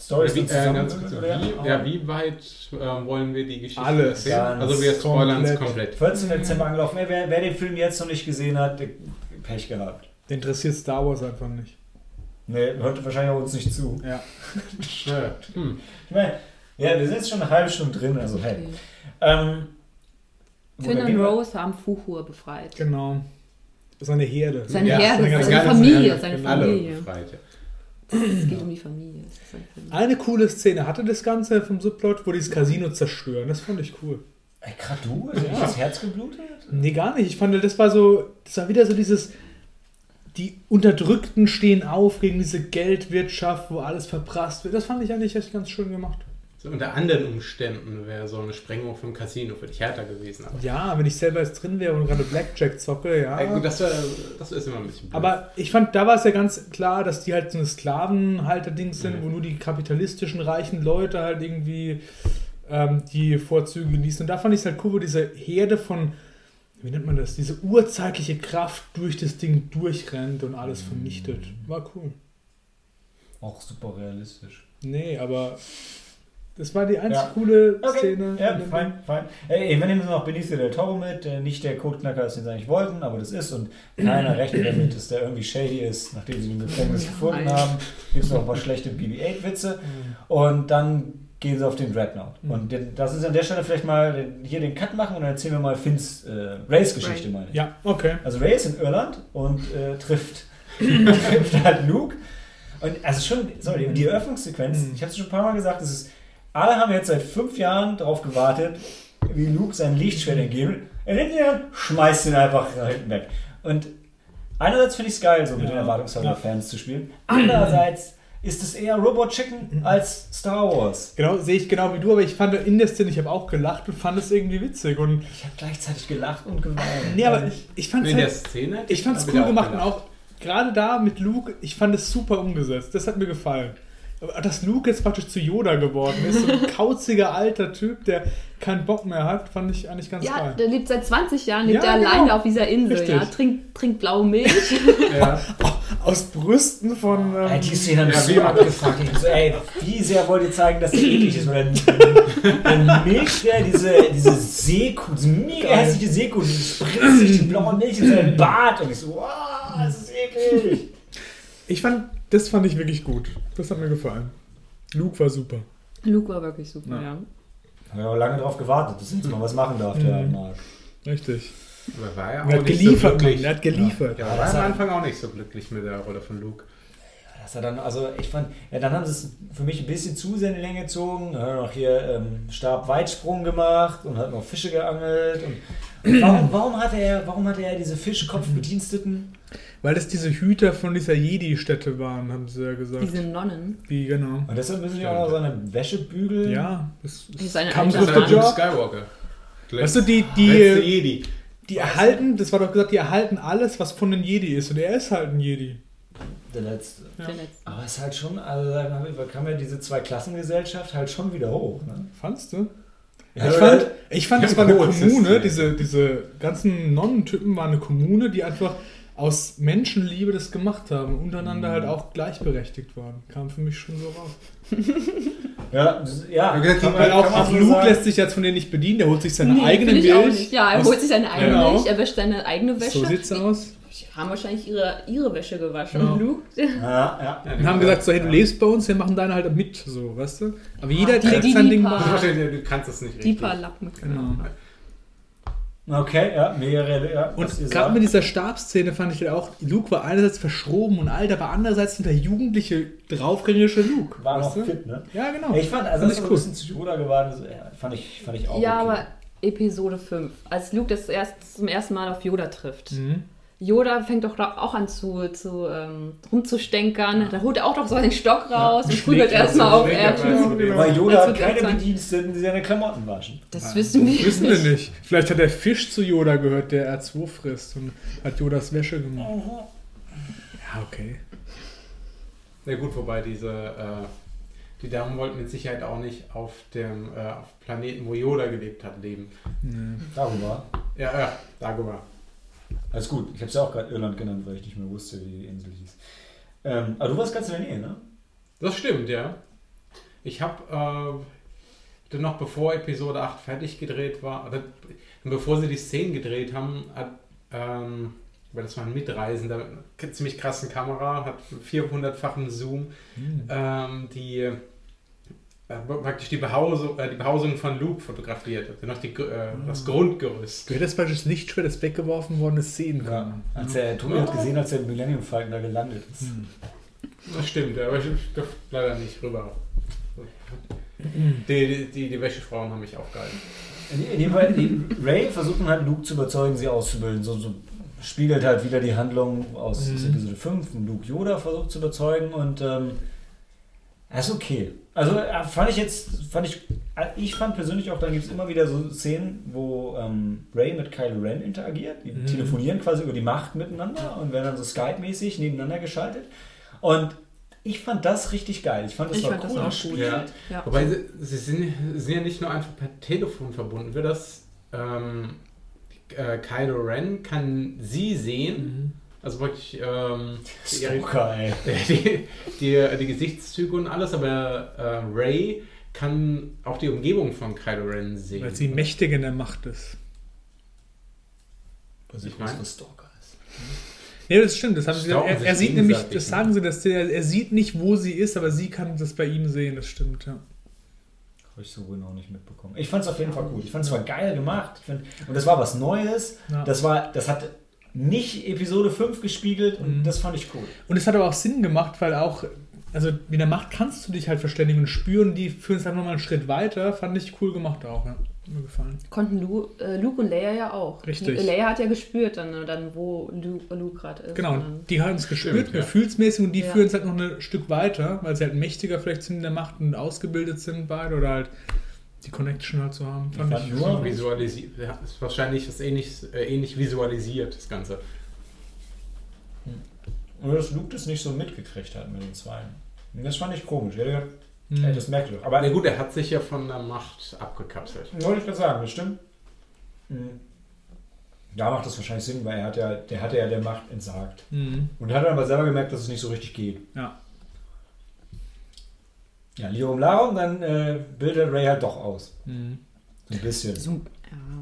Storys wie, äh, ganz kurz, wie, ja, wie weit äh, wollen wir die Geschichte Alles. Also wir spoilern es komplett. komplett. 14. Dezember angelaufen. Ey, wer, wer den Film jetzt noch nicht gesehen hat, der Pech gehabt. Der interessiert Star Wars einfach nicht. Nee, hört wahrscheinlich auch uns nicht zu. Ja. [laughs] Ja. Hm. Ich meine, ja, wir sind jetzt schon eine halbe Stunde drin, also hey. Okay. Ähm, Finn und wir- Rose haben Fuchur befreit. Genau. Seine Herde. Seine Ja, Herde, seine seine, Familie, Herde. seine Alle Familie. befreit, ja. Es geht um die Familie. Eine coole Szene hatte das Ganze vom Subplot, wo die das Casino zerstören. Das fand ich cool. Ey, gerade du? Also Ja. nicht das Herz geblutet? Nee, gar nicht. Ich fand, das war so, das war wieder so dieses, die Unterdrückten stehen auf gegen diese Geldwirtschaft, wo alles verprasst wird. Das fand ich eigentlich echt ganz schön gemacht. So unter anderen Umständen wäre so eine Sprengung vom Casino für dich härter gewesen. Aber, Ja, wenn ich selber jetzt drin wäre und gerade Blackjack zocke, ja. Ja, gut, das, wär, das ist immer ein bisschen blöd. Aber ich fand, da war es ja ganz klar, dass die halt so eine Sklavenhalter-Dings sind, Mhm. wo nur die kapitalistischen reichen Leute halt irgendwie ähm, die Vorzüge genießen. Und da fand ich es halt cool, wo diese Herde von, wie nennt man das, diese urzeitliche Kraft durch das Ding durchrennt und alles vernichtet. War cool. Auch super realistisch. Nee, aber das war die einzig Ja. coole Okay, Szene. ja, fein, fein. Ey, wir nehmen noch Benicio del Toro mit, der nicht der Codeknacker ist, den sie eigentlich wollten, aber das ist und keiner [clears throat] rechnet damit, dass der irgendwie shady ist, nachdem sie ihn im Gefängnis gefunden haben. Gibt es noch ein paar schlechte BB-8-Witze und dann gehen sie auf den Dreadnought. Mhm. Und den, das ist an der Stelle vielleicht mal den, hier den Cut machen und dann erzählen wir mal Finns äh, Rays-Geschichte, Ray. meine ich. Ja, okay. Also Ray ist in Irland und äh, trifft, [laughs] trifft halt Luke. Und also schon, sorry, die Eröffnungssequenz, Mhm. ich habe es schon ein paar Mal gesagt, das ist, alle haben jetzt seit fünf Jahren darauf gewartet, wie Luke sein Lichtschwert entgeben. Er nimmt ihn an, schmeißt ihn einfach nach hinten weg. Und einerseits finde ich es geil, so mit Ja. den Erwartungshaltung Ja. der Fans zu spielen. Andererseits ist es eher Robot Chicken als Star Wars. Genau, sehe ich genau wie du, aber ich fand in der Szene, ich habe auch gelacht und fand es irgendwie witzig. Und Ich habe gleichzeitig gelacht und geweint. nee, aber ich, ich fand es halt, Szene. Ich cool auch gemacht und auch gerade da mit Luke, ich fand es super umgesetzt. Das hat mir gefallen. Aber Dass Luke jetzt praktisch zu Yoda geworden ist, so ein [laughs] kauziger alter Typ, der keinen Bock mehr hat, fand ich eigentlich ganz Ja, geil. der lebt seit 20 Jahren, lebt Ja, er genau. alleine auf dieser Insel, Richtig. ja. Trinkt, trinkt blaue Milch. Ja. [laughs] Aus Brüsten von. Ähm, Ey, die Szene hat mich Ja, so wie- abgefuckt. Ich so, ey, wie sehr wollt ihr zeigen, dass er eklig ist? Weil dann, milcht er diese, diese Seekuh, diese mega Geil. hässliche Seekuh, die spritzt sich die blaue Milch in seinen [clears throat] Bart. Und ich so, wow, das ist eklig. ich fand, das fand ich wirklich gut. Das hat mir gefallen. Luke war super. Luke war wirklich super, Ja. ja. Ich habe lange drauf gewartet, dass jetzt mal was machen darf, der Mhm. Marc. Richtig. Aber war ja auch Er hat nicht geliefert, so glücklich. Er hat geliefert. Ja, war am Anfang auch nicht so glücklich mit der Rolle von Luke. Dass er dann, also ich fand, ja, dann haben sie es für mich ein bisschen zu sehr in die Länge gezogen. Dann hat er noch hier ähm, Stabweitsprung gemacht und hat noch Fische geangelt. Und, und [clears throat] warum, warum hatte er, warum hatte er diese Fischkopfbediensteten? Weil das diese Hüter von dieser Jedi-Stätte waren, haben sie ja gesagt. Diese Nonnen. Die, genau. Und deshalb müssen die auch noch seine Wäsche bügeln. Ja, das, Die ist eine Das Luke job. Skywalker. Weißt du, die, Letzte die, Jedi. die erhalten, das war doch gesagt, die erhalten alles, was von den Jedi ist. Und er ist halt ein Jedi. Der letzte. Ja. Der letzte. Aber es ist halt schon, also da kam ja diese Zweiklassengesellschaft halt schon wieder hoch. Ne? Fandst du? Ja, ich fand, ich fand, es war eine Kommune, diese, diese ganzen Nonnentypen waren eine Kommune, die einfach aus Menschenliebe das gemacht haben, untereinander Mhm. halt auch gleichberechtigt waren. Kam für mich schon so raus. [laughs] ja, ja, gesagt, kann man- Weil auch, auch so Luke sagen. lässt sich jetzt von denen nicht bedienen, der holt sich seine Nee, eigene Milch. Ja, er aus- holt sich seine eigene Genau. Milch, er wäscht seine eigene Wäsche. So sieht's aus. Die haben wahrscheinlich ihre, ihre Wäsche gewaschen. Genau. Und Luke, Ja, ja. Ja, Und haben gesagt, so, hey, du lebst bei uns, wir machen deine halt mit, so, weißt du? Aber jeder Ah, die- trägt die sein Ding bei. Wahrscheinlich, Du kannst das nicht die richtig. paar Lappen. Genau. Okay, ja, mehrere, ja. was ihr Und gerade mit dieser Stabsszene fand ich halt auch, Luke war einerseits verschroben und alt, aber andererseits der jugendliche, draufgängerische Luke. war weißt noch du? fit, ne? Ja, genau. Ja, ich fand, also Fand das ich ist ein cool. bisschen zu Yoda geworden, das, ja, fand, ich, fand ich auch Ja, okay. aber Episode 5, als Luke das erst zum ersten Mal auf Yoda trifft. Mhm. Yoda fängt doch da auch an zu, zu ähm, rumzustänkern. Da holt er auch doch so einen Stock raus und schlägt prügelt er erstmal auf schlägt er R2. bei so Weil Das Yoda hat keine. Bediensteten, die seine Klamotten waschen. Das wissen wir Wissen wir nicht. Vielleicht hat der Fisch zu Yoda gehört, der R2 frisst und hat Yodas Wäsche gemacht. Ja, okay. Na gut, wobei diese, äh, die Damen wollten mit Sicherheit auch nicht auf dem äh, auf Planeten, wo Yoda gelebt hat, leben. Nee. Darüber. Ja, ja, Dagobah. Alles gut. Ich habe es ja auch gerade Irland genannt, weil ich nicht mehr wusste, wie die Insel hieß. Ähm, aber du warst ganz in der Nähe, ne? Das stimmt, ja. Ich habe äh, dann noch bevor Episode 8 fertig gedreht war, oder bevor sie die Szenen gedreht haben, hat, ähm, weil das war ein Mitreisender, mit ziemlich krassen Kamera, hat 400-fachen Zoom, ähm, die praktisch die Behausung, äh, die Behausung von Luke fotografiert, also noch die, äh, das Grundgerüst. Du hättest praktisch das Lichtschwert, das weggeworfen worden ist, sehen können. Als der Tobi hat gesehen, als der Millennium Falcon da gelandet ist. Hm. Das stimmt, aber ich durfte leider nicht rüber. Die, die, die Wäschefrauen haben mich aufgehalten. In, in jedem Fall, die Ray versucht halt Luke zu überzeugen, sie auszubilden. So, so spiegelt halt wieder die Handlung aus Mhm. Episode 5. Luke Yoda versucht zu überzeugen und ähm, das ist okay. Also äh, fand ich jetzt, fand ich, äh, ich fand persönlich auch, dann gibt es immer wieder so Szenen, wo ähm, Ray mit Kylo Ren interagiert. Die Mhm. telefonieren quasi über die Macht miteinander und werden dann so Skype-mäßig nebeneinander geschaltet. Und ich fand das richtig geil. Ich fand das Ich war fand das cool auch gespielt. Ja. Ja. Wobei sie, sie sind, sie sind ja nicht nur einfach per Telefon verbunden. Wird das ähm, äh, Kylo Ren kann sie sehen, Mhm. Also wirklich ähm, [laughs] die, Stalker, ey. [laughs] die, die, die Gesichtszüge und alles, aber äh, Ray kann auch die Umgebung von Kylo Ren sehen. Weil sie mächtig in der Macht ist. Was ich Ich mein- was Stalker ist. Ja, das stimmt. Das haben sie, er, er sieht nämlich, das ne? sagen sie, dass der, er sieht nicht, wo sie ist, aber sie kann das bei ihm sehen. Das stimmt, ja. Habe ich so genau nicht mitbekommen. Ich fand es auf jeden Fall gut. Ich fand es war geil gemacht. Ich find, und das war was Neues. Ja. Das war, das hat nicht Episode 5 gespiegelt und Mhm. das fand ich cool. Und es hat aber auch Sinn gemacht, weil auch, also mit der Macht kannst du dich halt verständigen und spüren, die führen es einfach mal einen Schritt weiter. Fand ich cool gemacht auch, ja. Mir gefallen. Konnten Lu, äh, Luke und Leia ja auch. Richtig. Leia hat ja gespürt, dann, dann wo Luke, Luke gerade ist. Genau, die haben es gespürt, ja. gefühlsmäßig und die Ja. führen es halt noch ein Stück weiter, weil sie halt mächtiger vielleicht sind in der Macht und ausgebildet sind beide oder halt die Connection halt so haben. Fand fand ich. nur- Visualisiert, ja, ist wahrscheinlich das ähnlich, äh, ähnlich visualisiert, das Ganze. Und dass Luke das nicht so mitgekriegt hat mit den Zweien. Das fand ich komisch. Hätte gedacht, Hm. ey, das merkt doch. Aber Na gut, er hat sich ja von der Macht abgekapselt. wollte ich gerade sagen, das stimmt. Mhm. Da macht das wahrscheinlich Sinn, weil er hat ja, der hatte ja der Macht entsagt. Hm. Und hat dann aber selber gemerkt, dass es nicht so richtig geht. Ja. Ja, Lirum Larum, dann äh, bildet Ray halt doch aus. Hm. So ein bisschen. So,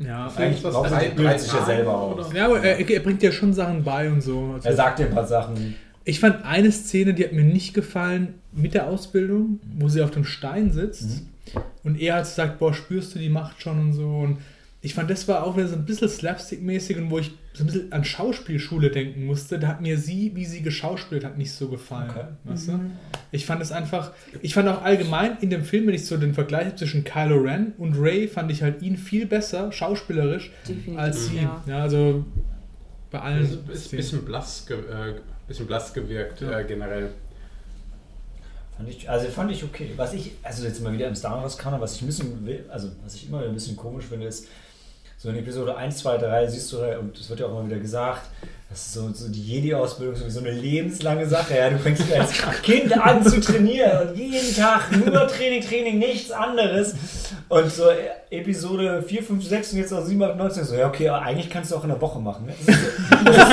ja. Ja. Eigentlich er drei- sich- bildet sich ja selber aus. Ja, aber er, er bringt ja schon Sachen bei und so. Also Er sagt dir ein paar Sachen. ich fand eine Szene, die hat mir nicht gefallen mit der Ausbildung, wo sie auf dem Stein sitzt und er hat sagt, boah, spürst du die Macht schon und so. Und ich fand, das war auch wieder so ein bisschen slapstick-mäßig und wo ich so ein bisschen an Schauspielschule denken musste. Da hat mir sie, wie sie geschauspielt hat, nicht so gefallen. Okay. Weißt du? Ich fand es einfach, ich fand auch allgemein in dem Film, wenn ich so den Vergleich habe zwischen Kylo Ren und Ray, fand ich halt ihn viel besser, schauspielerisch, Definitiv, als sie. ja. Ja, also bei allen. Ist, ist ein bisschen blass, ge äh, bisschen blass gewirkt Ja. äh, generell. Fand ich, also fand ich okay. Was ich, also jetzt mal wieder im Star Wars Kanon, was ich ein bisschen will, also was ich immer ein bisschen komisch finde, ist, so in Episode 1, 2, 3 siehst du, und das wird ja auch immer wieder gesagt, das ist so, so die Jedi-Ausbildung so eine lebenslange Sache. Ja, du fängst als Kind an zu trainieren und jeden Tag nur Training, Training, nichts anderes. Und so Episode 4, 5, 6 und jetzt auch 7, 8, 19, so, ja, okay, eigentlich kannst du auch in der Woche machen. Ne? Das so, das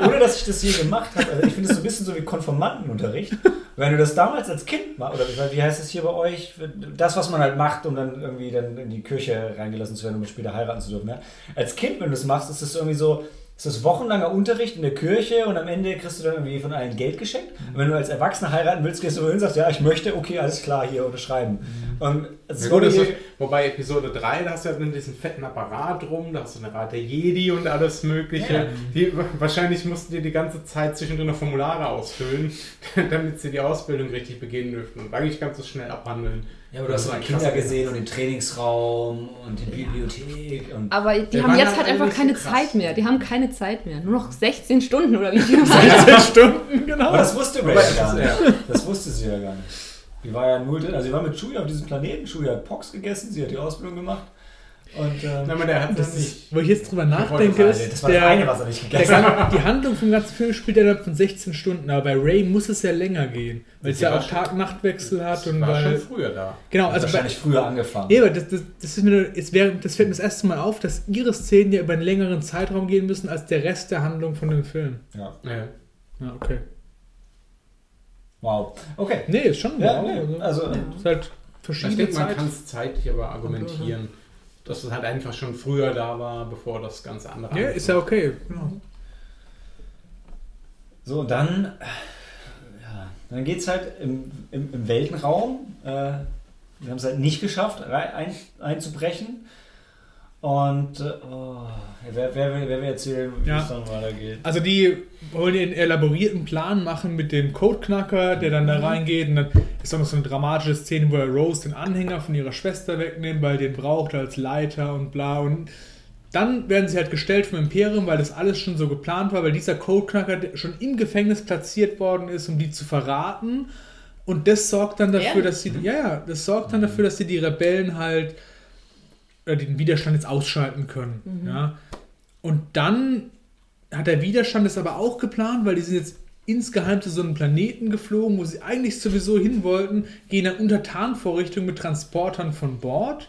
ist, ohne dass ich das je gemacht habe. Also ich finde es so ein bisschen so wie Konformantenunterricht. Wenn du das damals als Kind machst, oder wie- heißt es hier bei euch? Das, was man halt macht, um dann irgendwie dann in die Kirche reingelassen zu werden, um später heiraten zu dürfen. Ja? Als Kind, wenn du das machst, ist das irgendwie so, ist das wochenlanger Unterricht in der Kirche und am Ende kriegst du dann irgendwie von allen Geld geschenkt. Und wenn du als Erwachsener heiraten willst, gehst du hin und sagst, ja, ich möchte, okay, alles klar, hier unterschreiben. Und Ja, so gut, ist, wobei Episode 3, da hast du ja diesen fetten Apparat drum, da hast du eine Rat der Jedi und alles Mögliche. Ja. Die, wahrscheinlich mussten die die ganze Zeit zwischendrin noch Formulare ausfüllen, [laughs] damit sie die Ausbildung richtig beginnen dürften. Und eigentlich du es schnell abhandeln. Ja, aber du hast ein Kinder gesehen und den Trainingsraum und die Bibliothek. Und Aber die haben jetzt halt einfach keine krass. Zeit mehr. Die haben keine Zeit mehr. Nur noch 16 Stunden oder wie viel? [laughs] 16 Stunden, genau. Aber das wusste Ray gar nicht. Das wusste sie ja gar nicht. Die war ja null drin. Also sie war mit Chewie auf diesem Planeten. Chewie hat Pox gegessen, sie hat die Ausbildung gemacht. Und ähm, Na, aber der hat das Das nicht. wo ich jetzt drüber nachdenke, ist, das war das der, eine, was er nicht gegessen hat. die Handlung vom ganzen Film spielt ja innerhalb von 16 Stunden, aber bei Ray muss es ja länger gehen, weil es ja auch Tag-Nacht-Wechsel hat Das und war weil. schon früher da. Genau, also bei, wahrscheinlich früher angefangen. Ja, aber das, das, das, ist mir, das fällt mir das erste Mal auf, dass ihre Szenen ja über einen längeren Zeitraum gehen müssen als der Rest der Handlung von dem Film. Ja. Ja. Ja, okay. Wow. Okay. Nee, ist schon Ja, wow. nee, Also, also, ist halt Ich verschiedene denke, man kann es zeitlich aber argumentieren, dass es halt einfach schon früher da war, bevor das ganze andere. Ja, ist ja okay. Genau. So, dann, ja, dann geht es halt im, im, im Weltenraum. Äh, wir haben es halt nicht geschafft, rein, ein, einzubrechen. Und äh, oh, wer, wer, wer, will erzählen, wie Ja. es dann weitergeht? Also die wollen einen elaborierten Plan machen mit dem Codeknacker, der dann da reingeht und dann ist auch noch so eine dramatische Szene, wo er Rose den Anhänger von ihrer Schwester wegnimmt, weil den braucht er als Leiter und bla und dann werden sie halt gestellt vom Imperium, weil das alles schon so geplant war, weil dieser Codeknacker schon im Gefängnis platziert worden ist, um die zu verraten. Und das sorgt dann dafür, Ehrlich? dass sie, ja, ja, das sorgt dann dafür, dass sie die Rebellen halt oder den Widerstand jetzt ausschalten können. Ja. Und dann hat der Widerstand das aber auch geplant, weil die sind jetzt insgeheim zu so einem Planeten geflogen, wo sie eigentlich sowieso hin wollten, gehen dann unter Tarnvorrichtung mit Transportern von Bord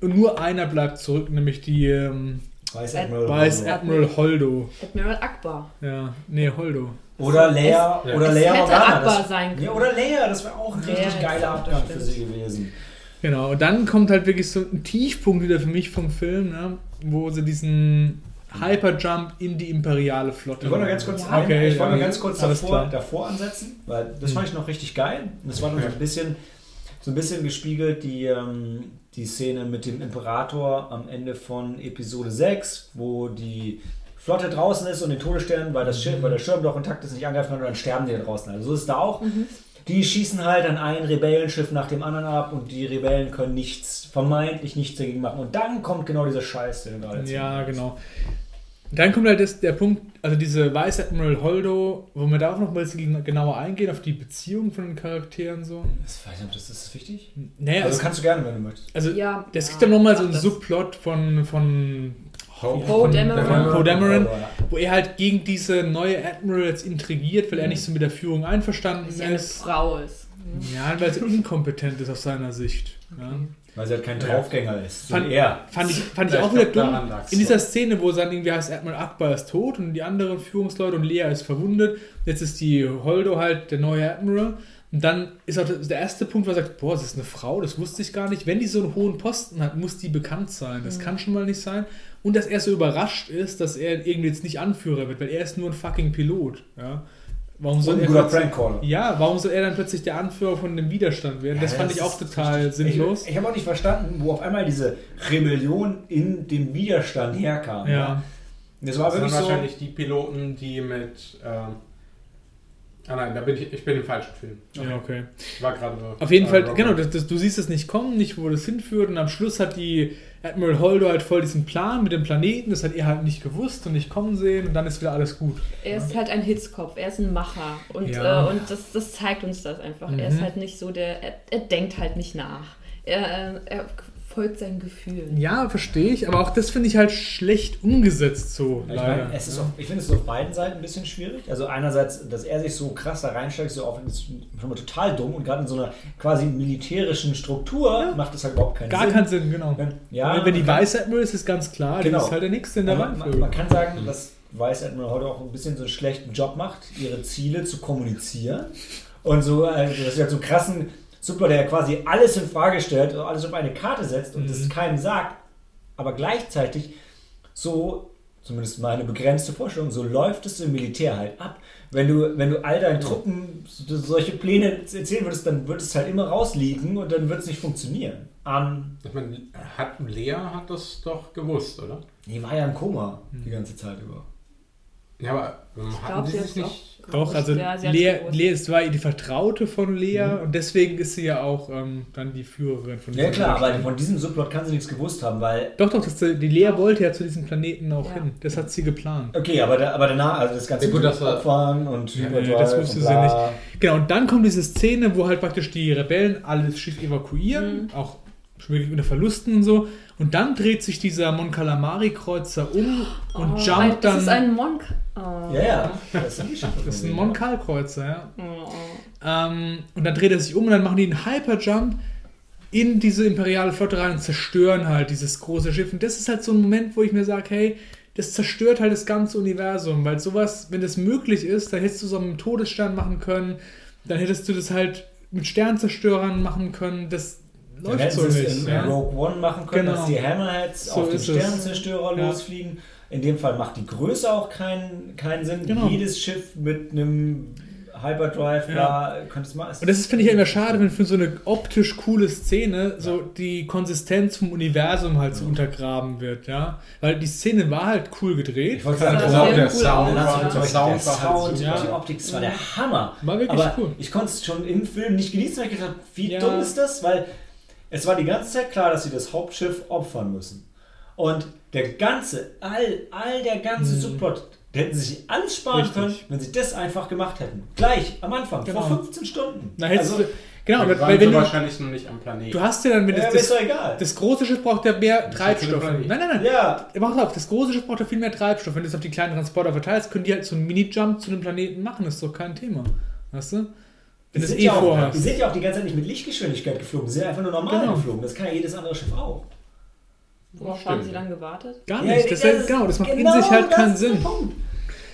und nur einer bleibt zurück, nämlich die ähm, Weiß Äh, Admiral Vice Holdo. Admiral Holdo. Admiral Akbar. Ja, nee, Holdo. Oder Leia, Es- oder es Leia hätte Organa. Akbar das, sein können. Ja, oder Leia, das wäre auch ein richtig geiler Abgang für sie gewesen. Genau, und dann kommt halt wirklich so ein Tiefpunkt wieder für mich vom Film, ne, wo sie diesen Hyperjump in die imperiale Flotte Ich wollte noch ganz kurz, ein, Okay, ich wollte noch ja, ganz kurz davor, davor ansetzen, weil das fand ich noch richtig geil. Und Das war noch so ein bisschen, so ein bisschen gespiegelt, die, ähm, die Szene mit dem Imperator am Ende von Episode 6, wo die Flotte draußen ist und den Todesstern, weil, das Schirm, weil der Schirm doch intakt ist, nicht angreifen kann und dann sterben die da draußen. Also so ist es da auch. Die schießen halt an ein Rebellenschiff nach dem anderen ab und die Rebellen können nichts, vermeintlich nichts dagegen machen. Und dann kommt genau dieser Scheiß, den du gerade Ja, genau. Dann kommt halt das, der Punkt, also diese Vice Admiral Holdo, wo wir da auch noch mal ein bisschen genauer eingehen auf die Beziehung von den Charakteren so. Das, weiß ich nicht, das ist wichtig. Naja, Also also, kannst du gerne, wenn du möchtest. also Ja, das ja, gibt ja nochmal so einen das. Subplot von, von Poe Dameron. Poe Dameron, wo er halt gegen diese neue Admiral jetzt intrigiert, weil er nicht so mit der Führung einverstanden Dass sie eine ist. Frau ist. Ja, weil sie inkompetent ist aus seiner Sicht. Ja. Weil sie halt kein Draufgänger ist. So Fand- er. Fand ich, fand ich auch wieder dumm. In dieser. Szene, wo dann irgendwie heißt, Admiral Akbar ist tot und die anderen Führungsleute und Lea ist verwundet. Jetzt ist die Holdo halt der neue Admiral. Und dann ist auch der erste Punkt, wo er sagt, boah, das ist eine Frau, das wusste ich gar nicht. Wenn die so einen hohen Posten hat, muss die bekannt sein. Das kann schon mal nicht sein. Und dass er so überrascht ist, dass er irgendwie jetzt nicht Anführer wird, weil er ist nur ein fucking Pilot. Ja? Warum So soll er ja, warum soll er dann plötzlich der Anführer von dem Widerstand werden? das Ja, fand das ich auch total richtig- sinnlos. Ich, ich habe auch nicht verstanden, wo auf einmal diese Rebellion in dem Widerstand herkam. ja. Das war Das sind wirklich so. wahrscheinlich die Piloten, die mit. Ähm, ah nein, da bin ich, ich bin im falschen Film. ja, okay. Ich war gerade. Auf jeden äh, Fall, Rogue genau, das, das, du siehst es nicht kommen, nicht wo das hinführt und am Schluss hat die Admiral Holdo halt voll diesen Plan mit dem Planeten, das hat er halt nicht gewusst und nicht kommen sehen und dann ist wieder alles gut. Er ist halt ein Hitzkopf, er ist ein Macher. Und, Ja. äh, und das, das zeigt uns das einfach. Er ist Mhm. halt nicht so der, er, er denkt halt nicht nach. Er, äh, er folgt seinen Gefühlen. Ja, verstehe ich, aber auch das finde ich halt schlecht umgesetzt so, Ich, leider. es ist auf, ich finde es auf beiden Seiten ein bisschen schwierig. Also einerseits, dass er sich so krass da reinsteigt, so auf, ist schon mal total dumm und gerade in so einer quasi militärischen Struktur macht das halt überhaupt keinen Gar Sinn. keinen Sinn, genau. Ja, Wenn- wenn die kann- Weiße Admiral ist, ist ganz klar, Genau. die ist halt der Nächste in der man, man, man kann sagen, dass Weiß Admiral heute auch ein bisschen so einen schlechten Job macht, ihre Ziele zu kommunizieren. Und so, also, dass sie halt so krassen Super, der quasi alles in Frage stellt, alles auf eine Karte setzt und Mhm. das keinem sagt, aber gleichzeitig so, zumindest meine begrenzte Vorstellung, so läuft es im Militär halt ab. Wenn du, wenn du all deinen Truppen so- solche Pläne erzählen würdest, dann wird es halt immer rausliegen und dann wird es nicht funktionieren. Ähm, Ich meine, hat, Lea hat das doch gewusst, oder? die war ja im Koma die ganze Zeit über. Ja, aber ähm, Ich hatten sie es nicht. auch Doch, also Ja, Lea. Lea ist war die Vertraute von Lea und deswegen ist sie ja auch ähm, dann die Führerin von Ja klar, aber Widerstand. von diesem Subplot kann sie nichts gewusst haben, weil. Doch, doch, das, die Lea wollte ja zu diesem Planeten auch Ja. hin. Das hat sie geplant. Okay, aber, da, aber danach, also das ganze Ja, gut, das war- Opfern und Nee, Hyperdrive das wusste sie bla. Genau, und dann kommt diese Szene, wo halt praktisch die Rebellen alles Schiff evakuieren, auch schon wirklich unter Verlusten und so. Und dann dreht sich dieser Mon Calamari-Kreuzer um und Oh, jumpt Das ist dann. ein Monk. Oh. Ja, ja, das sind die Schiffe. Das ist ein denen, Mon ja. Oh, oh. Ähm, und dann dreht er sich um und dann machen die einen Hyperjump in diese imperiale Flotte rein und zerstören halt dieses große Schiff. Und das ist halt so ein Moment, wo ich mir sage, hey, das zerstört halt das ganze Universum, weil sowas, wenn das möglich ist, dann hättest du so einen Todesstern machen können, dann hättest du das halt mit Sternzerstörern machen können. Das läuft so es nicht. in Ja. Rogue One machen können, Genau. dass die Hammerheads So auf den ist es. Sternenzerstörer Ja. In dem Fall macht die Größe auch keinen, keinen Sinn. Genau. Jedes Schiff mit einem Hyperdrive, bla, könnte es mal. Und das finde ich, immer schade, wenn für so eine optisch coole Szene so die Konsistenz vom Universum halt so untergraben wird, ja. Weil die Szene war halt cool gedreht. Ich wollte Das sagen, sah der Sound, cool aus, der ja. Sound, der Sound Sound, war halt super. die Optik, das war der Hammer. War wirklich Aber cool. ich konnte es schon im Film nicht genießen, weil ich gedacht habe, wie Ja. dumm ist das? Weil es war die ganze Zeit klar, dass sie das Hauptschiff opfern müssen. Und der ganze, all, all der ganze Mhm. Subplot, da hätten sie sich alles sparen Richtig. können, wenn sie das einfach gemacht hätten. Gleich, am Anfang, Genau. vor 15 Stunden. Na, hättest also, du, genau, Wir weil, waren weil wenn du, wahrscheinlich noch nicht am Planeten. du hast ja dann, wenn ja, das, ist das, doch egal. das große Schiff braucht ja mehr Das Treibstoff. Nein, nein, nein. ja, Mach auf, das große Schiff braucht ja viel mehr Treibstoff. Wenn du es auf die kleinen Transporter verteilst, können die halt so einen Mini-Jump zu einem Planeten machen. Das ist doch kein Thema. Weißt du? Wenn sind, eh ja auch, vorhast. die sind ja auch die ganze Zeit nicht mit Lichtgeschwindigkeit geflogen, sie sind einfach nur normal Genau. geflogen. Das kann ja jedes andere Schiff auch. Worauf Stimmt. haben sie dann gewartet? Gar Ja, nicht. Das, ist, genau, das macht in sich halt das keinen ist der Sinn. Punkt.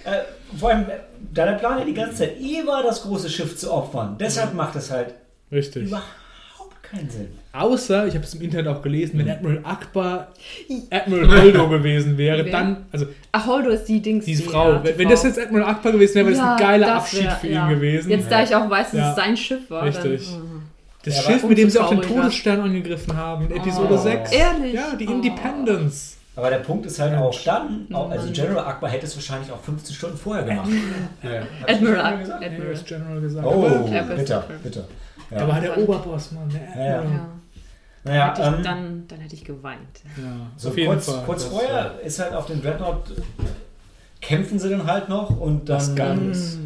Äh, vor allem, da der Plan ja die ganze Zeit eh war, das große Schiff zu opfern. Deshalb macht es halt Richtig. überhaupt keinen Sinn. Außer, ich habe es im Internet auch gelesen, wenn Admiral Akbar Admiral Holdo gewesen wäre, dann, also Ach, Holdo ist die Dings. diese die, Frau, ja, die wenn, wenn Frau. das jetzt Admiral Akbar gewesen wäre, wäre das ein geiler das Abschied wär- für ja. ihn gewesen. Jetzt, da ich auch weiß, dass Ja. es sein Schiff war. Richtig. Dann, mhm. Das Ja, Schiff, aber mit dem sie auch den. Todesstern angegriffen haben, in Episode Oh. 6. Ehrlich? Ja, die Oh. Independence. Aber der Punkt ist halt auch dann, auch, also. General Akbar hätte es wahrscheinlich auch 15 Stunden vorher gemacht. [laughs] Ja, ja. Admiral, sie schon mal Ak- gesagt? Admiral. das General gesagt. Oh, Aber Ja, bitter, bitter. er Ja. war der Oberboss, Mann. Der Ja, ja. Admiral. Ja. Naja, hätte ich, ähm, dann, dann hätte ich geweint. Ja, so kurz, kurz vorher ist halt auf den Dreadnought, kämpfen sie dann halt noch und dann. Das Guns.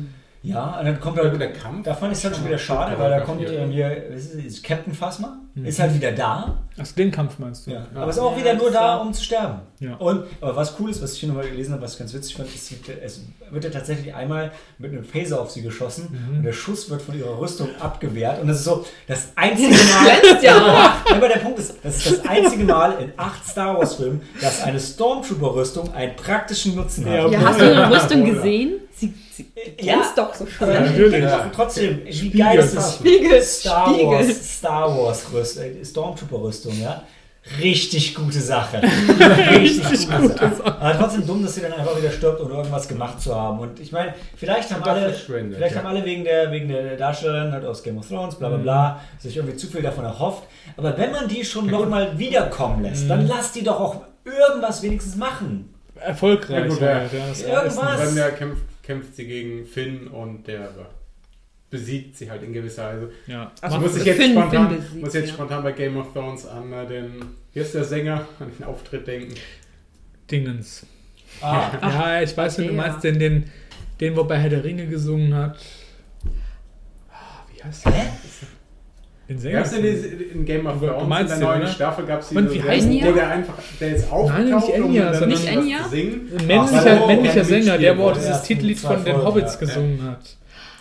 Ja, und dann kommt Aber halt der Kampf. Da fand ich es halt schon wieder schade, weil da kommt ähm, hier, ist Captain Phasma ist halt wieder da. Achso, den Kampf meinst du? Ja. Aber ist auch Ja, wieder nur da, um zu sterben. Ja. Und aber was cool ist, was ich hier nochmal gelesen habe, was ich ganz witzig fand, ist, es wird ja tatsächlich einmal mit einem Phaser auf sie geschossen und der Schuss wird von ihrer Rüstung abgewehrt. Und das ist so das [laughs] einzige Mal. ja. Aber der Punkt ist, das ist das einzige Mal in acht Star Wars-Filmen, dass eine Stormtrooper-Rüstung einen praktischen Nutzen hat. Ja, Ja, hast du ihre [laughs] Rüstung gesehen? Sie, sie Ja. glänzt doch so schön. Aber Natürlich. ja. trotzdem, wie Spiegel. geil ist das? Spiegel, Star Spiegel. Wars, Star Wars Rüstung, äh, Stormtrooper-Rüstung, ja. Richtig gute Sache. [laughs] Richtig gute Sache. Aber trotzdem dumm, dass sie dann einfach wieder stirbt, ohne irgendwas gemacht zu haben. Und ich meine, vielleicht haben alle, vielleicht ja. haben alle wegen der, wegen der Darstellerin halt aus Game of Thrones, bla bla bla, sich irgendwie zu viel davon erhofft. Aber wenn man die schon nochmal [laughs] wiederkommen lässt, dann lass die doch auch irgendwas wenigstens machen. Erfolgreich. Ja, gut, halt, ja. ja, das Irgendwas. Dann ja, kämpft, kämpft sie gegen Finn und der besiegt sie halt in gewisser Weise. Ja. Also muss ich jetzt, Finn- spontan, Finn besiegt muss jetzt ja. spontan bei Game of Thrones an äh, den, wie ist der Sänger, an den Auftritt denken. Dingens. Ah, ja, ich weiß, wenn du meinst, den, den, den, wo bei Herr der Ringe gesungen hat. Ah, Wie heißt der? Den Sänger. Gab es in, in Game of Du Thrones in meinst der den, neuen? Staffel gab es Und wie heißt der, der? der einfach, der jetzt auftaucht, Nein, nicht Enya, um Nicht Enya? zu singen. Ein männlicher, männlicher der Sänger, der wo auch dieses. Titellied von den Hobbits ja. gesungen hat.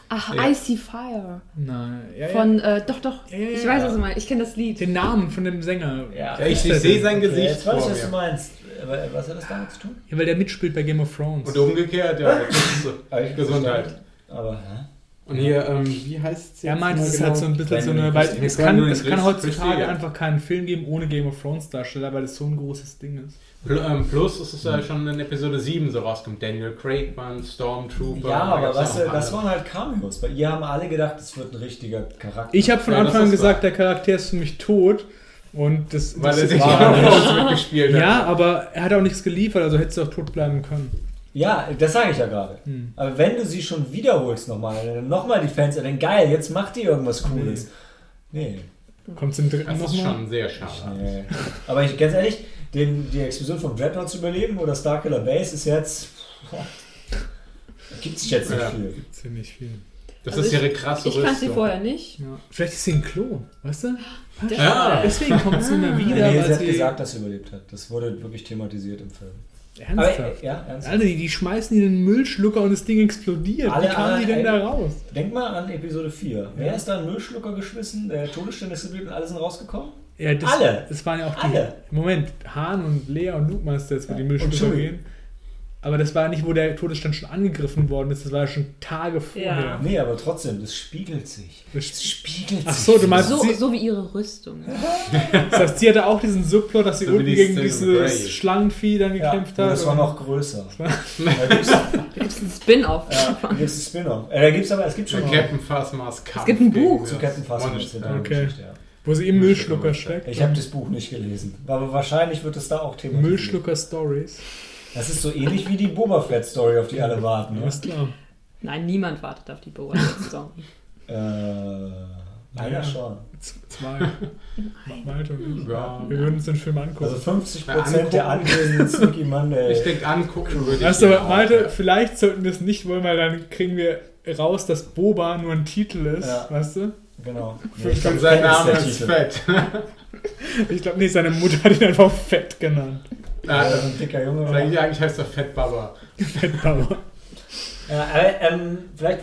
Ach, Ja. I See Fire. Nein, ja, ja. Von, äh, doch, doch. Ja, ja, ich weiß, was du meinst. Ich kenne das Lied. den Namen von dem Sänger. Ja. Ja, ich, Ist ich der sehe denn? sein Okay, Gesicht jetzt weiß ich, was du meinst. Aber was hat das damit zu tun? Ja, weil der mitspielt bei Game of Thrones. Und umgekehrt, ja. [laughs] ist Gesundheit. Aber, hä? Und hier, ähm, wie heißt es er meint, es ist halt so ein bisschen so eine, weil es kann, es kann heutzutage ja. einfach keinen Film geben ohne Game of Thrones Darsteller, weil das so ein großes Ding ist. Pl ähm, Plus ist es ja schon in Episode 7 so rauskommt. Daniel Craig war ein Stormtrooper. Ja, aber du, noch das waren halt Cameos. Bei ihr haben alle gedacht, es wird ein richtiger Charakter. Ich habe von Ja, Anfang an gesagt, wahr. der Charakter ist für mich tot und das, Weil das er sich war mitgespielt [laughs] hat. Ja, aber er hat auch nichts geliefert, also hätte sie auch tot bleiben können. Ja, das sage ich ja gerade. Hm. Aber wenn du sie schon wiederholst nochmal, dann nochmal die Fans, dann geil, jetzt macht die irgendwas Cooles. Nee. Kommt zum dritten Das ist schon sehr schade. nee. Aber ich, ganz ehrlich, den, die Explosion vom Dreadnought zu überleben oder Starkiller Base ist jetzt. Gibt sich jetzt nicht Ja. viel. Gibt's hier nicht viel. Das Also ist ihre krasse Ich kannte sie Rüstung. vorher nicht. Ja. Vielleicht ist sie ein Klon, weißt du? Ja. Deswegen kommt sie immer wieder, nee, sie hat sie... gesagt, dass sie überlebt hat. Das wurde wirklich thematisiert im Film. Aber, Ernsthaft? äh, ja, ernsthaft. Alter, die, die schmeißen in den Müllschlucker und das Ding explodiert. Alle Wie kamen die denn da raus? Denk mal an Episode 4. Wer ist da in den Müllschlucker geschmissen? Der Todesstern ist geblieben und alle sind rausgekommen? Ja, das, Alle. Das waren ja auch Alle. die. Moment, Han und Lea und du jetzt, wo die und Müllschlucker gehen. Aber das war ja nicht, wo der Todesstand schon angegriffen worden ist, das war ja schon Tage vorher. Ja. Nee, aber trotzdem, das spiegelt sich. Das- Es spiegelt Ach sich. so, du meinst- So, sie- so wie ihre Rüstung. Ja. [laughs] Das heißt, sie hatte auch diesen Subplot, dass sie So unten gegen dieses Grey. Schlangenvieh dann Ja, gekämpft nur hat. das war noch größer. Da gibt es [laughs] [laughs] einen Spin-off. ja, da gibt's ein Spin-off. Äh, da gibt's aber, es gibt schon Captain Phasmas. Es gibt ein Buch. zu Captain Phasma. Monster. ist hinter der Okay. Geschichte, ja. Wo sie im Müllschlucker steckt. Ich habe das Buch nicht gelesen. Aber wahrscheinlich wird es da auch thematisiert. Müllschlucker Stories. Das ist so ähnlich wie die Boba Fett Story, auf die alle warten. Ne? Alles klar. Nein, niemand wartet auf die Boa-Story. [laughs] Äh, einer Ja. schon. Zwei. Malte und ich. Ja. Wir würden uns den Film angucken. Also 50% Ja, der anwesenden Sneaky Monday. Ich denke, angucken würde ich. Weißt du, Malte, ja. vielleicht sollten wir es nicht wollen, weil dann kriegen wir raus, dass Boba nur ein Titel ist, Ja. weißt du? Genau. Für- ich glaub, Und sein Name ist. Fett. Ich glaube nicht, seine Mutter hat ihn einfach Fett genannt. Ja, Ja, so ein dicker Junge. Vielleicht eigentlich heißt er Fett Baba. [laughs] Fettbauer. Ja, aber, ähm, vielleicht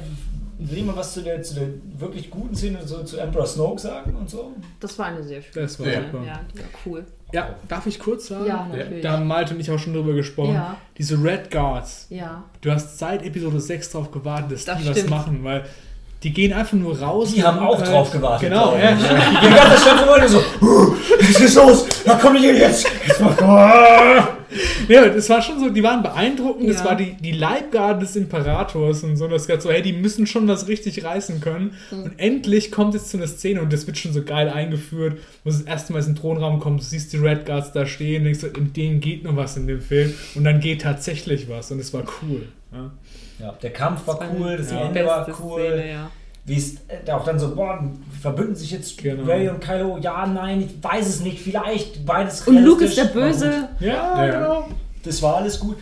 will ich mal was zu der, zu der wirklich guten Szene so, zu Emperor Snoke sagen und so. Das war eine sehr schöne Das war Ja. super. Ja, die war cool. Ja, darf ich kurz sagen? Ja, natürlich. Da haben Malte und ich auch schon drüber gesprochen. Ja. Diese Red Guards. Ja. Du hast seit Episode 6 drauf gewartet, dass Das die was stimmt. machen, weil die gehen einfach nur raus. Die haben auch halt- drauf gewartet. Genau, ja. ich. [laughs] Die ganze Stadt wurde so, "Huh, was ist los? Da komm ich hier jetzt. jetzt mach, ah." Ja, das war schon so, die waren beeindruckend. Das Ja. war die, die Leibgarde des Imperators und so. Das so, hey, die müssen schon was richtig reißen können. Mhm. Und endlich kommt es zu einer Szene und das wird schon so geil eingeführt, wo es das erste Mal in den Thronraum kommt, du siehst die Red Guards da stehen, denkst du, in denen geht noch was in dem Film. Und dann geht tatsächlich was und es war cool. Ja. Ja, der Kampf war Das cool, das Ende war cool. Szene, ja. Wie es äh, auch dann so, boah, verbünden sich jetzt Genau. Ray und Kylo? Ja, nein, ich weiß es nicht, vielleicht beides Und Luke ist der. Böse. Ja, Ja. genau. Das war alles gut.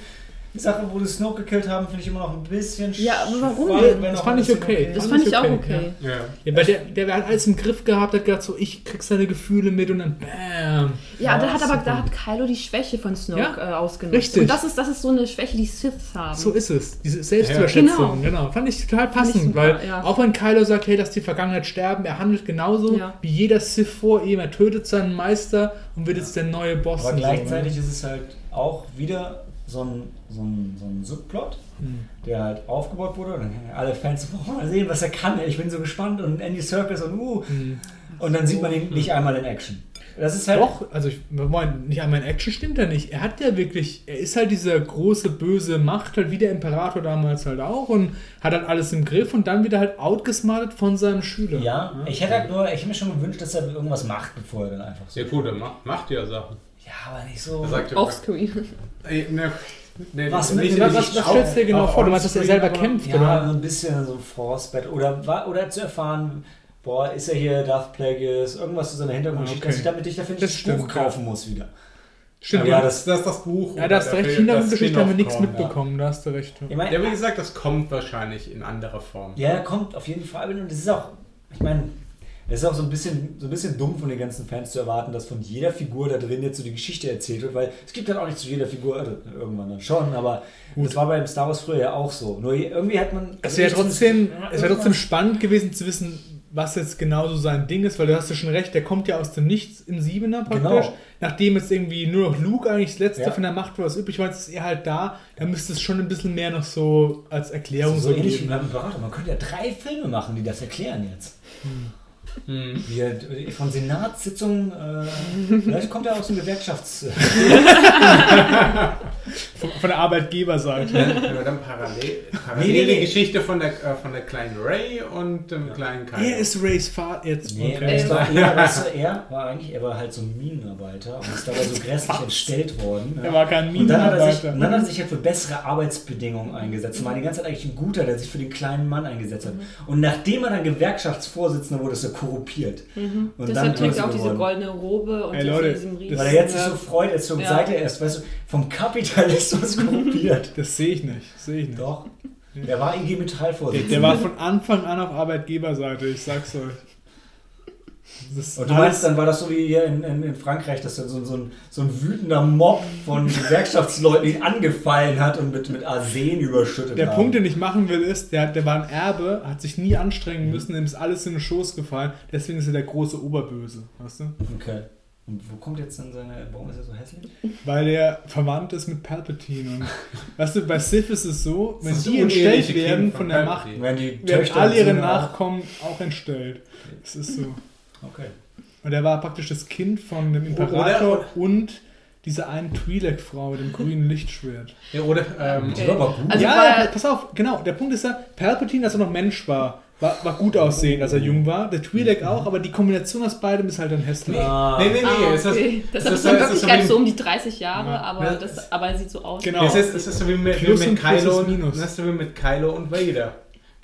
Die Sache, wo die Snoke gekillt haben, finde ich immer noch ein bisschen Ja, aber warum? wenn Das fand ich okay. Das Fand ich ich auch okay, okay. Ja. Ja, weil der, der hat alles im Griff gehabt, hat gedacht, so, ich krieg seine Gefühle mit und dann bam. Ja, da hat aber da hat Kylo die Schwäche von Snoke Ja, äh, ausgenutzt. richtig. Und das ist, das ist so eine Schwäche, die Siths haben. So ist es. Diese Selbstüberschätzung, Ja. genau. Fand ich total ich passend, super, weil ja. auch wenn Kylo sagt, hey, lass die Vergangenheit sterben, er handelt genauso Ja. wie jeder Sith vor ihm. Er tötet seinen Meister und wird jetzt der neue Boss. Aber und so, gleichzeitig ne? ist es halt auch wieder so ein, so ein, so ein Subplot, Hm. der halt aufgebaut wurde. Und dann alle Fans so, oh, mal sehen, was er kann. Ich bin so gespannt. Und Andy Serkis und uh. Hm. Und dann sieht man ihn nicht einmal in Action. Das ist halt. Doch, also ich meine, nicht einmal in Action stimmt er nicht. Er hat ja wirklich, er ist halt diese große böse Macht, halt wie der Imperator damals halt auch und hat halt alles im Griff und dann wieder halt outgesmartet von seinem Schüler. Ja, ich hätte halt nur, ich hätte mir schon gewünscht, dass er irgendwas macht, bevor er dann einfach so. Sehr gut, er macht, ja Sachen. Ja, aber nicht so. Ja, Offscreen. Ey, ne, ne, Was nicht- mit- Was, was, was auch- stellst du dir genau vor? Du meinst, dass er selber kämpft, Ja, oder? so ein bisschen so Frostbett. Oder, oder zu erfahren, boah, ist er hier Darth Plagueis, irgendwas zu seiner Hintergrundgeschichte, Ah, okay. dass ich damit ich dafür nicht Das das, Buch kaufen muss wieder. Stimmt, Ja, ja, das- Das ist das Buch. ja, da hast du recht. Hintergrundgeschichte das haben wir nichts mitbekommen, da hast du recht. Ich Ja. meine, ja, wie gesagt, das kommt wahrscheinlich in anderer Form. Ja, kommt auf jeden Fall. Und es ist auch, ich meine, es ist auch so ein bisschen, so ein bisschen dumm von den ganzen Fans zu erwarten, dass von jeder Figur da drin jetzt so die Geschichte erzählt wird, weil es gibt halt auch nicht zu jeder Figur, also irgendwann dann schon, aber das war beim Star Wars früher ja auch so. Nur irgendwie hat man. Es wäre also trotzdem, es wäre trotzdem spannend gewesen zu wissen, was jetzt genau so sein Ding ist, weil du hast ja schon recht, der kommt ja aus dem Nichts im Siebener praktisch. Genau. Nachdem jetzt irgendwie nur noch Luke eigentlich das letzte Ja. von der Macht war, was übrig war, jetzt ist er halt da, da müsste es schon ein bisschen mehr noch so als Erklärung so so ähnlich wie geben. Imperator. Man könnte ja drei Filme machen, die das erklären jetzt. Hm. Wie er von Senatssitzungen, äh, [laughs] vielleicht kommt er aus dem Gewerkschafts... [laughs] [laughs] Von, von der Arbeitgeberseite. Wenn wir dann parallel, parallel Nee, nee, nee. die Geschichte von der, äh, von der kleinen Ray und dem kleinen Kylo. er ist Rays Vater jetzt. Nee, okay. er, [laughs] weißt du, er war eigentlich, er war halt so ein Minenarbeiter und ist dabei so grässlich entstellt worden. Er war kein Und dann hat er sich, Minenarbeiter. und dann hat er sich halt für bessere Arbeitsbedingungen eingesetzt. Und war die ganze Zeit eigentlich ein guter, der sich für den kleinen Mann eingesetzt hat. Und nachdem er dann Gewerkschaftsvorsitzender wurde, ist er korruptiert. Und Deshalb trägt er auch diese geworden. goldene Robe und Ey, jetzt Leute, diesem riesen... Weil er jetzt sich so freut, er ist so Ja. seit er erst, weißt du, vom Kapitalismus korrumpiert. Das sehe ich nicht. Sehe ich nicht. Doch. Der war IG Der, Metall-Vorsitzender. der war von Anfang an auf Arbeitgeberseite, ich sag's euch. Ist Und du meinst, dann war das so wie hier in, in, in Frankreich, dass dann so, so, ein, so ein wütender Mob von Gewerkschaftsleuten ihn angefallen hat und mit, mit Arsen überschüttet Der haben. Punkt, den ich machen will, ist, der, der war ein Erbe, hat sich nie anstrengen müssen, ihm ist alles in den Schoß gefallen, deswegen ist er der große Oberböse, weißt du? Okay. Und wo kommt jetzt dann seine. Warum ist er so hässlich? Weil er verwandt ist mit Palpatine. Und, weißt du, bei Sith ist es so, wenn die entstellt werden von von der Macht, Palpatine. Werden die werden alle und ihre Nachkommen auch entstellt. Das ist so. auch? Okay. Und er war praktisch das Kind von dem Oder- Imperator und dieser einen Twi'lek-Frau mit dem [laughs] grünen Lichtschwert. Ja, oder, ähm, Die war aber gut. Also ja, war- pass auf, genau. Der Punkt ist ja, Palpatine, als er noch Mensch war, war, war gut aussehend, als er jung war. Der Twi'lek auch, aber die Kombination aus beidem ist halt dann hässlich. Ah. nee, nee, nee, Ah, okay. Das es ist ist- dann wirklich so wie- so um die 30 Jahre, Ja. aber, Ja, das, aber er sieht so aus. Genau. Es ist, es ist so wie mit, wie mit und Kylo Minus. Das ist so wie mit Kylo und Vader.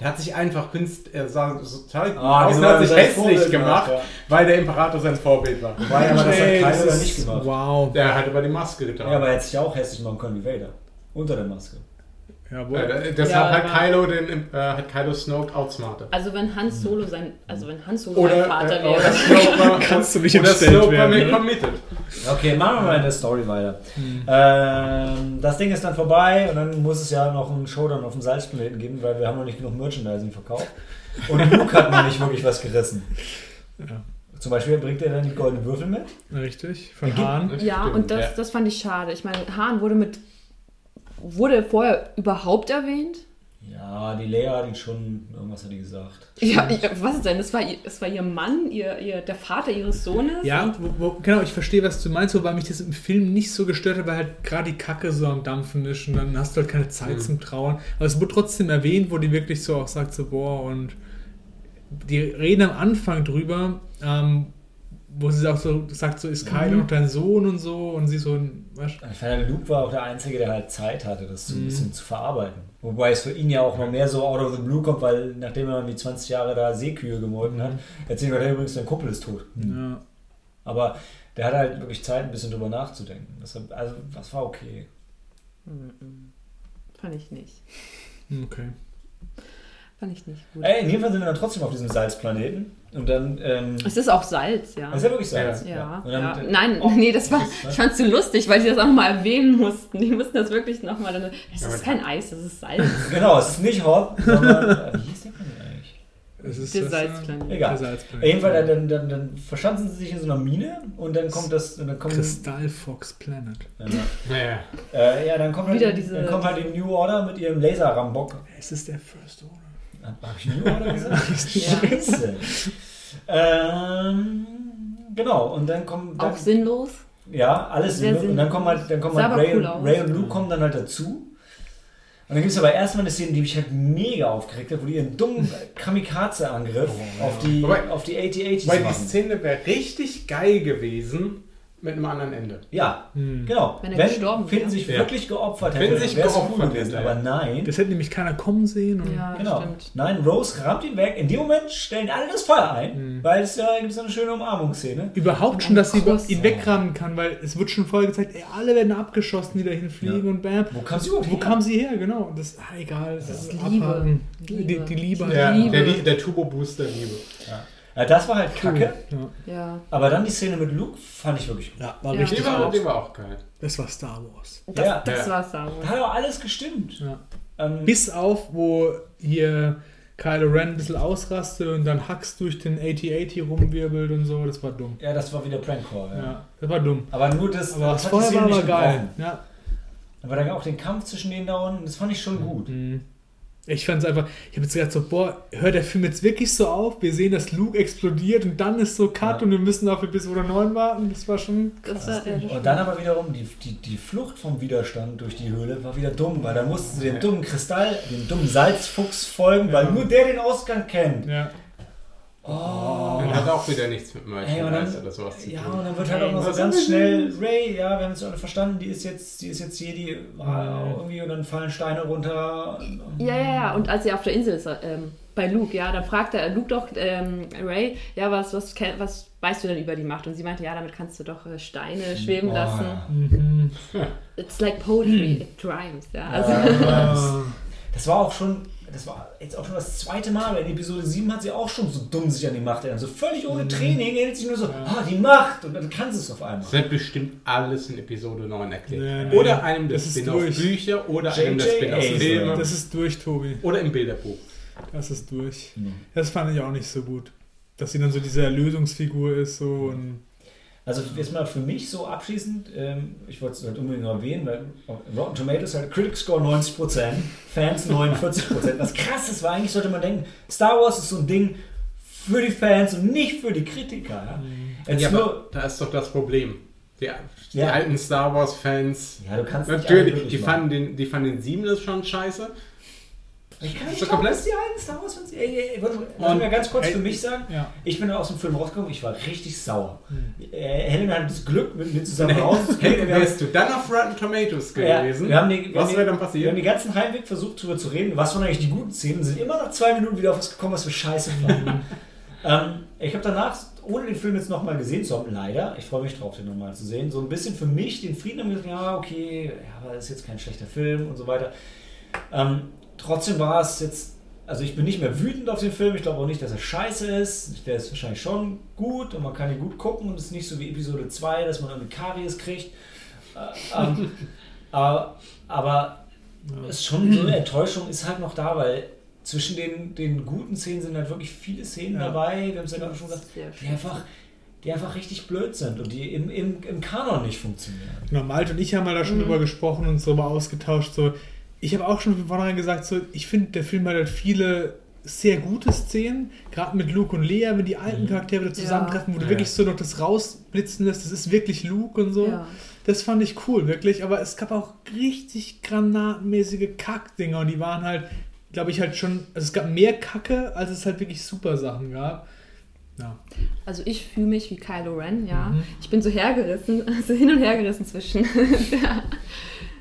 Der hat sich einfach künst, er sah so total aus und hat sich hässlich Vorbild gemacht, gemacht, weil der Imperator sein Vorbild war. Wobei, aber das hat Kylo das ja nicht gemacht. Wow. Der hat aber die Maske getragen. Ja, aber er hätte sich ja auch hässlich machen können wie Vader. Unter der Maske. Jawohl. Äh, deshalb Ja, hat Kylo den, äh, hat Kylo Snoke outsmartet. Also wenn Hans Solo sein, also wenn Hans Solo Oder, sein Vater äh, oder wäre. Snoke war, [laughs] Kannst du nicht oder entstellt Snoke war werden, mir committed. Okay, machen wir mal in der Story weiter. Hm. Ähm, das Ding ist dann vorbei und dann muss es ja noch einen Showdown auf dem Salzplaneten geben, weil wir haben noch nicht genug Merchandising verkauft. Und Luke hat noch nicht wirklich was gerissen. Ja. Zum Beispiel bringt er dann die goldenen Würfel mit. Richtig, von Hahn. Ja, Stimmt, und das, ja. das fand ich schade. Ich meine, Hahn wurde mit. Wurde vorher überhaupt erwähnt? Ja, die Lea hat ihn schon, irgendwas hat die gesagt. Ja, was denn? Das war, ihr- das war ihr Mann, ihr, ihr, der Vater ihres Sohnes? Ja, wo, wo, genau, ich verstehe, was du meinst, wobei mich das im Film nicht so gestört hat, weil halt gerade die Kacke so am Dampfen ist und dann hast du halt keine Zeit Mhm. zum Trauen. Aber es wurde trotzdem erwähnt, wo die wirklich so auch sagt, so, boah, und die reden am Anfang drüber, ähm, wo sie auch so sagt, so ist Kylo Mhm. noch dein Sohn und so und sie so, weißt Ich fand, Luke war auch der Einzige, der halt Zeit hatte, das so ein Mhm. bisschen zu verarbeiten. Wobei es für ihn ja auch noch mehr so out of the blue kommt, weil nachdem er irgendwie 20 Jahre da Seekühe gemolken hat, erzählen wir, der übrigens, dein Kumpel ist tot. Hm. ja. Aber der hatte halt wirklich Zeit, ein bisschen drüber nachzudenken. Deshalb, also, das war okay. Fand ich nicht. Okay. Fand ich nicht gut. Ey, in jedem Fall sind wir dann trotzdem auf diesem Salzplaneten. Und dann. Ähm, Es ist auch Salz, ja. das ist ja wirklich Salz. Ja, dann, ja. äh, Nein, oh, nee, das war, was? ich fand es so lustig, weil sie das auch nochmal erwähnen mussten. Die mussten das wirklich nochmal. Es Ja, ist kein Eis, es ist Salz. [laughs] Genau, es ist nicht Hot, sondern. äh, wie hieß der Planet eigentlich? Es ist Der das, äh, Salzplanet. Egal. Der Salzplanet. Jedenfalls, dann, dann, dann verschanzen sie sich in so einer Mine und dann kommt das. Dann kommt, Kristall Fox Planet. ja, Naja. äh, ja, dann kommt, Wieder halt, diese- dann kommt halt die New Order mit ihrem Laser-Rambock. Es ist der First Order. Hab ich New Order gesagt? [laughs] Scheiße. ähm, genau, und dann kommen. Dann, Auch sinnlos. Ja, alles Sehr sinnlos. Und dann kommen halt, dann kommen halt aber Ray, cool. Ray und Luke kommen dann halt dazu. Und dann gibt es aber erstmal eine Szene, die mich halt mega aufgeregt hat, wo die ihren dummen Kamikaze-Angriff auf die, Wobei- auf die AT-ATs Weil die machen. Szene wäre richtig geil gewesen mit einem anderen Ende. Ja, Hm. genau. Wenn er gestorben Finden wäre. sich Ja. wirklich geopfert Wenn hätte, sich wäre es geopfert gewesen. hätte, ja. Aber nein. Das hätte nämlich keiner kommen sehen. Und Ja, Genau. stimmt. Nein, Rose rammt ihn weg. In dem Moment stellen alle das Feuer ein, weil es ja gibt so eine schöne Umarmungsszene. Überhaupt schon, dass sie Kuss. ihn wegrammen kann, weil es wird schon vorher gezeigt, ey, alle werden abgeschossen, die da hinfliegen Ja. und bam. Wo kam sie überhaupt Wo her? kam sie her? Genau. Das ah, egal. Das ist Liebe. Liebe. Die, die Liebe. Der, Liebe. der, der Turbo-Booster Liebe. Ja, das war halt kacke. Ja, Ja. Aber dann die Szene mit Luke fand ich wirklich gut. ja war Ja. richtig Die war, die war auch geil. Das war Star Wars. Das, Ja. das Ja. war Star Da Wars. hat auch alles gestimmt. Ja. Ähm, Bis auf, wo hier Kylo Ren ein bisschen ausrastet und dann Hux durch den AT-AT rumwirbelt und so. Das war dumm. ja, das war wieder Prankcore. Ja. Ja, das war dumm. Aber nur das, Aber das vorher Szene war, nicht geil. Ja. Aber dann auch den Kampf zwischen den dauern, das fand ich schon gut. Mhm. Ich fand es einfach, ich habe jetzt gedacht so, boah, hört der Film jetzt wirklich so auf? Wir sehen, dass Luke explodiert und dann ist so Cut Ja. und wir müssen auf Episode 9 warten. Das war schon Das war, ja, Und dann aber wiederum die, die, die Flucht vom Widerstand durch die Höhle war wieder dumm, weil dann mussten sie dem dummen Kristall, dem dummen Salzfuchs folgen, weil Ja. nur der den Ausgang kennt. Ja. Oh. Und hat auch wieder nichts mit dann, Merchandise oder sowas zu ja, tun. und dann wird halt auch noch so ganz schnell Ray, ja, wir haben es alle verstanden, die ist jetzt, die ist jetzt Jedi, ah, irgendwie, und dann fallen Steine runter. Ja, ja, ja. Und als er auf der Insel ist, ähm, bei Luke, ja, dann fragt er Luke doch ähm, Ray, ja, was, was, was weißt du denn über die Macht? Und sie meinte, ja, damit kannst du doch äh, Steine schweben Oh. lassen. Mhm. It's like poetry, it rhymes, ja. Also. [laughs] Das war auch schon, das war jetzt auch schon das zweite Mal, weil in Episode 7 hat sie auch schon so dumm sich an die Macht erinnert. So völlig ohne Training, erinnert sich nur so, ah, die Macht, und dann kann sie es auf einmal. Das wird bestimmt alles in Episode 9 erklärt. Nee, nee. Oder einem der. Spin-off-Bücher oder J.J. einem der Spin-off-Filme Das ist durch, Tobi. oder im Bilderbuch. Das ist durch. Mhm. Das fand ich auch nicht so gut. Dass sie dann so diese Erlösungsfigur ist so und Also jetzt mal für mich so abschließend, ähm, ich wollte es halt unbedingt noch erwähnen, weil Rotten Tomatoes hat Critic Score 90%, Fans 49%. Was krass ist, weil eigentlich sollte man denken, Star Wars ist so ein Ding für die Fans und nicht für die Kritiker. Ja? Jetzt Ja, nur, da ist doch das Problem. Die, die Ja. alten Star Wars-Fans, ja, du kannst nicht natürlich, glücklich die fanden, den, die fanden den 7 schon scheiße. Ich kann So nicht glauben, komplett- dass die alten Star Wars Fans. Ey, ey, warte, lass mich mal ganz kurz für mich sagen. ja. Ich bin aus dem Film rausgekommen, ich war richtig sauer. Hm. Äh, Helen hat das Glück, mit mir zusammen. Hey, Wir haben- wärst du dann auf Rotten Tomatoes Ja, gewesen, die, wir was wäre dann die, Wir haben passiert? den ganzen Heimweg versucht, darüber zu reden. Was waren eigentlich die guten Szenen? Sind immer nach zwei Minuten wieder auf was gekommen, was wir scheiße fanden. [laughs] ähm, ich habe danach, ohne den Film jetzt nochmal gesehen zu haben, leider, ich freue mich drauf, den nochmal zu sehen, so ein bisschen für mich den Frieden haben gesagt, ja, okay, ja, das ist jetzt kein schlechter Film und so weiter. Ähm, trotzdem war es jetzt, also ich bin nicht mehr wütend auf den Film, ich glaube auch nicht, dass er scheiße ist. Der ist wahrscheinlich schon gut und man kann ihn gut gucken und es ist nicht so wie Episode 2, dass man irgendwie Karies kriegt. Äh, ähm, [laughs] aber aber ist schon so eine Enttäuschung ist halt noch da, weil zwischen den, den guten Szenen sind halt wirklich viele Szenen Ja. dabei, wir haben es ja gerade schon gesagt, Sehr die einfach, die einfach richtig blöd sind und die im, im, im Kanon nicht funktionieren. Genau, Malte und ich haben mal da schon Mhm. drüber gesprochen und uns darüber ausgetauscht. So, ich habe auch schon von vornherein gesagt, so, ich finde, der Film hat halt viele sehr gute Szenen, gerade mit Luke und Lea, wenn die alten Mhm. Charaktere wieder zusammentreffen, wo du Ja. wirklich so noch das rausblitzen lässt, das ist wirklich Luke und so. Ja. Das fand ich cool, wirklich. Aber es gab auch richtig granatenmäßige Kackdinger und die waren halt, glaube ich, halt schon. Also es gab mehr Kacke, als es halt wirklich super Sachen gab. Ja. Also ich fühle mich wie Kylo Ren, ja. Mhm. Ich bin so hergerissen, [laughs] also hin und her gerissen zwischen [laughs] der,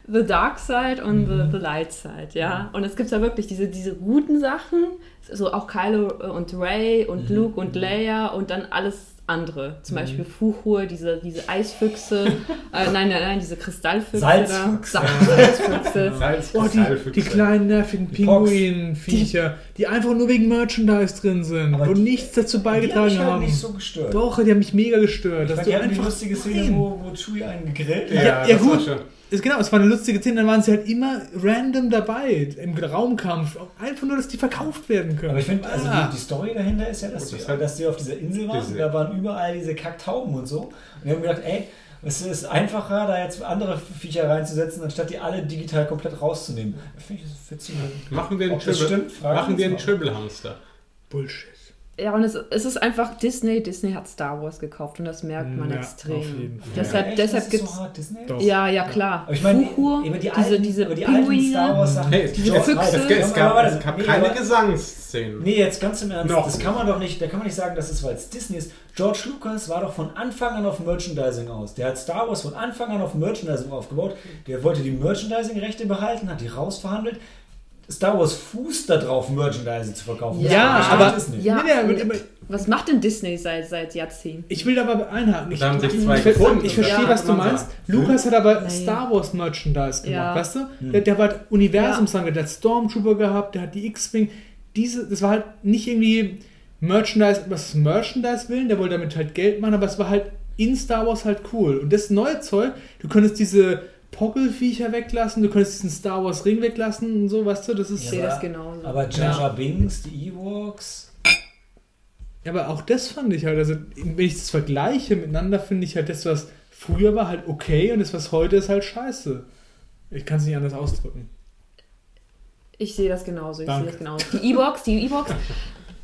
The Dark Side und Mhm. the, the Light Side, ja. Und es gibt ja wirklich diese, diese guten Sachen, so auch Kylo und Ray und Mhm. Luke und Leia und dann alles andere. Zum Beispiel Fuchur, diese, diese Eisfüchse, [laughs] äh, nein, nein, nein, diese Kristallfüchse. Salzfuchs. Da. Sa- Salzfüchse. Salz, Oh, die, die kleinen nervigen Die. Pinguin-Viecher, die einfach nur wegen Merchandise drin sind Aber und die- nichts dazu Die haben beigetragen mich halt haben. nicht so gestört. Doch, die haben mich mega gestört. Ich dass fand du die die einfach lustige Szene, wo, wo Chewie einen gegrillt Ja, hat. Ja, ja, das war gut. Ist genau, es war eine lustige Szene, dann waren sie halt immer random dabei im Raumkampf. Einfach nur, dass die verkauft werden können. Aber ich finde, also Ah. die, die Story dahinter ist ja, dass, die, dass die auf dieser Insel waren. Diese- Da waren überall diese Kacktauben und so. Und wir haben gedacht, ey, es ist einfacher, da jetzt andere Viecher reinzusetzen, anstatt die alle digital komplett rauszunehmen. Finde ich das witzig. Machen wir einen Ob das Tribble- stimmt, fragen machen wir einen uns mal. Triple-Hamster. Bullshit. Ja, und es, es ist einfach Disney. Disney hat Star Wars gekauft und das merkt man Ja, extrem. auf jeden Fall. Deshalb, Echt? deshalb gibt es. so hart Disney? Doch. Ja, ja, klar. Aber ich meine, Fuchur, die, die, diese, alten, diese aber die alten Star. Wars Sachen. Hey, es, Diese es, Füchse. es, es, gab, Aber- es gab nee, keine aber- Gesangsszenen. Nee, jetzt ganz im Ernst, Noch das kann man doch nicht, da kann man nicht sagen, dass es weil es Disney ist. George Lucas war doch von Anfang an auf Merchandising aus. Der hat Star Wars von Anfang an auf Merchandising aufgebaut. Der wollte die Merchandising-Rechte behalten, hat die rausverhandelt. Star Wars fußt darauf, Merchandising zu verkaufen. Ja, Das Ja, aber- Disney. Ja, Nee, nee, immer- was macht denn Disney seit, seit Jahrzehnten? Ich will da aber einhaken. Ich, ich, ich, ich verstehe, Ja, was du meinst. sagen. Lukas hat aber Naja. Star Wars Merchandise gemacht, Ja. weißt du? Der, der hat Universumsachen, Ja. der hat Stormtrooper gehabt, der hat die X-Wing. Diese, das war halt nicht irgendwie Merchandise, was Merchandise willen, der wollte damit halt Geld machen, aber es war halt in Star Wars halt cool. Und das neue Zeug, du könntest diese Poggelviecher weglassen, du könntest diesen Star Wars Ring weglassen und so, weißt du, das ist. Ich sehe aber- das genauso. Aber Jar Jar Binks, die Ewoks. Ja, aber auch das fand ich halt, also wenn ich das vergleiche miteinander, finde ich halt das, was früher war, halt okay und das, was heute ist, halt scheiße. Ich kann es nicht anders ausdrücken. Ich sehe das genauso. Ich sehe das genauso. Die E-Box, die E-Box,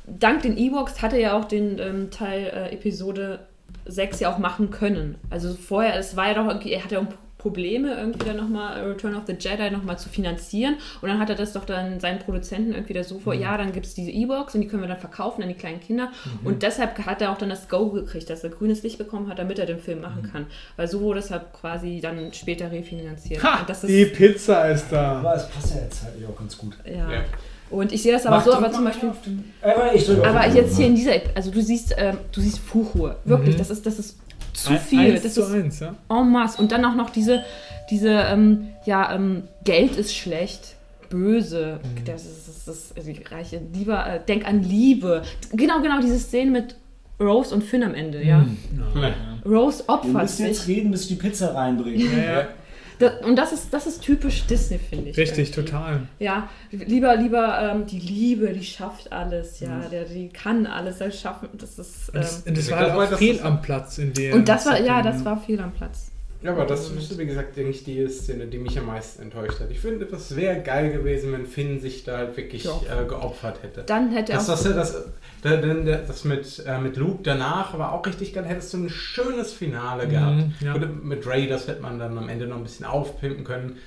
dank den E-Box hat er ja auch den ähm, Teil äh, Episode 6 ja auch machen können. Also vorher, es war ja doch er hatte ja auch Probleme, irgendwie dann nochmal Return of the Jedi nochmal zu finanzieren. Und dann hat er das doch dann seinen Produzenten irgendwie da so vor, ja, dann gibt es diese E-Box und die können wir dann verkaufen an die kleinen Kinder. Und deshalb hat er auch dann das Go gekriegt, dass er grünes Licht bekommen hat, damit er den Film machen kann. Weil so wurde es halt quasi dann später refinanziert. Ha! Das die ist, Pizza ist da. Aber es passt ja jetzt halt auch ganz gut. ja. Ja. Und ich sehe das aber Mach, so, aber zum Beispiel. auf den- Aber Aber jetzt hier in dieser, also du siehst, ähm, du siehst Fuchur. Wirklich, Mhm. das ist, das ist zu Ein- viel. Eins das zu ist eins, ja. en masse. Und dann auch noch diese, diese, ähm, ja, ähm, Geld ist schlecht, böse. Mhm. Das ist, das ist, also ich reiche lieber, äh, denk an Liebe. Genau, genau, diese Szene mit Rose und Finn am Ende, ja. Mhm. Ja. Rose opfert müssen jetzt sich. reden, bis du die Pizza reinbringst. Ja, ja. Da, und das ist, das ist typisch Disney, finde ich. Richtig, irgendwie. total. Ja, lieber, lieber ähm, die Liebe, die schafft alles, ja, Mhm. der, die kann alles. Das ist. Und das, Ähm, und das Ich war glaub halt mal, auch das fehl ist- am Platz in der. und das war, ja, das war fehl am Platz. Ja, aber das ist, wie gesagt, denke ich, die Szene, die mich am meisten enttäuscht hat. Ich finde, das wäre geil gewesen, wenn Finn sich da halt wirklich äh, geopfert hätte. Dann hätte er Das, auch. das, das, das, das, das mit, äh, mit Luke danach war auch richtig geil. Hättest du ein schönes Finale gehabt. Mhm, ja. Und mit Ray, das hätte man dann am Ende noch ein bisschen aufpimpen können.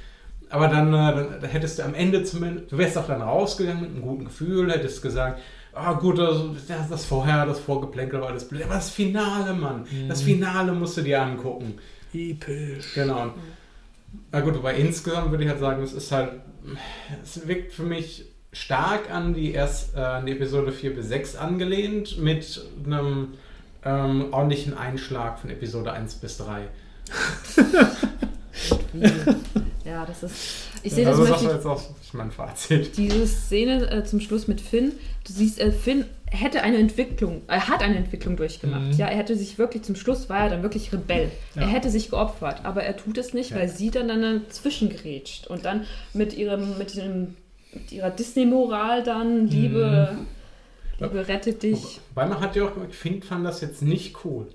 Aber dann, äh, dann da hättest du am Ende zumindest, du wärst auch dann rausgegangen mit einem guten Gefühl, hättest gesagt, ah gut, also, das, das vorher, das Vorgeplänkel war alles blöd. Aber das Finale, Mann, das Mhm. Finale musst du dir angucken. Episch. Genau. Na gut, aber insgesamt würde ich halt sagen, es ist halt, es wirkt für mich stark an die, erst, äh, an die Episode 4 bis 6 angelehnt, mit einem ähm, ordentlichen Einschlag von Episode 1 bis 3. [laughs] ja, das ist. Ich sehe das also zum das war Beispiel. jetzt auch mein Fazit. Diese Szene äh, zum Schluss mit Finn, du siehst, äh, Finn hätte eine Entwicklung, er hat eine Entwicklung durchgemacht. Mhm. Ja, er hätte sich wirklich, zum Schluss war er dann wirklich Rebell. Ja. Er hätte sich geopfert, aber er tut es nicht, Ja. weil sie dann, dann dazwischengrätscht und dann mit ihrem, mit dem, mit ihrer Disney-Moral dann, Liebe, Mhm. Liebe rettet dich. Weil man hat ja auch gemerkt, Finn fand das jetzt nicht cool.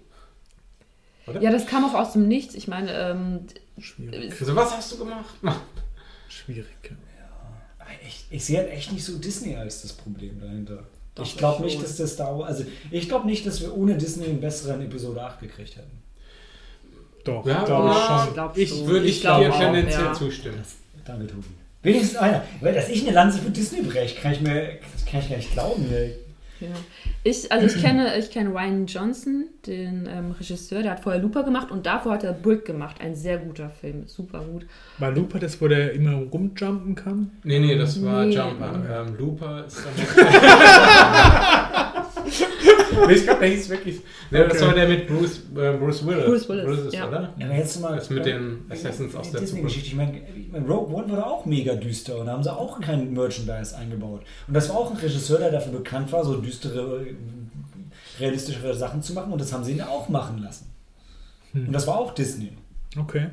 Oder? Ja, das kam auch aus dem Nichts. Ich meine, ähm, Schwierig. Also was hast du gemacht? [laughs] Schwierig. ja. Aber echt, ich sehe halt echt nicht so Disney als das Problem dahinter. Doch, ich glaube nicht, dass das Wars, also ich glaube nicht, dass wir ohne Disney einen besseren Episode 8 gekriegt hätten. Doch, Ja, glaube ich schon. ich glaub Ich. Würde ich, Ich glaube dir tendenziell ja. zustimmen. Danke, Tobi. Wenigstens einer. Weil, dass ich eine Lanze für Disney breche, kann ich mir das kann ich gar nicht glauben. Ja. Ich, also ich kenne, ich kenne Ryan Johnson, den ähm, Regisseur, der hat vorher Looper gemacht und davor hat er Brick gemacht. Ein sehr guter Film, super gut. War Looper das, wo der immer rumjumpen kann? Nee, nee, das war Nee. Jumper. Ähm, Looper ist dann [laughs] [laughs] [laughs] Nee, ich glaube, der hieß wirklich. Nee, Das Okay. war der mit Bruce, äh, Bruce Willis. Bruce Willis, ja. oder? Ja, aber jetzt mal. Das mit den Assassins aus der Disney-Geschichte. Ich meine, ich mein, Rogue One war doch auch mega düster und da haben sie auch kein Merchandise eingebaut. Und das war auch ein Regisseur, der dafür bekannt war, so düstere, realistischere Sachen zu machen und das haben sie ihn auch machen lassen. Und das war auch Disney. Okay.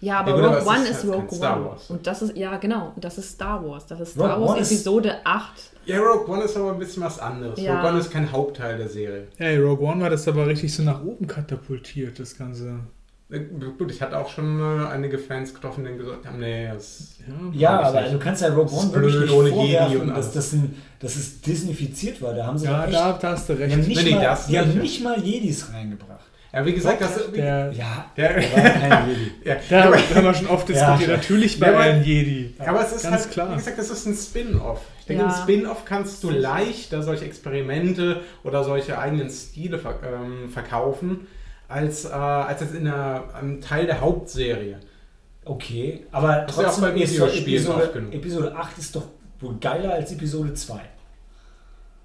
Ja, aber Ja, Rogue One ist ist halt Rogue Star One. Wars. Und das ist, ja genau, das ist Star Wars. Das ist Rogue Star Wars One ist- Episode 8. Ja, Rogue One ist aber ein bisschen was anderes. Ja. Rogue One ist kein Hauptteil der Serie. Hey, Rogue One war das aber richtig so nach oben katapultiert, das Ganze. Äh, Gut, ich hatte auch schon äh, einige Fans getroffen, die gesagt haben, nee, das Ja, ich aber nicht. du kannst ja Rogue ist One wirklich blöd nicht ohne Jedi vorwerfen, und dass, das ein, dass es disneyfiziert war. Da haben sie Ja, echt, da, da hast du die recht. haben nicht, Nee, mal, die haben nicht mal Jedis reingebracht. Ja, wie gesagt, das Der, Ja, Der, da war kein Jedi. [laughs] ja, da aber, haben wir schon oft diskutiert. Ja. Natürlich war Ja, aber- er ein Jedi. aber es ist Ganz halt, klar. wie gesagt, das ist ein Spin-off. Ich denke, Ja. ein Spin-off kannst du leichter solche Experimente oder solche eigenen Stile ver ähm, verkaufen, als, äh, als es in einer, einem Teil der Hauptserie. Okay, aber Das ist ja auch trotzdem bei Videospielen oft Episode, genug. Episode 8 ist doch wohl geiler als Episode 2.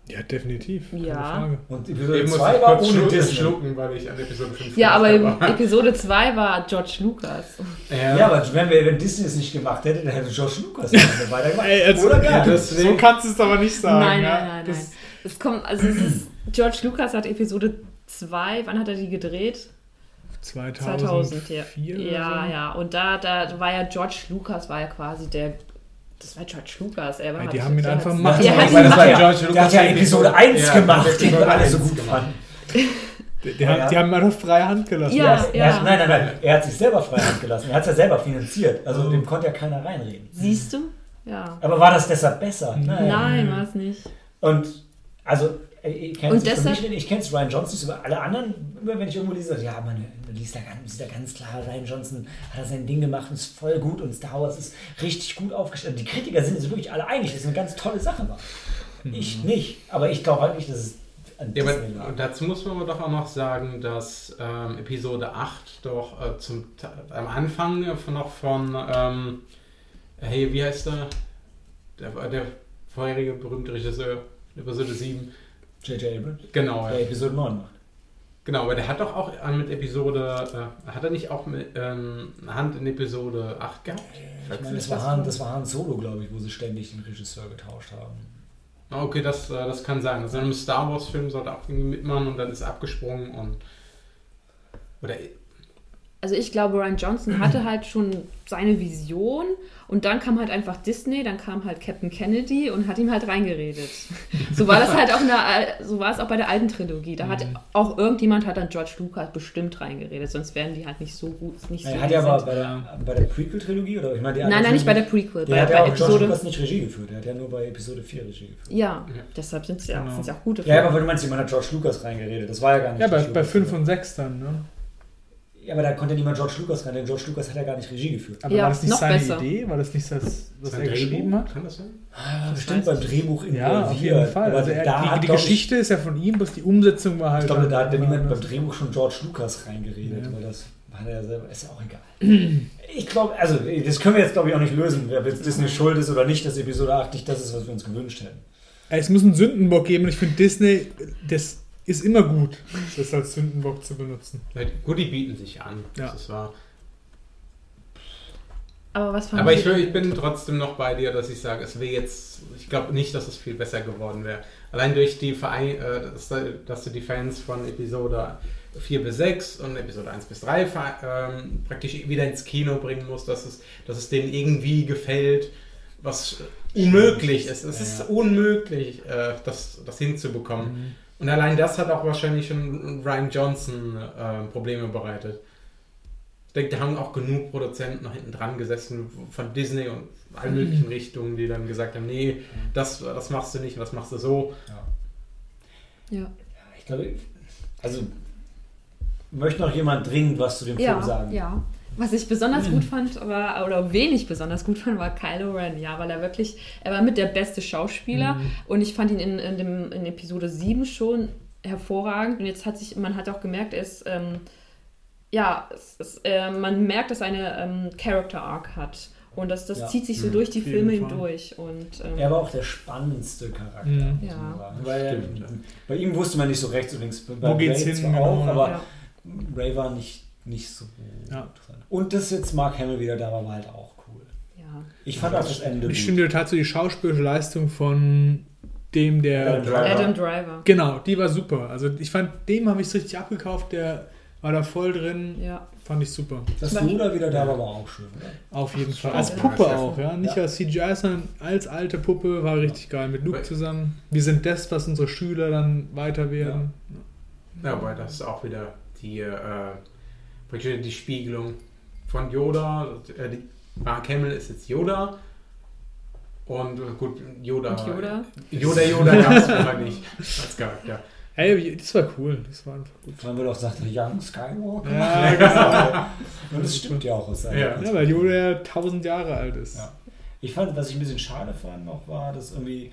Ja, definitiv. Keine Ja. Frage. Und Episode Eben muss 2 ich war kurz ohne schlu Disney. schlucken, weil ich an Episode 5 Ja, aber in Episode 2 war George Lucas. Ja, Ja, aber wenn, wir, wenn Disney es nicht gemacht hätte, dann hätte George Lucas weitergemacht. Ey, also, Oder ja, gar nicht. so kannst du es aber nicht sagen. nein, ja. nein, nein, das, nein. Es kommt, also es ist, George Lucas hat Episode 2, wann hat er die gedreht? 2004 2004. oder Ja, so. ja. Und da, da war ja George Lucas, war ja quasi der. Das war George Lucas. Er war Ja, die haben ihn einfach Ja, Ja, das war ja, George der Lucas hat ja Episode Episode- 1 Ja, gemacht, den Episode alle so 1 gut gemacht. fanden. Die, die, haben, Ja. die haben einfach freie Hand gelassen. Ja. Hat- hat- nein, nein, nein, er hat sich selber freihand gelassen. Er hat es ja selber finanziert. Also Oh. dem konnte ja keiner reinreden. Siehst du? Ja. Aber war das deshalb besser? Nein, war es nicht. Und also, ich kenne Und es deshalb- nicht, ich kenne es Ryan Johnson aber alle anderen, immer wenn ich irgendwo lese, ja, man, liest da ganz, da ganz klar, Ryan Johnson hat da sein Ding gemacht und ist voll gut und Star Wars ist richtig gut aufgestellt. Die Kritiker sind sich wirklich alle einig, dass es eine ganz tolle Sache war. Ich nicht, aber ich glaube halt nicht, dass es an Ja, aber Disney lag. dazu muss man aber doch auch noch sagen, dass ähm, Episode 8 doch äh, zum, am Anfang noch von, ähm, hey, wie heißt der? Der, der vorherige berühmte Regisseur, Episode 7. J.J. Abrams, Genau, der ja. Episode 9 macht. genau, aber der hat doch auch äh, mit Episode, äh, hat er nicht auch mit ähm, Hand in Episode 8 gehabt? Ich meine, das war, Han, das war Han Solo, glaube ich, wo sie ständig den Regisseur getauscht haben. Ah, Okay, das, äh, das kann sein. Also in einem Star Wars Film sollte auch irgendwie mitmachen und dann ist er abgesprungen und oder Also ich glaube, Ryan Johnson hatte [clears throat] halt schon seine Vision und dann kam halt einfach Disney, dann kam halt Captain Kennedy und hat ihm halt reingeredet. [laughs] So war das halt auch in der, so war es auch bei der alten Trilogie. Da hat auch irgendjemand hat dann George Lucas bestimmt reingeredet, sonst wären die halt nicht so gut, nicht so Er hat ja aber bei der, bei der Prequel-Trilogie, oder? Ich meine, die Nein, nein, nicht bei der Prequel, Der bei, hat ja bei auch George Episode. Lucas nicht Regie geführt. Der hat ja nur bei Episode 4 Regie geführt. Ja, Ja. deshalb sind es ja, Genau. ja auch gute Ja, Filme. aber du meinst, jemand hat George Lucas reingeredet. Das war ja gar nicht Ja, bei, George bei Lucas. 5 und 6 dann, ne? Ja, aber da konnte niemand George Lucas rein, denn George Lucas hat ja gar nicht Regie geführt. Aber Ja, war das nicht seine besser. Idee? War das nicht das, was sein er geschrieben hat? Kann das sein? Ah, Das bestimmt beim Drehbuch involviert. Ja, auf jeden Fall. Aber Also da er, hat, die, die glaub ich- Geschichte ist ja von ihm, bloß die Umsetzung war halt. Ich glaube, da hat dann niemand beim. Drehbuch schon George Lucas reingeredet, Ja. weil das hat er ja selber. Ist ja auch egal. [clears throat] ich glaube, also, das können wir jetzt, glaube ich, auch nicht lösen, wer jetzt Disney schuld ist oder nicht, dass Episode 8 nicht das ist, was wir uns gewünscht hätten. Es muss einen Sündenbock geben und ich finde Disney, das ist immer gut, das als Sündenbock zu benutzen. Ja, Gut, die bieten sich an. Ja. Das ist wahr. Aber was fand Aber ich, ich bin trotzdem noch bei dir, dass ich sage, es wäre jetzt, ich glaube nicht, dass es viel besser geworden wäre. Allein durch die Verein, äh, dass, du die Fans von Episode 4 bis 6 und Episode 1 bis 3 ver- ähm, praktisch wieder ins Kino bringen musst, dass es, dass es denen irgendwie gefällt, was unmöglich ist. Es Ja, ist ja. unmöglich, äh, das, das hinzubekommen. Und allein das hat auch wahrscheinlich schon Ryan Johnson äh, Probleme bereitet. Ich denke, da haben auch genug Produzenten noch hinten dran gesessen von Disney und allen möglichen Richtungen, die dann gesagt haben, nee, das, das machst du nicht, was machst du so. Ja. Ja, Ich glaube, also, möchte noch jemand dringend was zu dem Film ja, sagen? ja. Was ich besonders gut fand, war, oder wenig besonders gut fand, war Kylo Ren. Ja, weil er wirklich, er war mit der beste Schauspieler und ich fand ihn in, in, dem, in Episode 7 schon hervorragend. Und jetzt hat sich, man hat auch gemerkt, er ist, ähm, ja, es, es, äh, man merkt, dass er eine ähm, Character Arc hat. Und das, das Ja. zieht sich so Mhm. durch die Filme hindurch. Und, ähm, Er war auch der spannendste Charakter. Mhm. Ja. Weil Stimmt, bei ihm wusste man nicht so rechts und links. Bei Wo geht's Ray hin, auch, genau. aber ja. Ray war nicht, nicht so Ja. interessant. Und dass jetzt Mark Hamill wieder da war, war halt auch cool. ja. Ich fand auch das Ende Ich dir tatsächlich die schauspielerische Leistung von dem, der. Adam Driver. Adam Driver. Genau, die war super. Also ich fand, dem habe ich es richtig abgekauft, der war da voll drin, Ja. fand ich super. Dass Luda wieder da war, war auch schön. Oder? Auf jeden Fall. Als ja. Puppe Ja. auch, ja. Nicht Ja. als CGI, sondern als alte Puppe war richtig geil. Mit Luke zusammen. Wir sind das, was unsere Schüler dann weiter werden. Ja, aber das ist auch wieder die, äh, praktisch die Spiegelung von Yoda. Äh, die, Mark Hamill ist jetzt Yoda. Und äh, gut, Yoda. Und Yoda? Yoda, Yoda [laughs] gab es nicht als Charakter. Ey, das war cool. Das war einfach gut. Man wird auch gesagt, Young Skywalker. [laughs] Ja, genau. Und das stimmt ja auch aus seiner Ja. Ja, weil Yoda ja tausend Jahre alt ist. Ja. Ich fand, was ich ein bisschen schade fand noch war, dass irgendwie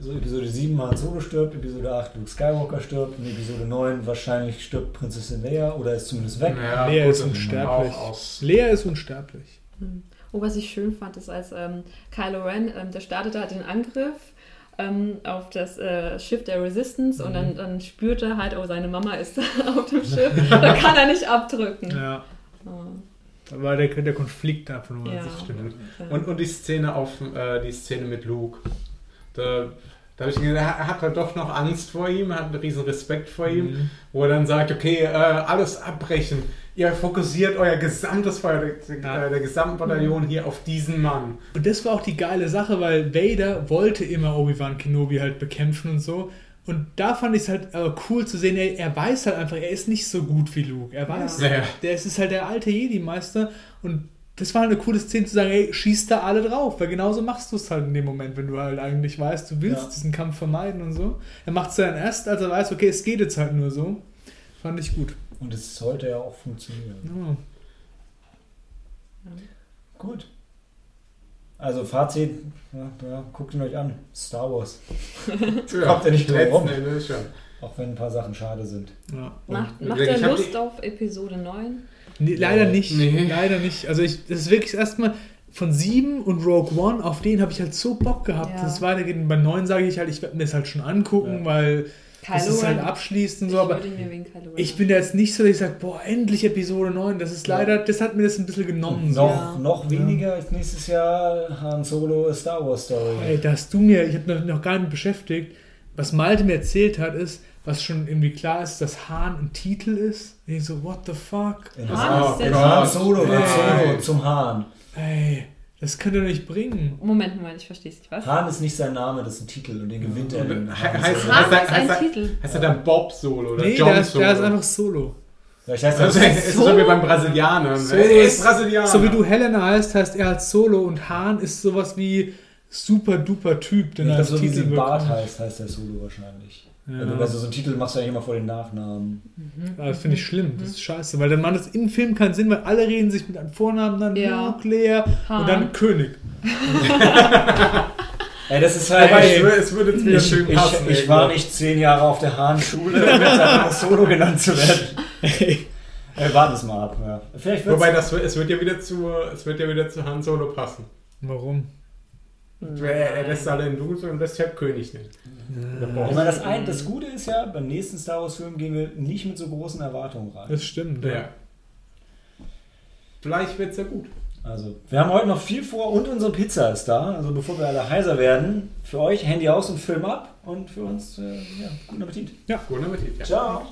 so Episode 7 Han Solo stirbt, Episode 8 Luke Skywalker stirbt, in Episode 9 wahrscheinlich stirbt Prinzessin Leia oder ist zumindest weg. Ja, Lea gut, ist unsterblich. Lea ist unsterblich. Hm. Oh, was ich schön fand, ist, als ähm, Kylo Ren, ähm, der startete halt den Angriff ähm, auf das äh, Schiff der Resistance und Mhm. dann, dann spürt er halt, oh, seine Mama ist [laughs] auf dem [laughs] Schiff. da kann er nicht abdrücken. Ja. Oh, Da war der, der Konflikt da von Ja. sich. stimmt. ja. Und, und die Szene auf äh, die Szene mit Luke. Da, da habe ich gedacht, er hat halt doch noch Angst vor ihm, hat einen riesen Respekt vor ihm, Mhm. wo er dann sagt, okay, äh, alles abbrechen. Ihr fokussiert euer gesamtes Feuer, der, Ja. der gesamten Bataillon hier auf diesen Mann. Und das war auch die geile Sache, weil Vader wollte immer Obi-Wan Kenobi halt bekämpfen und so. Und da fand ich es halt äh, cool zu sehen, er, er weiß halt einfach, er ist nicht so gut wie Luke. Er weiß, Ja. der ist, ist halt der alte Jedi-Meister. Und das war halt eine coole Szene zu sagen, ey, schieß da alle drauf. Weil genauso machst du es halt in dem Moment, wenn du halt eigentlich weißt, du willst Ja. diesen Kampf vermeiden und so. Er macht es dann erst, als er weiß, okay, es geht jetzt halt nur so. Fand ich gut. Und es sollte ja auch funktionieren. Ja. Gut. Also Fazit, ja, ja, guckt ihn euch an. Star Wars. [laughs] Kommt ja nicht drum rum. Auch wenn ein paar Sachen schade sind. Ja. Macht, macht er Lust die- auf Episode 9? Nee, leider nicht. Nee. Leider nicht. Also ich, das ist wirklich erstmal von sieben und Rogue One, auf den habe ich halt so Bock gehabt, Ja. dass es weitergeht. Und bei neun sage ich halt, ich werde mir das halt schon angucken, Ja. weil das Kylo ist halt abschließend und Ich so, aber ich bin da jetzt nicht so, dass ich sage, boah, endlich Episode 9. Das ist Ja. leider, das hat mir das ein bisschen genommen. So. noch, Ja. noch weniger als nächstes Jahr Han Solo Star Wars Story. Ey, da hast du mir, ich habe noch, noch gar nicht beschäftigt, was Malte mir erzählt hat, ist, was schon irgendwie klar ist, dass Hahn ein Titel ist. Und ich so, what the fuck? In Han Han, ist der. Han Solo wird Ey. Solo zum Hahn. Ey, das könnt ihr doch nicht bringen. Moment, Moment, ich verstehe es nicht. Was? Hahn ist nicht sein Name, das ist ein Titel und den gewinnt er. He- heißt- heißt- ist ein heißt- Titel. Heißt er dann Bob Solo oder Nee, John der ist, Solo? der ist einfach Solo. Vielleicht heißt Also, das es ist so wie beim Brasilianer. Solo er ist Brasilianer. So wie du Helena heißt, heißt er als Solo und Hahn ist sowas wie super duper Typ, den Ich er glaube, so wie sie Bart heißt, heißt der Solo wahrscheinlich. Ja. Wenn du also so einen Titel machst, du eigentlich immer vor den Nachnamen. Ja, das finde ich schlimm, das ist scheiße, weil dann macht das im Film keinen Sinn, weil alle reden sich mit einem Vornamen, dann Ja. Luke, Lea Han. und dann König. [laughs] Ey, das ist halt. Aber ey, es würde- es würde jetzt wieder ich, schön ich, passen. ich war nicht zehn Jahre auf der Hahn-Schule, um jetzt Solo genannt zu werden. [laughs] Ey, warte es mal ab. Ja. Wobei das, wird- es wird ja wieder zu, es wird ja wieder zu Han Solo passen. Warum? Er er lässt alle in Dudes und lässt halt König nicht. ich meine, das, ein, das Gute ist ja, beim nächsten Star Wars-Film gehen wir nicht mit so großen Erwartungen rein. Das stimmt. Ja. Vielleicht wird es ja gut. Also, wir haben heute noch viel vor und unsere Pizza ist da. Also, bevor wir alle heiser werden, für euch Handy aus und Film ab und für uns, äh, ja, guten Appetit. Guten Appetit. Ja. Ciao.